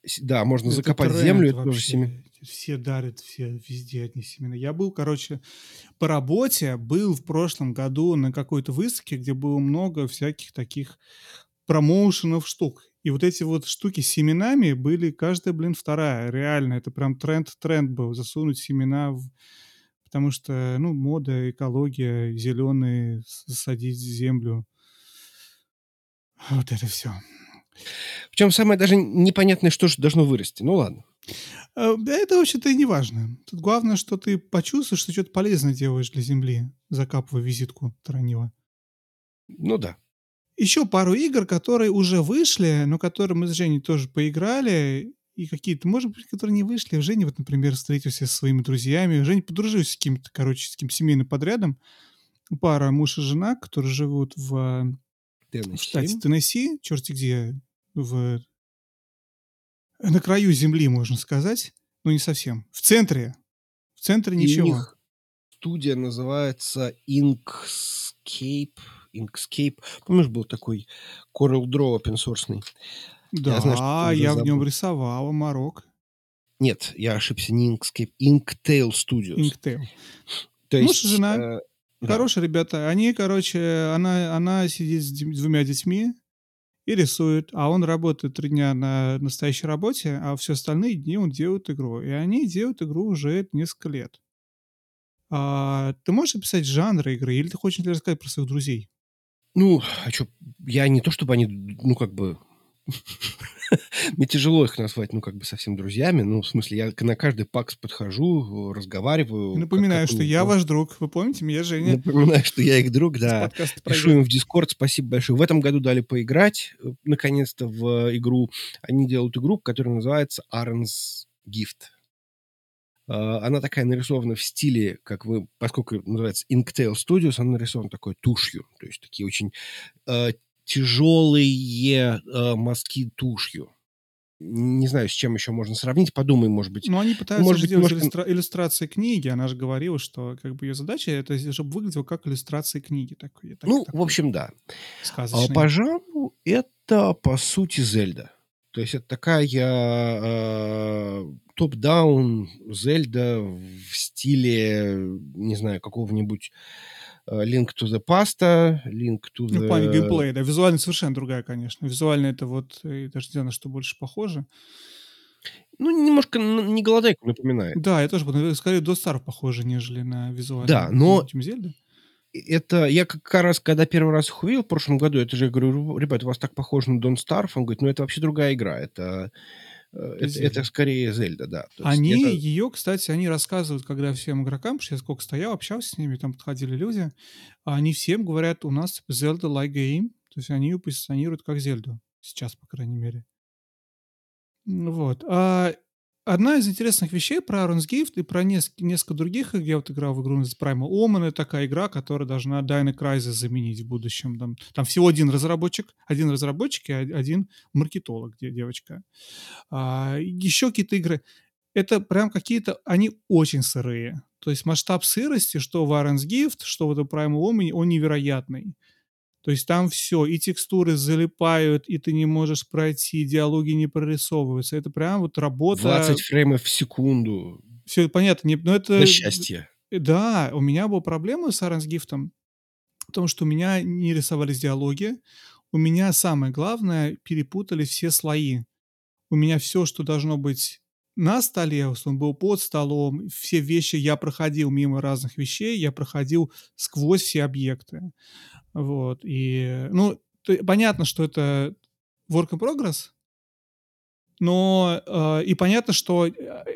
с- да, можно Это закопать тренд землю, это тоже семя. Все дарят, все везде одни семена. Я был, короче, по работе, был в прошлом году на какой-то выставке, где было много всяких таких промоушенов штук. И вот эти вот штуки с семенами были каждая, блин, вторая. Реально, это прям тренд-тренд был. Засунуть семена в... Потому что, ну, мода, экология, зеленые, засадить землю. Вот это все. Причем самое даже непонятное, что же должно вырасти. Ну ладно. Э, Да это вообще-то и не важно. Тут главное, что ты почувствуешь, что что-то полезное делаешь для Земли, закапывая визитку Таранила. Ну да. Еще пару игр, которые уже вышли, но которые мы с Женей тоже поиграли, и какие-то, может быть, которые не вышли. Женя, вот, например, встретился со своими друзьями. Женя подружился с каким-то, короче, с каким-то семейным подрядом. Пара муж и жена, которые живут в, в штате Теннесси. Теннесси, черти где, в, на краю земли, можно сказать. Ну, не совсем. В центре. В центре И у ничего. них студия называется Inkscape. Inkscape. Помнишь, был такой Coral Draw open source? Да, Я знаю, я в нем рисовал Марок, Нет, я ошибся, не Inkscape, Inktail Studios. Inktale. То Муж есть, и жена. э, да. Хорошие ребята. Они, короче, она, она сидит с двумя детьми и рисует, а он работает три дня на настоящей работе, а все остальные дни он делает игру. И они делают игру уже несколько лет. А, ты можешь описать жанр игры, или ты хочешь рассказать про своих друзей? Ну, а что, я не то, чтобы они, ну, как бы... Мне тяжело их назвать, ну, как бы совсем друзьями. Ну, в смысле, я на каждый пакс подхожу, разговариваю. Напоминаю, что я ваш друг. Вы помните, меня Женя Напоминаю, что я их друг, да. Пишу им в Дискорд, спасибо большое. В этом году дали поиграть, э, наконец-то, в игру. Они делают игру, которая называется Aaron's Gift. А, Она такая нарисована в стиле, как вы, поскольку называется Inktail Studios, она нарисована такой тушью. То есть такие очень э, тяжелые э, мазки тушью. Не знаю, с чем еще можно сравнить. Подумай, может быть. Но они пытаются может сделать немножко- иллюстра- иллюстрации книги. Она же говорила, что как бы ее задача это чтобы выглядело как иллюстрации книги. Такой, так- Ну, в такой общем, да. А сказочный. по жанру это, по сути, Зельда. То есть это такая э, топ-даун Зельда в стиле, не знаю, какого-нибудь э, Link to the Past, Link to the... Ну, в плане геймплея, да. Визуально совершенно другая, конечно. Визуально это вот, э, даже не знаю, на что больше похоже. Ну, немножко не голодайку напоминает. Да, я тоже, скорее, до Star похоже, нежели на визуально. Да, но- Зельда. Это я как раз, когда первый раз их увидел в прошлом году, это же я говорю, ребят, у вас так похоже на Don't Starve. Он говорит, ну это вообще другая игра. Это, э, это, Зельда. это скорее Зельда, да. То Они это- ее, кстати, они рассказывают, когда всем игрокам, потому что я сколько стоял, общался с ними, там подходили люди, а они всем говорят, у нас типа Zelda like game, то есть они ее позиционируют как Зельду, сейчас, по крайней мере. Вот. А одна из интересных вещей про Aaron's Gift и про неск- несколько других игр, я вот играл в игру называется Primal Omen, это такая игра, которая должна Dino Crisis заменить в будущем. Там, там всего один разработчик, один разработчик и один маркетолог, где девочка. А, еще какие-то игры. Это прям какие-то, они очень сырые. То есть масштаб сырости, что в Aaron's Gift, что в этом Primal Omen, он невероятный. То есть там все, и текстуры залипают, и ты не можешь пройти, диалоги не прорисовываются. Это прям вот работа... 20 фреймов в секунду. Все понятно, не, но это... На счастье. Да, у меня была проблема с Aaron's Gift. потому что у меня не рисовались диалоги. У меня самое главное, перепутали все слои. У меня все, что должно быть на столе, он был под столом, все вещи, я проходил мимо разных вещей, я проходил сквозь все объекты. Вот, и, ну, понятно, что это work in progress, но э, и понятно, что э,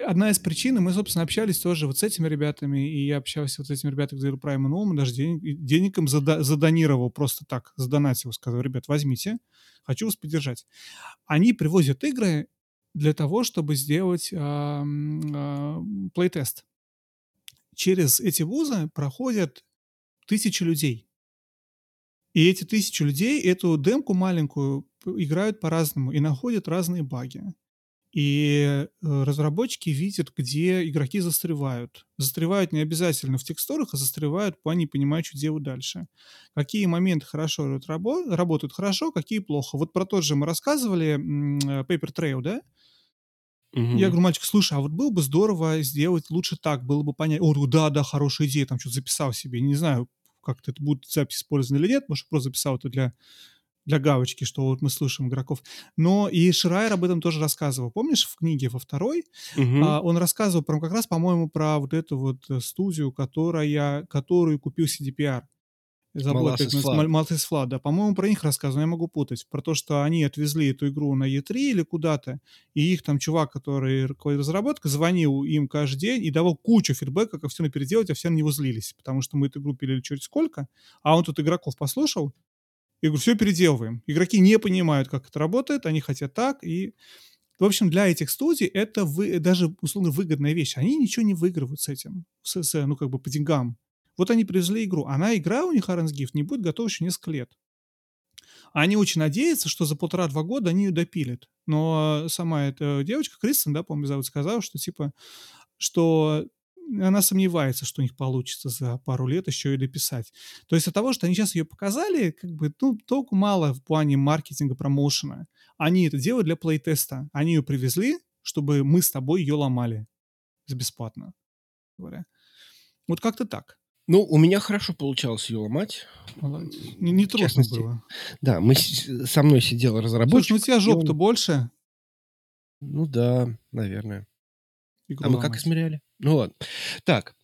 одна из причин, мы, собственно, общались тоже вот с этими ребятами, и я общался вот с этими ребятами, где Prime и даже денег, денег им зада, задонировал просто так, задонатил, сказал, ребят, возьмите, хочу вас поддержать. Они привозят игры для того, чтобы сделать э, э. Через эти вузы проходят тысячи людей. И эти тысячи людей эту демку маленькую играют по-разному и находят разные баги. И э, разработчики видят, где игроки застревают. Застревают не обязательно в текстурах, а застревают, по они понимают, что делать дальше. Какие моменты хорошо работают хорошо, какие плохо. Вот про тот же мы рассказывали, э, Paper Trail, да? Угу. Я говорю, мальчик, слушай, а вот было бы здорово сделать лучше так, было бы понять. Он говорит, да, да, хорошая идея, там что-то записал себе. Не знаю, как это будет запись использована или нет, может, просто записал это для для галочки, что вот мы слышим игроков. Но и Шрайер об этом тоже рассказывал. Помнишь, в книге во второй угу. а, он рассказывал про, как раз, по-моему, про вот эту вот э, студию, которая, которую купил CDPR. Забыл, Malthus Flood, да. По-моему, про них рассказывал, я могу путать. Про то, что они отвезли эту игру на E3 или куда-то, и их там чувак, который руководит разработкой, звонил им каждый день и давал кучу фидбэка, как все на переделать, а все на него злились, потому что мы эту игру пилили через сколько, а он тут игроков послушал, я говорю, все переделываем. Игроки не понимают, как это работает, они хотят так, и... В общем, для этих студий это вы, даже условно выгодная вещь. Они ничего не выигрывают с этим, с, с, ну как бы по деньгам. Вот они привезли игру. Она, игра у них, Aaron's Gift, не будет готова еще несколько лет. Они очень надеются, что за полтора-два года они ее допилят. Но сама эта девочка, Кристен, да, по-моему, зовут, сказала, что типа, что она сомневается, что у них получится за пару лет еще и дописать. То есть от того, что они сейчас ее показали, как бы, ну, толку мало в плане маркетинга, промоушена. Они это делают для плейтеста. Они ее привезли, чтобы мы с тобой ее ломали бесплатно, говоря. Вот как-то так. Ну, у меня хорошо получалось ее ломать. Не, не трудно было. Да, мы со мной сидел разработчик. Слушай, ну у тебя жоп-то он... больше. Ну да, наверное. Игру а мы как измеряли? Ну ладно. Так,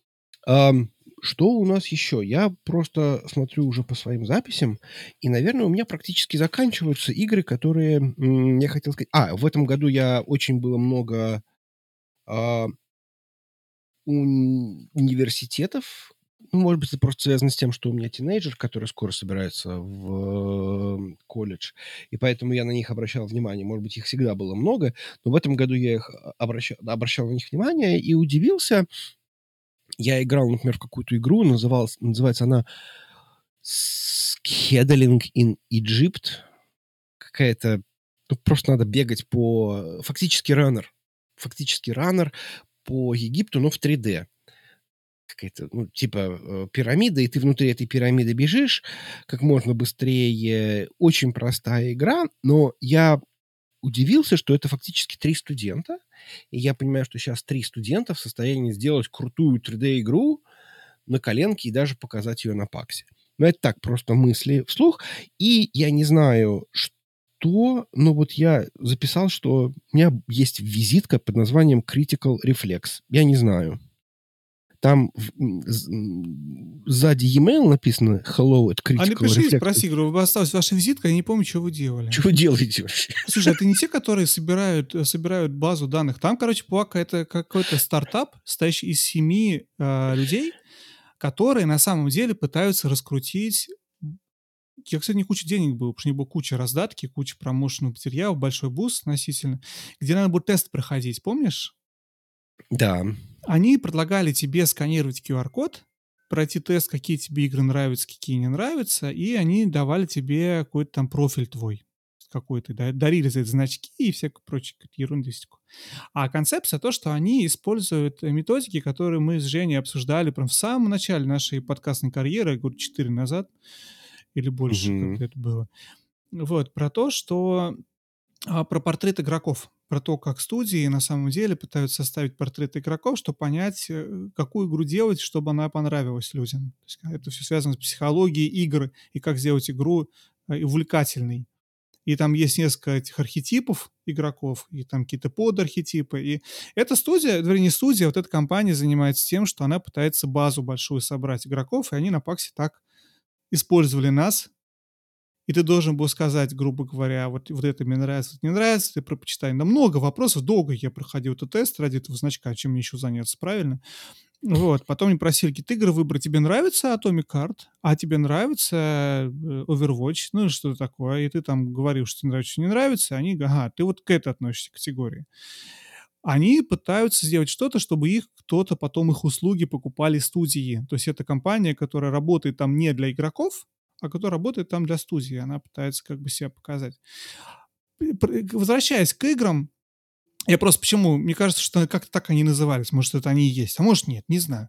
эм, что у нас еще? Я просто смотрю уже по своим записям, и, наверное, у меня практически заканчиваются игры, которые м, я хотел сказать. А, в этом году я очень было много э, уни- университетов, ну, может быть, это просто связано с тем, что у меня тинейджер, который скоро собирается в колледж, и поэтому я на них обращал внимание. Может быть, их всегда было много, но в этом году я их обращал, обращал на них внимание и удивился. Я играл, например, в какую-то игру, называлась, называется она Scheduling in Egypt. Какая-то... Ну, просто надо бегать по... Фактически раннер. Фактически раннер по Египту, но в 3D какая-то, ну, типа э, пирамида, и ты внутри этой пирамиды бежишь как можно быстрее. Очень простая игра, но я удивился, что это фактически три студента, и я понимаю, что сейчас три студента в состоянии сделать крутую 3D-игру на коленке и даже показать ее на паксе. Но это так, просто мысли вслух. И я не знаю, что, но вот я записал, что у меня есть визитка под названием Critical Reflex. Я не знаю там сзади e-mail написано hello at critical А напиши, спроси, говорю, вы осталась ваша визитка, я не помню, что вы делали. Что вы делаете вообще? Слушай, это не те, которые собирают, э, собирают базу данных. Там, короче, Пуака это какой-то стартап, стоящий из семи э, людей, которые на самом деле пытаются раскрутить я, кстати, не куча денег было, потому что у была куча раздатки, куча промоушенных материалов, большой бус относительно, где надо будет тест проходить, помнишь? Да. Они предлагали тебе сканировать QR-код, пройти тест, какие тебе игры нравятся, какие не нравятся, и они давали тебе какой-то там профиль твой какой-то, да, дарили за это значки и всякую прочую ерундистику. А концепция то, что они используют методики, которые мы с Женей обсуждали прям в самом начале нашей подкастной карьеры, год 4 назад или больше, mm-hmm. как это было. Вот, про то, что а, про портрет игроков про то, как студии на самом деле пытаются составить портрет игроков, чтобы понять, э, какую игру делать, чтобы она понравилась людям. То есть это все связано с психологией игр и как сделать игру э, увлекательной. И там есть несколько этих архетипов игроков, и там какие-то подархетипы. И эта студия, вернее, не студия, а вот эта компания занимается тем, что она пытается базу большую собрать игроков, и они на Паксе так использовали нас, и ты должен был сказать, грубо говоря, вот, вот это мне нравится, это не нравится, ты пропочитай. На много вопросов, долго я проходил этот тест ради этого значка, чем мне еще заняться, правильно? Вот, потом мне просили какие-то игры выбрать. Тебе нравится Atomic Heart? А тебе нравится э, Overwatch? Ну, что-то такое. И ты там говорил, что тебе нравится, что не нравится. Они ага, ты вот к этой относишься категории. Они пытаются сделать что-то, чтобы их кто-то потом их услуги покупали студии. То есть это компания, которая работает там не для игроков, а которая работает там для студии. Она пытается как бы себя показать. Возвращаясь к играм, я просто почему? Мне кажется, что как-то так они назывались. Может, это они и есть. А может, нет, не знаю.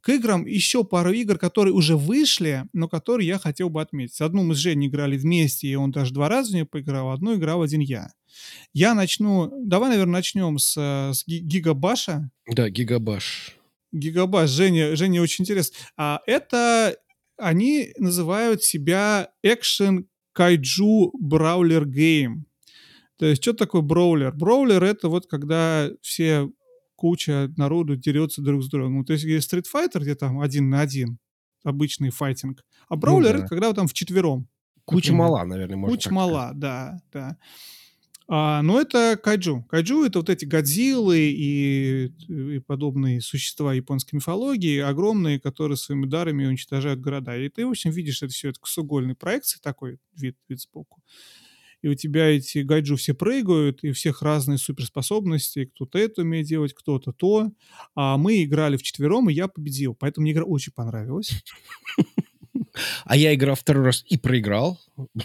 К играм еще пару игр, которые уже вышли, но которые я хотел бы отметить. Одну мы с Женей играли вместе, и он даже два раза в нее поиграл. Одну играл один я. Я начну... Давай, наверное, начнем с, с Гигабаша. Да, Гигабаш. Гигабаш. Женя, Женя очень интересно. А это... Они называют себя Action Kaiju Brawler Game. То есть, что такое броулер? Броулер — это вот когда все куча народу дерется друг с другом. То есть, есть Street Fighter, где там один на один, обычный файтинг. А броулер ну, да. — это когда вы там вчетвером. Куча например. мала, наверное, можно Куча мала, да, да. А, но это кайджу. Кайджу — это вот эти годзиллы и, и подобные существа японской мифологии, огромные, которые своими дарами уничтожают города. И ты, в общем, видишь это все, это косугольной проекции такой вид, вид сбоку и у тебя эти гайджу все прыгают, и у всех разные суперспособности, кто-то это умеет делать, кто-то то. А мы играли в четвером, и я победил, поэтому мне игра очень понравилась. А я играл второй раз и проиграл.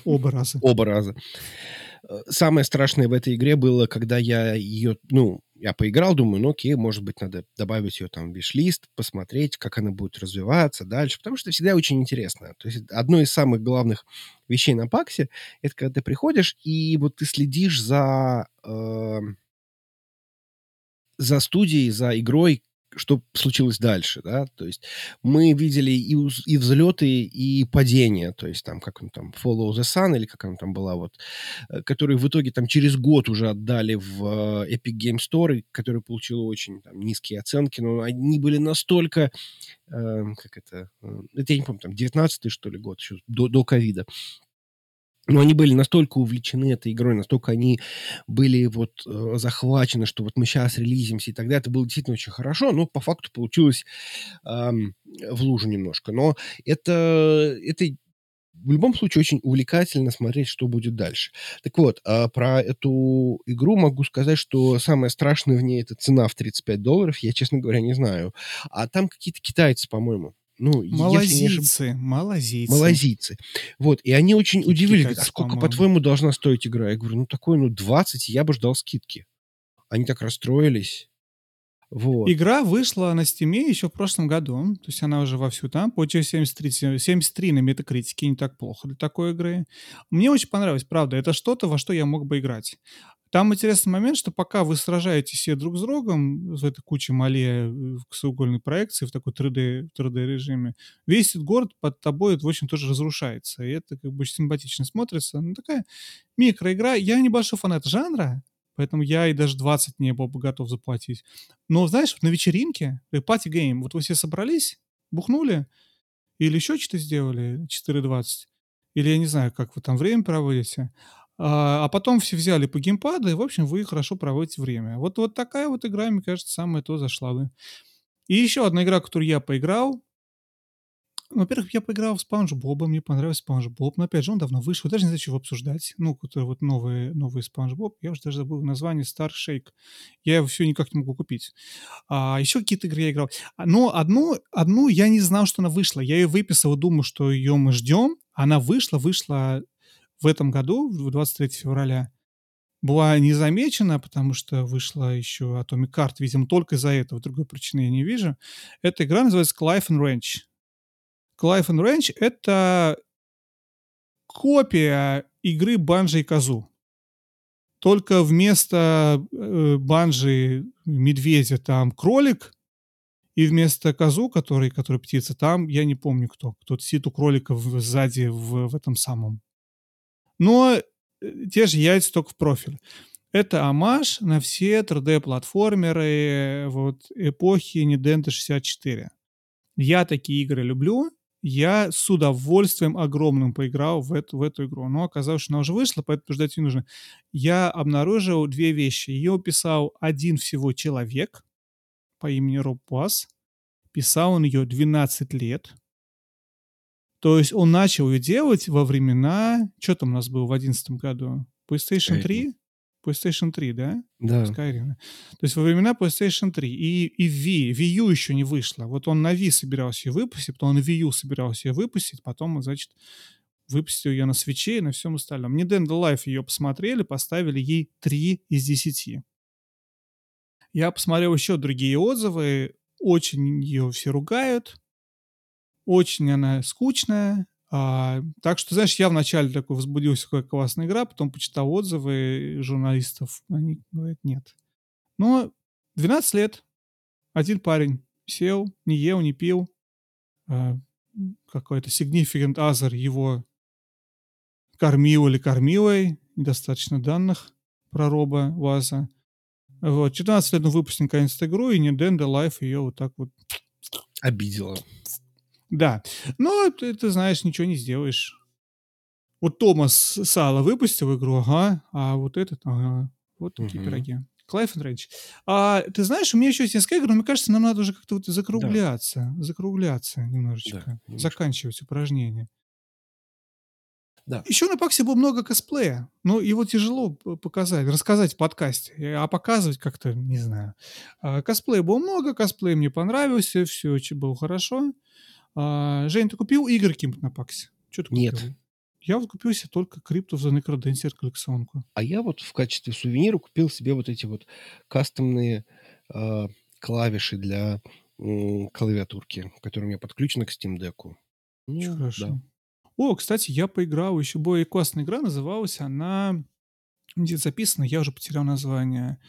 Оба раза. Оба раза. Самое страшное в этой игре было, когда я ее, ну, я поиграл, думаю, ну окей, может быть, надо добавить ее там в виш-лист, посмотреть, как она будет развиваться дальше, потому что всегда очень интересно. То есть одно из самых главных вещей на Паксе, это когда ты приходишь, и вот ты следишь за, э, за студией, за игрой, что случилось дальше, да, то есть мы видели и, и взлеты, и падения, то есть там, как он там, Follow the Sun, или как она там была, вот, э, которые в итоге там через год уже отдали в э, Epic Game Store, который получил очень там, низкие оценки, но они были настолько, э, как это, э, это я не помню, там, 19-й, что ли, год, еще до ковида, но они были настолько увлечены этой игрой, настолько они были вот э, захвачены, что вот мы сейчас релизимся, и тогда это было действительно очень хорошо, но по факту получилось эм, в лужу немножко. Но это, это в любом случае очень увлекательно смотреть, что будет дальше. Так вот, э, про эту игру могу сказать, что самое страшное в ней это цена в 35 долларов, я, честно говоря, не знаю. А там какие-то китайцы, по-моему. Ну, малазийцы, ошиб... малазийцы. Малазийцы. Вот, и они очень Какие удивились. Говорят, а сколько, по-твоему, должна стоить игра? Я говорю, ну, такой, ну, 20, я бы ждал скидки. Они так расстроились. Вот. Игра вышла на Стиме еще в прошлом году. То есть она уже вовсю там. Получилось 73, 73 на метакритике. Не так плохо для такой игры. Мне очень понравилось, правда. Это что-то, во что я мог бы играть. Там интересный момент, что пока вы сражаетесь все друг с другом в этой куче мале в косоугольной проекции, в такой 3D, 3D режиме, весь этот город под тобой, в общем, тоже разрушается. И это как бы очень симпатично смотрится. Ну, такая микроигра. Я небольшой фанат жанра, поэтому я и даже 20 не был бы готов заплатить. Но, знаешь, на вечеринке, party э, game, вот вы все собрались, бухнули, или еще что-то сделали, 4.20, или я не знаю, как вы там время проводите, а, а потом все взяли по геймпаду, и, в общем, вы хорошо проводите время. Вот, вот такая вот игра, мне кажется, самая то зашла бы. И еще одна игра, которую я поиграл. Во-первых, я поиграл в Спанж Боба, мне понравился Спанж Боб, но опять же, он давно вышел, даже не знаю, чего обсуждать. Ну, который вот новый, новый Спанж Боб, я уже даже забыл название Star Shake. Я его все никак не могу купить. А, еще какие-то игры я играл. А, но одну, одну я не знал, что она вышла. Я ее выписал, думаю, что ее мы ждем. Она вышла, вышла в этом году, 23 февраля, была не замечена, потому что вышла еще Atomic Heart, видимо, только из-за этого, другой причины я не вижу. Эта игра называется Clive and Ranch. Clive and Ranch — это копия игры Банжи и Казу. только вместо э, банжи медведя там кролик, и вместо козу, который, который птица, там я не помню кто. Кто-то сидит у кролика в, сзади в, в этом самом. Но э, те же яйца только в профиль. Это амаш на все 3D-платформеры вот, эпохи Nintendo 64. Я такие игры люблю. Я с удовольствием огромным поиграл в эту, в эту игру. Но оказалось, что она уже вышла, поэтому ждать не нужно. Я обнаружил две вещи. Ее писал один всего человек по имени Роб Пас. Писал он ее 12 лет. То есть он начал ее делать во времена... Что там у нас было в 2011 году? PlayStation 3? PlayStation 3, да? Да. Skyrim. То есть во времена PlayStation 3. И, и Wii, Wii U еще не вышла. Вот он на Wii собирался ее выпустить, потом на Wii U собирался ее выпустить, потом, значит, выпустил ее на свече и на всем остальном. Nintendo Life ее посмотрели, поставили ей 3 из 10. Я посмотрел еще другие отзывы. Очень ее все ругают. Очень она скучная. А, так что, знаешь, я вначале такой возбудился, какая классная игра, потом почитал отзывы журналистов, они говорят, нет. Но 12 лет, один парень сел, не ел, не пил, а, какой-то significant other его кормил или кормилой, недостаточно данных про Роба Ваза. Вот, 14 лет он выпустил наконец-то игру, и Nintendo Life ее вот так вот... Обидела. Да. Но ты, ты знаешь, ничего не сделаешь. Вот Томас Сала выпустил игру, ага, а вот этот, ага. Вот такие угу. пироги. Клайф Рейдж. А ты знаешь, у меня еще есть несколько игр, но мне кажется, нам надо уже как-то вот закругляться. Да. Закругляться немножечко. Да, немножко. Заканчивать упражнение. Да. Еще на Паксе было много косплея, но его тяжело показать, рассказать в подкасте, а показывать как-то, не знаю. А, косплея было много, косплей мне понравился, все очень было хорошо. А, Жень, ты купил игры каким-то на Паксе? Что ты купил? Нет. Я вот купил себе только Crypt of the Necrodancer коллекционку. А я вот в качестве сувенира купил себе вот эти вот кастомные э, клавиши для э, клавиатурки, которые у меня подключены к Steam Deck. Ну, Хорошо. Да. О, кстати, я поиграл, еще более классная игра, называлась она... Где записано, я уже потерял название.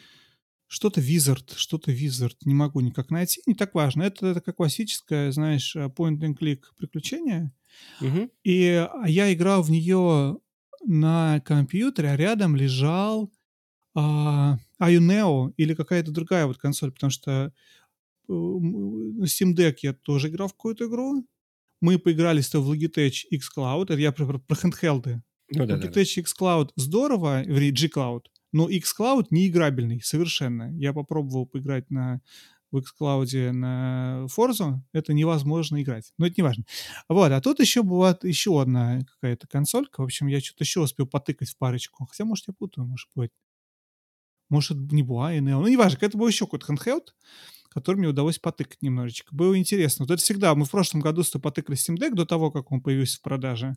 Что-то Wizard, что-то Wizard, не могу никак найти, не так важно. Это, это как классическое, знаешь, э, point-and-click приключение. Угу. И а, я играл в нее на компьютере, а рядом лежал а, Ioneo или какая-то другая вот консоль, потому что э, на Steam Deck я тоже играл в какую-то игру, мы поиграли с тобой в Logitech X Cloud, это я про, про, про handheld. Ну, да, Logitech да, X Cloud здорово, вернее, G Cloud, но X Cloud не играбельный совершенно. Я попробовал поиграть на в xCloud на Forza, это невозможно играть. Но это не важно. Вот, а тут еще была еще одна какая-то консолька. В общем, я что-то еще успел потыкать в парочку. Хотя, может, я путаю, может быть. Может, не была, и Ну, неважно, это был еще какой-то handheld который мне удалось потыкать немножечко. Было интересно. Вот это всегда, мы в прошлом году с тобой потыкали Steam Deck до того, как он появился в продаже.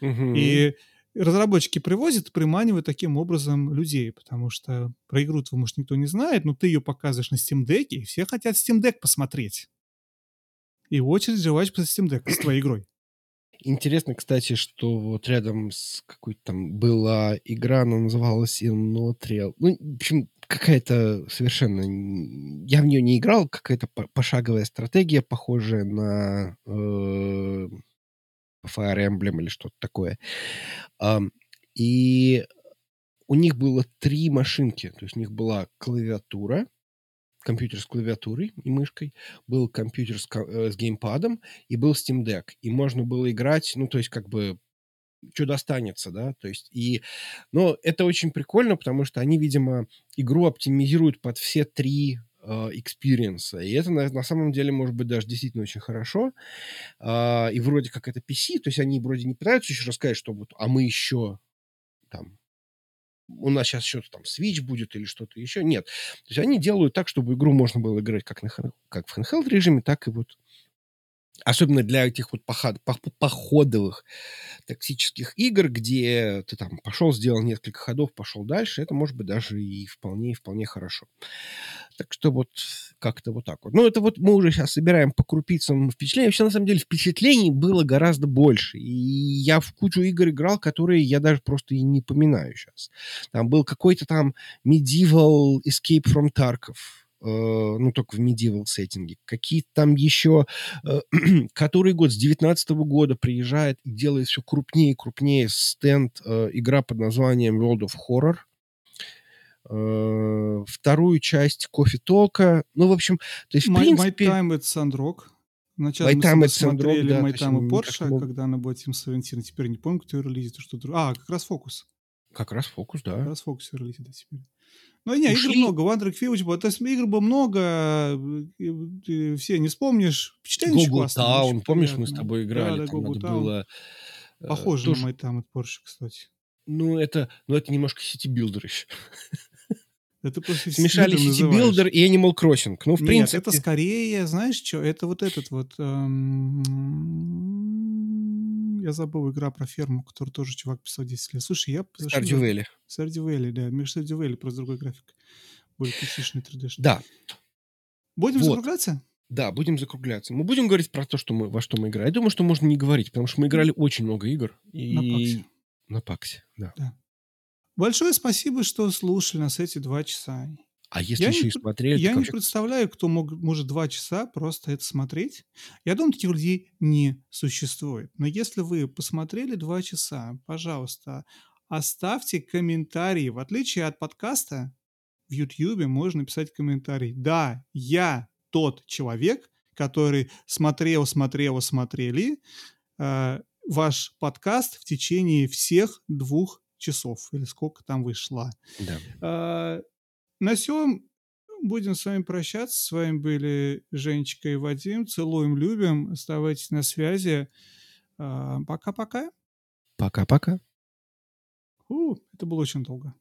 Угу. И разработчики привозят приманивают таким образом людей, потому что про игру твою, может, никто не знает, но ты ее показываешь на Steam Deck, и все хотят Steam Deck посмотреть. И очередь желаешь по Steam Deck с твоей игрой. Интересно, кстати, что вот рядом с какой-то там была игра, она называлась Innotrial. Ну, в общем, какая-то совершенно... Я в нее не играл, какая-то пошаговая стратегия, похожая на э, Fire Emblem или что-то такое. И у них было три машинки. То есть у них была клавиатура, компьютер с клавиатурой и мышкой, был компьютер с, э, с геймпадом и был Steam Deck. И можно было играть, ну, то есть как бы что достанется, да, то есть и, но это очень прикольно, потому что они, видимо, игру оптимизируют под все три experience а. И это на, на самом деле может быть даже действительно очень хорошо. Э, и вроде как это PC, то есть они вроде не пытаются еще рассказать, что вот, а мы еще там у нас сейчас что-то там Switch будет или что-то еще. Нет. То есть они делают так, чтобы игру можно было играть как, на, как в handheld режиме, так и вот Особенно для этих вот поход, походовых тактических игр, где ты там пошел, сделал несколько ходов, пошел дальше, это может быть даже и вполне, вполне хорошо. Так что вот как-то вот так вот. Ну, это вот мы уже сейчас собираем по крупицам впечатления. Вообще, на самом деле, впечатлений было гораздо больше. И я в кучу игр играл, которые я даже просто и не поминаю сейчас. Там был какой-то там Medieval Escape from Tarkov ну, только в medieval сеттинге. Какие-то там еще, э, который год, с 19 года приезжает и делает все крупнее и крупнее стенд, э, игра под названием World of Horror. Вторую часть Кофе Толка. Ну, в общем, то есть, в my, принципе... My Time at Sandrock. Вначале My мы смотрели да, My Time и Porsche, мог... когда она была Team 17. Теперь не помню, кто ее релизит, что А, как раз Фокус. Как раз Фокус, да. Как раз Фокус релизит, да, теперь. Ну, не, Ушли. игр много. Track Village, то есть игр было много, все не вспомнишь. Впечатление классное. Town, помнишь, приятно. мы с тобой играли, да, да, надо Town. было... Э, Похоже тоже... на Майтам от Porsche, кстати. Ну, это, ну, это немножко сити-билдер еще. Это просто Смешали Builder и Animal Crossing. Ну, в Нет, принципе... это скорее, знаешь что, это вот этот вот... Эм я забыл игра про ферму, которую тоже чувак писал 10 лет. Слушай, я... Stardew Valley, да. Stardew Valley, просто другой график. Более классичный 3D. Да. Будем вот. закругляться? Да, будем закругляться. Мы будем говорить про то, что мы, во что мы играли. Я думаю, что можно не говорить, потому что мы играли очень много игр. И... На Паксе. На Паксе, да. да. Большое спасибо, что слушали нас эти два часа. А если я еще не, и смотрели... Я не вообще... представляю, кто мог, может два часа просто это смотреть. Я думаю, таких людей не существует. Но если вы посмотрели два часа, пожалуйста, оставьте комментарии. В отличие от подкаста, в YouTube можно писать комментарий. Да, я тот человек, который смотрел, смотрел, смотрели э, ваш подкаст в течение всех двух часов или сколько там вышло. Да. Э, на всем будем с вами прощаться. С вами были Женечка и Вадим. Целуем, любим. Оставайтесь на связи. А, пока-пока. Пока-пока. Это было очень долго.